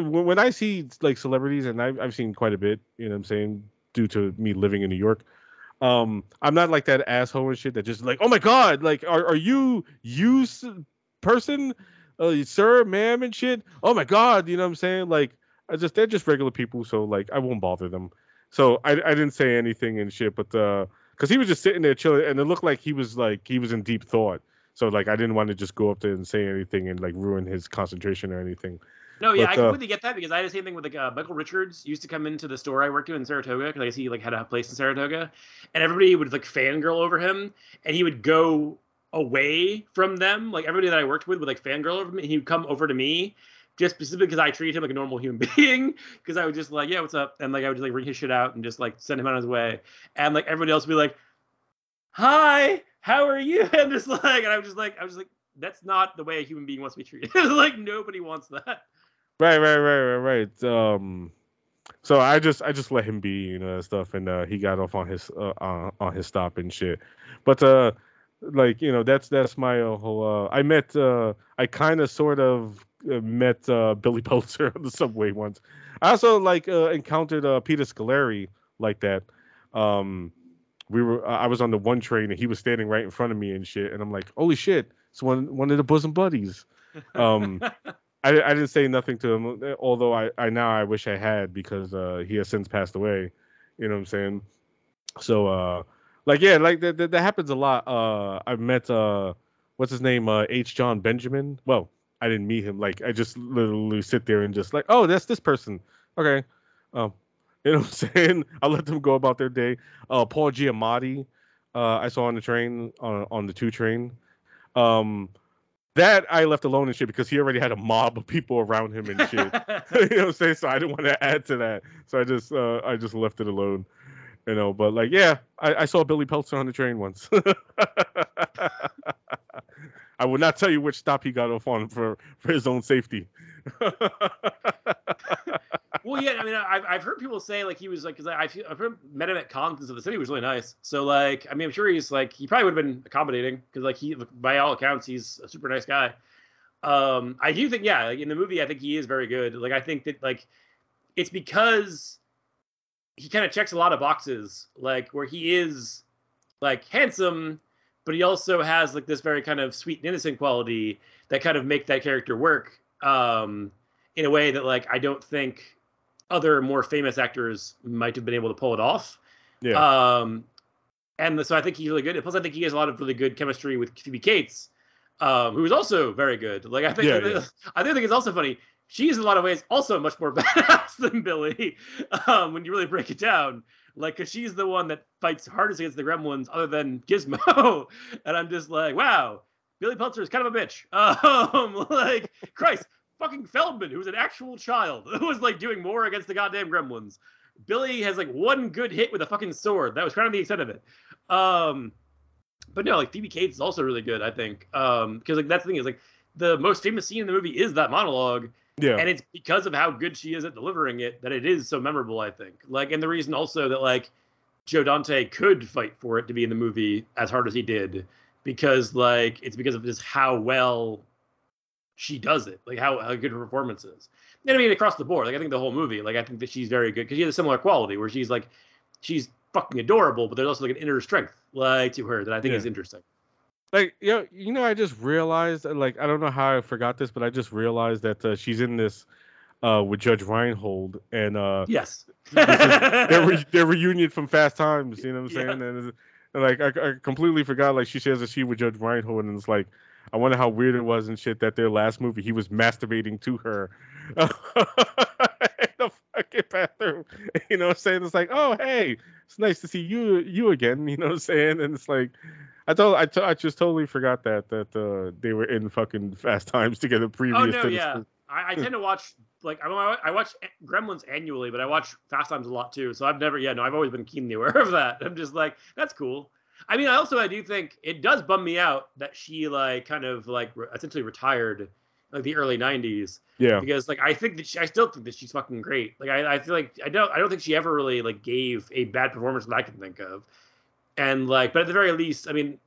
when I see like celebrities, and I've I've seen quite a bit, you know what I'm saying, due to me living in New York um i'm not like that asshole and shit that just like oh my god like are, are you you person? Uh, sir ma'am and shit? Oh my god you know what i'm saying? Like i just they're just regular people so like i won't bother them. So i, I didn't say anything and shit but uh because he was just sitting there chilling and it looked like he was like he was in deep thought. So like i didn't want to just go up there and say anything and like ruin his concentration or anything no yeah But, I uh, completely get that because I had the same thing with like uh, Michael Richards used to come into the store I worked in in Saratoga because I guess he like had a place in Saratoga and everybody would like fangirl over him and he would go away from them like everybody that I worked with would like fangirl over him and he would come over to me just specifically because I treated him like a normal human *laughs* being. Because I would just like, yeah, what's up? And like I would just like bring his shit out and just like send him on his way. And like everybody else would be like, Hi, how are you? *laughs* And just like, and I was just like, I was just like, that's not the way a human being wants to be treated. *laughs* like nobody wants that. Right, right, right, right, right. Um, So I just I just let him be, you know, and stuff, and uh, he got off on his uh, uh, on his stop and shit. But uh, like you know, that's that's my uh, whole. Uh, I met uh, I kind of sort of uh, met uh, Billy *laughs* Peltzer on the subway once. I also like uh, encountered uh, Peter Scolari like that. Um, we were I was on the one train and he was standing right in front of me and shit, and I'm like, holy shit, it's one one of the bosom buddies. *laughs* Um, I, I didn't say nothing to him, although I, I now I wish I had because uh, he has since passed away. You know what I'm saying? So uh, like yeah, like that, that, that happens a lot. Uh, I've met uh, what's his name? Uh, H. Jon Benjamin. Well, I didn't meet him. Like I just literally sit there and just like, oh, that's this person. Okay. Um, you know what I'm *laughs* saying? I let them go about their day. Uh, Paul Giamatti, uh, I saw on the train on on the two train. Um, that I left alone and shit because he already had a mob of people around him and shit. *laughs* *laughs* you know what I'm saying? So I didn't want to add to that. So I just uh, I just left it alone. You know, but like yeah, I, I saw Billy Peltzer on the train once. *laughs* I will not tell you which stop he got off on for for his own safety. *laughs* well, yeah, I mean, I've, I've heard people say like he was like because I feel I've met him at Constance of the City was really nice. So like, I mean, I'm sure he's like he probably would have been accommodating because like he by all accounts he's a super nice guy. Um, I do think yeah, like in the movie I think he is very good. Like I think that like it's because he kind of checks a lot of boxes, like where he is like handsome, but he also has like this very kind of sweet and innocent quality that kind of make that character work um, in a way that like I don't think other more famous actors might have been able to pull it off. Yeah. Um, and so I think he's really good. Plus, I think he has a lot of really good chemistry with Phoebe Cates, um, who is also very good. Like I think, yeah, yeah. *laughs* I think it's also funny. She's in a lot of ways also much more *laughs* badass than Billy um, when you really break it down. Like, cause she's the one that fights hardest against the Gremlins, other than Gizmo. *laughs* and I'm just like, wow, Billy Peltzer is kind of a bitch. *laughs* Um, like, Christ, fucking Feldman, who was an actual child, *laughs* who was like doing more against the goddamn Gremlins. Billy has like one good hit with a fucking sword. That was kind of the extent of it. Um, but no, like Phoebe Cates is also really good, I think. Um, because like that's the thing is like the most famous scene in the movie is that monologue. Yeah. And it's because of how good she is at delivering it that it is so memorable, I think. Like, and the reason also that like Joe Dante could fight for it to be in the movie as hard as he did, because like it's because of just how well she does it, like how, how good her performance is. And I mean, across the board, like I think the whole movie, like I think that she's very good because she has a similar quality where she's like, she's fucking adorable, but there's also like an inner strength like to her that I think yeah. is interesting. Like you know, you know, I just realized, like I don't know how I forgot this, but I just realized that uh, she's in this uh, with Judge Reinhold, and uh, yes, their, re- *laughs* their reunion from Fast Times. You know what I'm saying? Yeah. And, like I, I completely forgot, like she shares a sheet with Judge Reinhold, and it's like I wonder how weird it was and shit that their last movie he was masturbating to her *laughs* in the fucking bathroom. *laughs* You know what I'm saying? It's like, oh hey, it's nice to see you you again. *laughs* You know what I'm saying? And it's like, I told I, t- I just totally forgot that that uh, they were in fucking Fast Times together previous. Oh no, to yeah. I, I, tend to watch like I, I watch Gremlins annually, but I watch Fast Times a lot too. So I've never, yeah, no, I've always been keenly *laughs* aware of that. I'm just like, that's cool. I mean, I also I do think it does bum me out that she like kind of like re- essentially retired like the early 90s yeah because like i think that she, i still think that she's fucking great like I, I feel like i don't i don't think she ever really like gave a bad performance that i can think of and like but at the very least i mean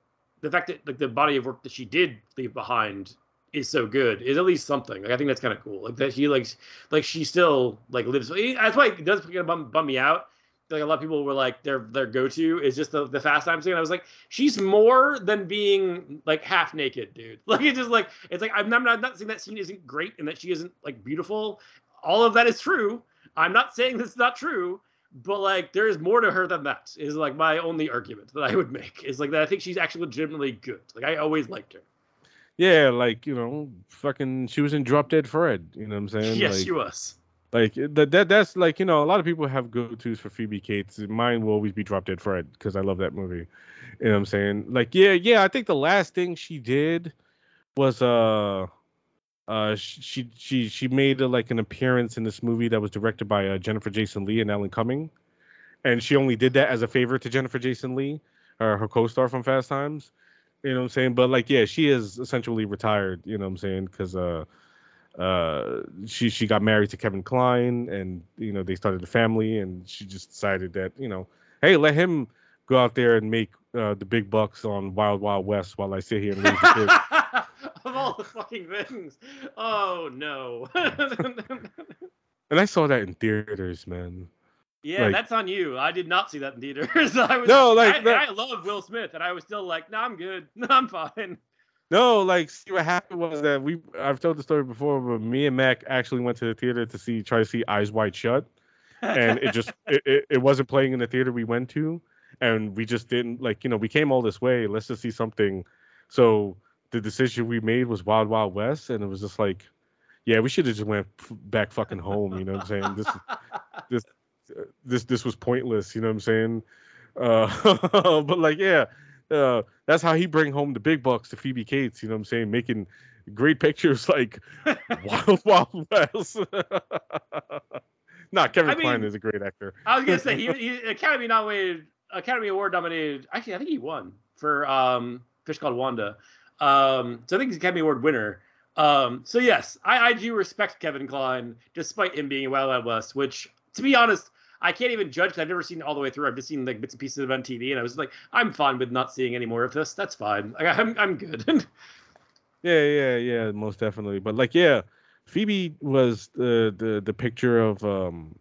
the fact that like the body of work that she did leave behind is so good is at least something like i think that's kind of cool like that she like like she still like lives eh, that's why it does kind of bum, bum me out like a lot of people were like their their go to is just the, the fast time scene. I was like, she's more than being like half naked, dude. *laughs* Like it's just like it's like I'm not, I'm not saying that scene isn't great and that she isn't like beautiful. All of that is true. I'm not saying this is not true, but like there is more to her than that. Is like my only argument that I would make is like that I think she's actually legitimately good. Like I always liked her. Yeah, like you know, fucking, she was in Drop Dead Fred. You know what I'm saying? Yes, like, she was. Like that, that that's like you know a lot of people have go tos for Phoebe Cates. Mine will always be Drop Dead Fred because I love that movie. You know what I'm saying? Like yeah, yeah. I think the last thing she did was uh uh she she she made uh, like an appearance in this movie that was directed by uh, Jennifer Jason Leigh and Alan Cumming, and she only did that as a favor to Jennifer Jason Leigh, uh, her co-star from Fast Times. You know what I'm saying? But like yeah, she is essentially retired. You know what I'm saying? Because uh uh, she she got married to Kevin Kline, and you know they started a family, and she just decided that you know, hey, let him go out there and make uh, the big bucks on Wild Wild West while I sit here and raise the kids. *laughs* of all the fucking things. Oh no. *laughs* and I saw that in theaters, man. Yeah, Like- that's on you. I did not see that in theaters. *laughs* I was, No, like, I, that- I love Will Smith, and I was still like, no, I'm good. *laughs* No, I'm fine. No, like see what happened was that we I've told the story before, but me and Mac actually went to the theater to see try to see Eyes Wide Shut, and it just *laughs* it, it, it wasn't playing in the theater we went to, and we just didn't like you know we came all this way let's just see something, so the decision we made was Wild Wild West, and it was just like, yeah, we should have just went f- back fucking home, you know what I'm saying? This this this this was pointless, you know what I'm saying? Uh, *laughs* but like yeah, uh, that's how he bring home the big bucks to Phoebe Cates, you know what I'm saying? Making great pictures *laughs* like Wild Wild West. *laughs* nah, Kevin I mean- is a great actor. I was gonna say he, he Academy nominated, Academy Award nominated. Actually, I think he won for um, Fish Called Wanda. Um, so I think he's Academy Award winner. Um, so yes, I, I do respect Kevin Kline despite him being Wild Wild West. Which, to be honest, I can't even judge because I've never seen it all the way through. I've just seen like bits and pieces of it on TV, and I was like, I'm fine with not seeing any more of this. That's fine. Like, I'm I'm good. *laughs* Yeah, yeah, yeah, most definitely. But like, yeah, Phoebe was the the the picture of um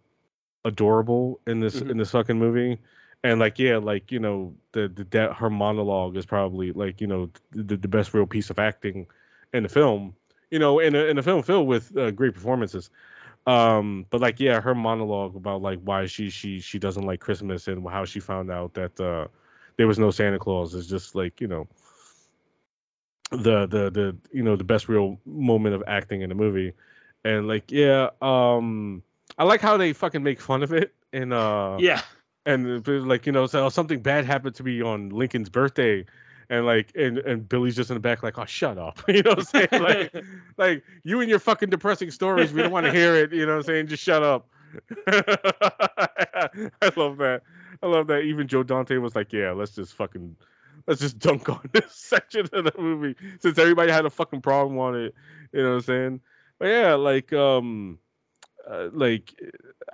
adorable in this Mhm. in this fucking movie. And like, yeah, like you know, the the that her monologue is probably like you know the the best real piece of acting in the film. You know, in a in a film filled with uh, great performances. Um, but like, yeah, her monologue about like why she she she doesn't like Christmas and how she found out that uh there was no Santa Claus is just like you know the the the you know the best real moment of acting in the movie and like yeah um i like how they fucking make fun of it and uh yeah. and like you know so something bad happened to me on lincoln's birthday and like and and billy's just in the back like oh shut up. *laughs* You know what i'm saying? Like *laughs* like you and your fucking depressing stories we don't want to hear it. You know what i'm saying? Just shut up. *laughs* I love that. I love that. Even joe dante was like yeah let's just fucking let's just dunk on this section of the movie since everybody had a fucking problem on it. You know what i'm saying? But yeah like um uh, like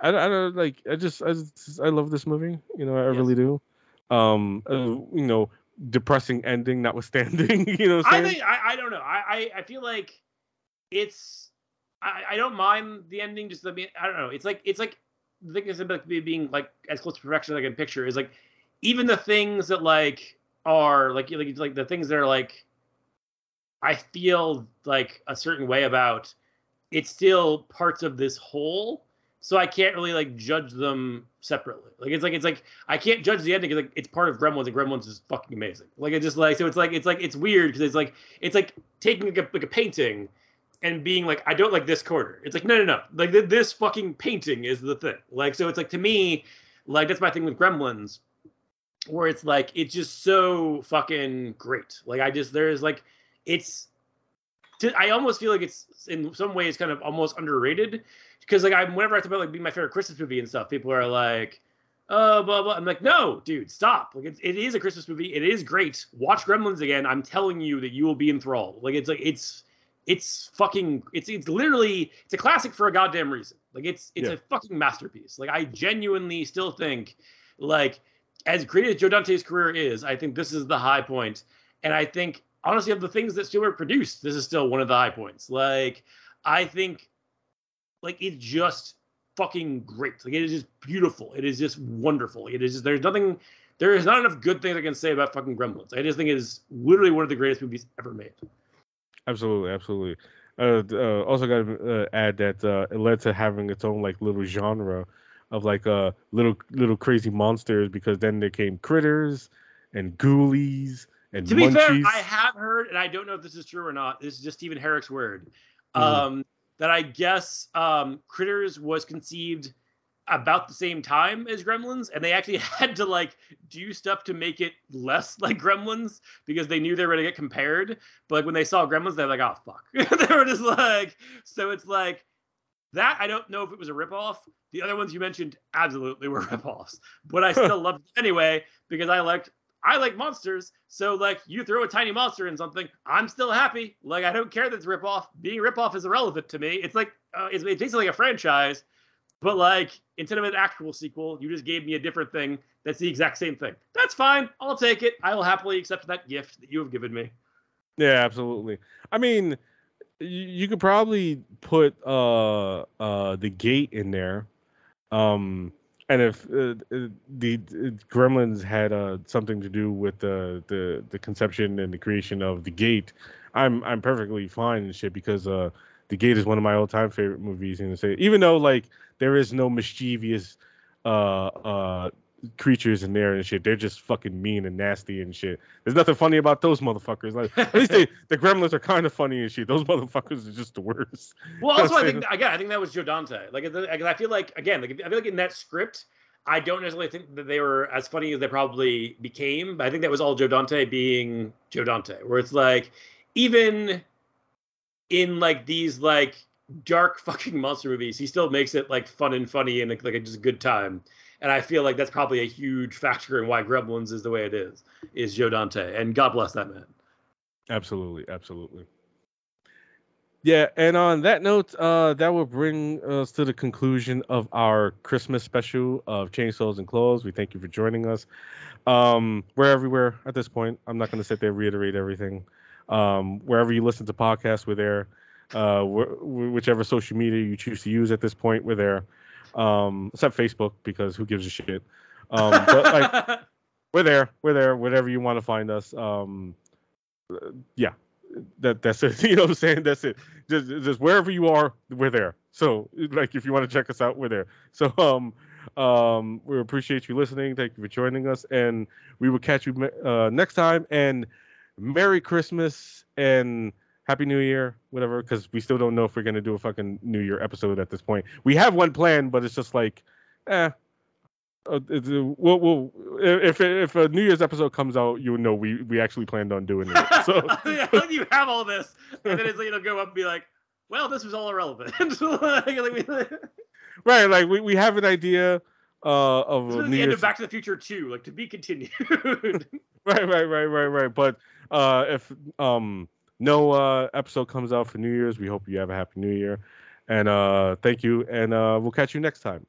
I, I don't like i just i just i love this movie you know i Yes. really do. Um uh, you know depressing ending notwithstanding *laughs* you know I think I, I don't know. I, I I feel like it's I, I don't mind the ending. Just the I don't know. It's like it's like the thing is about be- being like as close to perfection as I can picture is like even the things that like are like like like the things that are like I feel like a certain way about. It's still parts of this whole, so I can't really like judge them separately. Like it's like it's like I can't judge the ending because like it's part of Gremlins and Gremlins is fucking amazing. Like it's just like so it's like it's like it's weird because it's like it's like taking like a, like a painting and being like I don't like this corner. It's like no no no like th- this fucking painting is the thing. Like so it's like to me like that's my thing with Gremlins where it's like it's just so fucking great. Like I just there's like it's I almost feel like it's in some ways kind of almost underrated because like I whenever I talk about like being my favorite Christmas movie and stuff, people are like, oh blah blah. I'm like, no, dude, stop. Like it's, it is a Christmas movie. It is great. Watch Gremlins again. I'm telling you that you will be enthralled. Like it's like it's it's fucking it's it's literally it's a classic for a goddamn reason. Like it's it's Yeah. a fucking masterpiece. Like I genuinely still think like as great as Joe Dante's career is, I think this is the high point. And I think honestly of the things that Spielberg produced, this is still one of the high points. Like I think like it's just fucking great. Like it is just beautiful. It is just wonderful. It is just there's nothing there is not enough good things I can say about fucking Gremlins. I just think it is literally one of the greatest movies ever made. Absolutely, absolutely. Uh, uh, also got to uh, add that uh, it led to having its own like little genre of like uh little little crazy monsters because then there came critters and ghoulies and To be fair, munchies. I have heard, and I don't know if this is true or not. This is just Stephen Herrick's word. Um, that I guess um, Critters was conceived about the same time as Gremlins, and they actually *laughs* had to like do stuff to make it less *laughs* like Gremlins because they knew they were gonna get compared. But like, when they saw Gremlins, they're like, "Oh fuck!" *laughs* they were just like, so it's like that. I don't know if it was a ripoff. The other ones you mentioned absolutely were ripoffs, but I still loved it anyway because I liked I like monsters, so like you throw a tiny monster in something, I'm still happy. Like I don't care that it's ripoff. Being ripoff is irrelevant to me. It's like uh, it's, it's basically like a franchise, but like instead of an actual sequel, you just gave me a different thing that's the exact same thing. That's fine. I'll take it. I will happily accept that gift that you have given me. Yeah, absolutely. I mean, you, you could probably put uh uh the gate in there. Um and if uh, uh the uh, Gremlins had uh, something to do with the, the the conception and the creation of the Gate, I'm I'm perfectly fine and shit because uh the Gate is one of my all time favorite movies. And say even though like there is no mischievous uh uh creatures in there and shit. They're just fucking mean and nasty and shit. There's nothing funny about those motherfuckers. Like at least they, *laughs* the gremlins are kind of funny and shit. Those motherfuckers are just the worst. Well, also I think again, I think that was Joe Dante. Like I feel like again, like I feel like in that script, I don't necessarily think that they were as funny as they probably became. But I think that was all Joe Dante being Joe Dante, where it's like even in like these like dark *laughs* fucking monster movies, he still makes it like fun and funny and like, like a just a good time and I feel like that's probably a huge factor in why Gremlins is the way it is. Is Joe Dante, and God bless that man. Absolutely, absolutely. Yeah, and on that note, uh, that will bring us to the conclusion of our Christmas special of Chainsaws and Claws. We thank you for joining us. Um, we're everywhere at this point. I'm not going to sit there reiterate everything. Um, wherever you listen to podcasts, we're there. Uh, whichever social media you choose to use at this point, we're there um, except Facebook because who gives a shit. Um, but like, *laughs* we're there, we're there. Whatever you want to find us. Um, yeah, that that's it. *laughs* You know what I'm saying? That's it. Just just wherever you are, we're there. So like, if you want to check us out, we're there. *laughs* So um, um, we appreciate you listening. Thank you for joining us, and we will catch you uh, next time. And Merry Christmas and Happy New Year, whatever, because we still don't know if we're gonna do a fucking New Year episode at this point. We have one plan, but it's just like, eh. Uh, uh, we'll, we'll, if if a New Year's episode comes out, you know we we actually planned on doing it. So *laughs* you have all this, and then it's like, it'll go up and be like, well, this was all irrelevant. *laughs* *laughs* right, like we, we have an idea uh, of this the end of Back to the Future 2, like to be continued. right, right, right, right, right. But uh, if um no uh, episode comes out for New Year's. We hope you have a happy New Year. And uh, thank you. And uh, we'll catch you next time.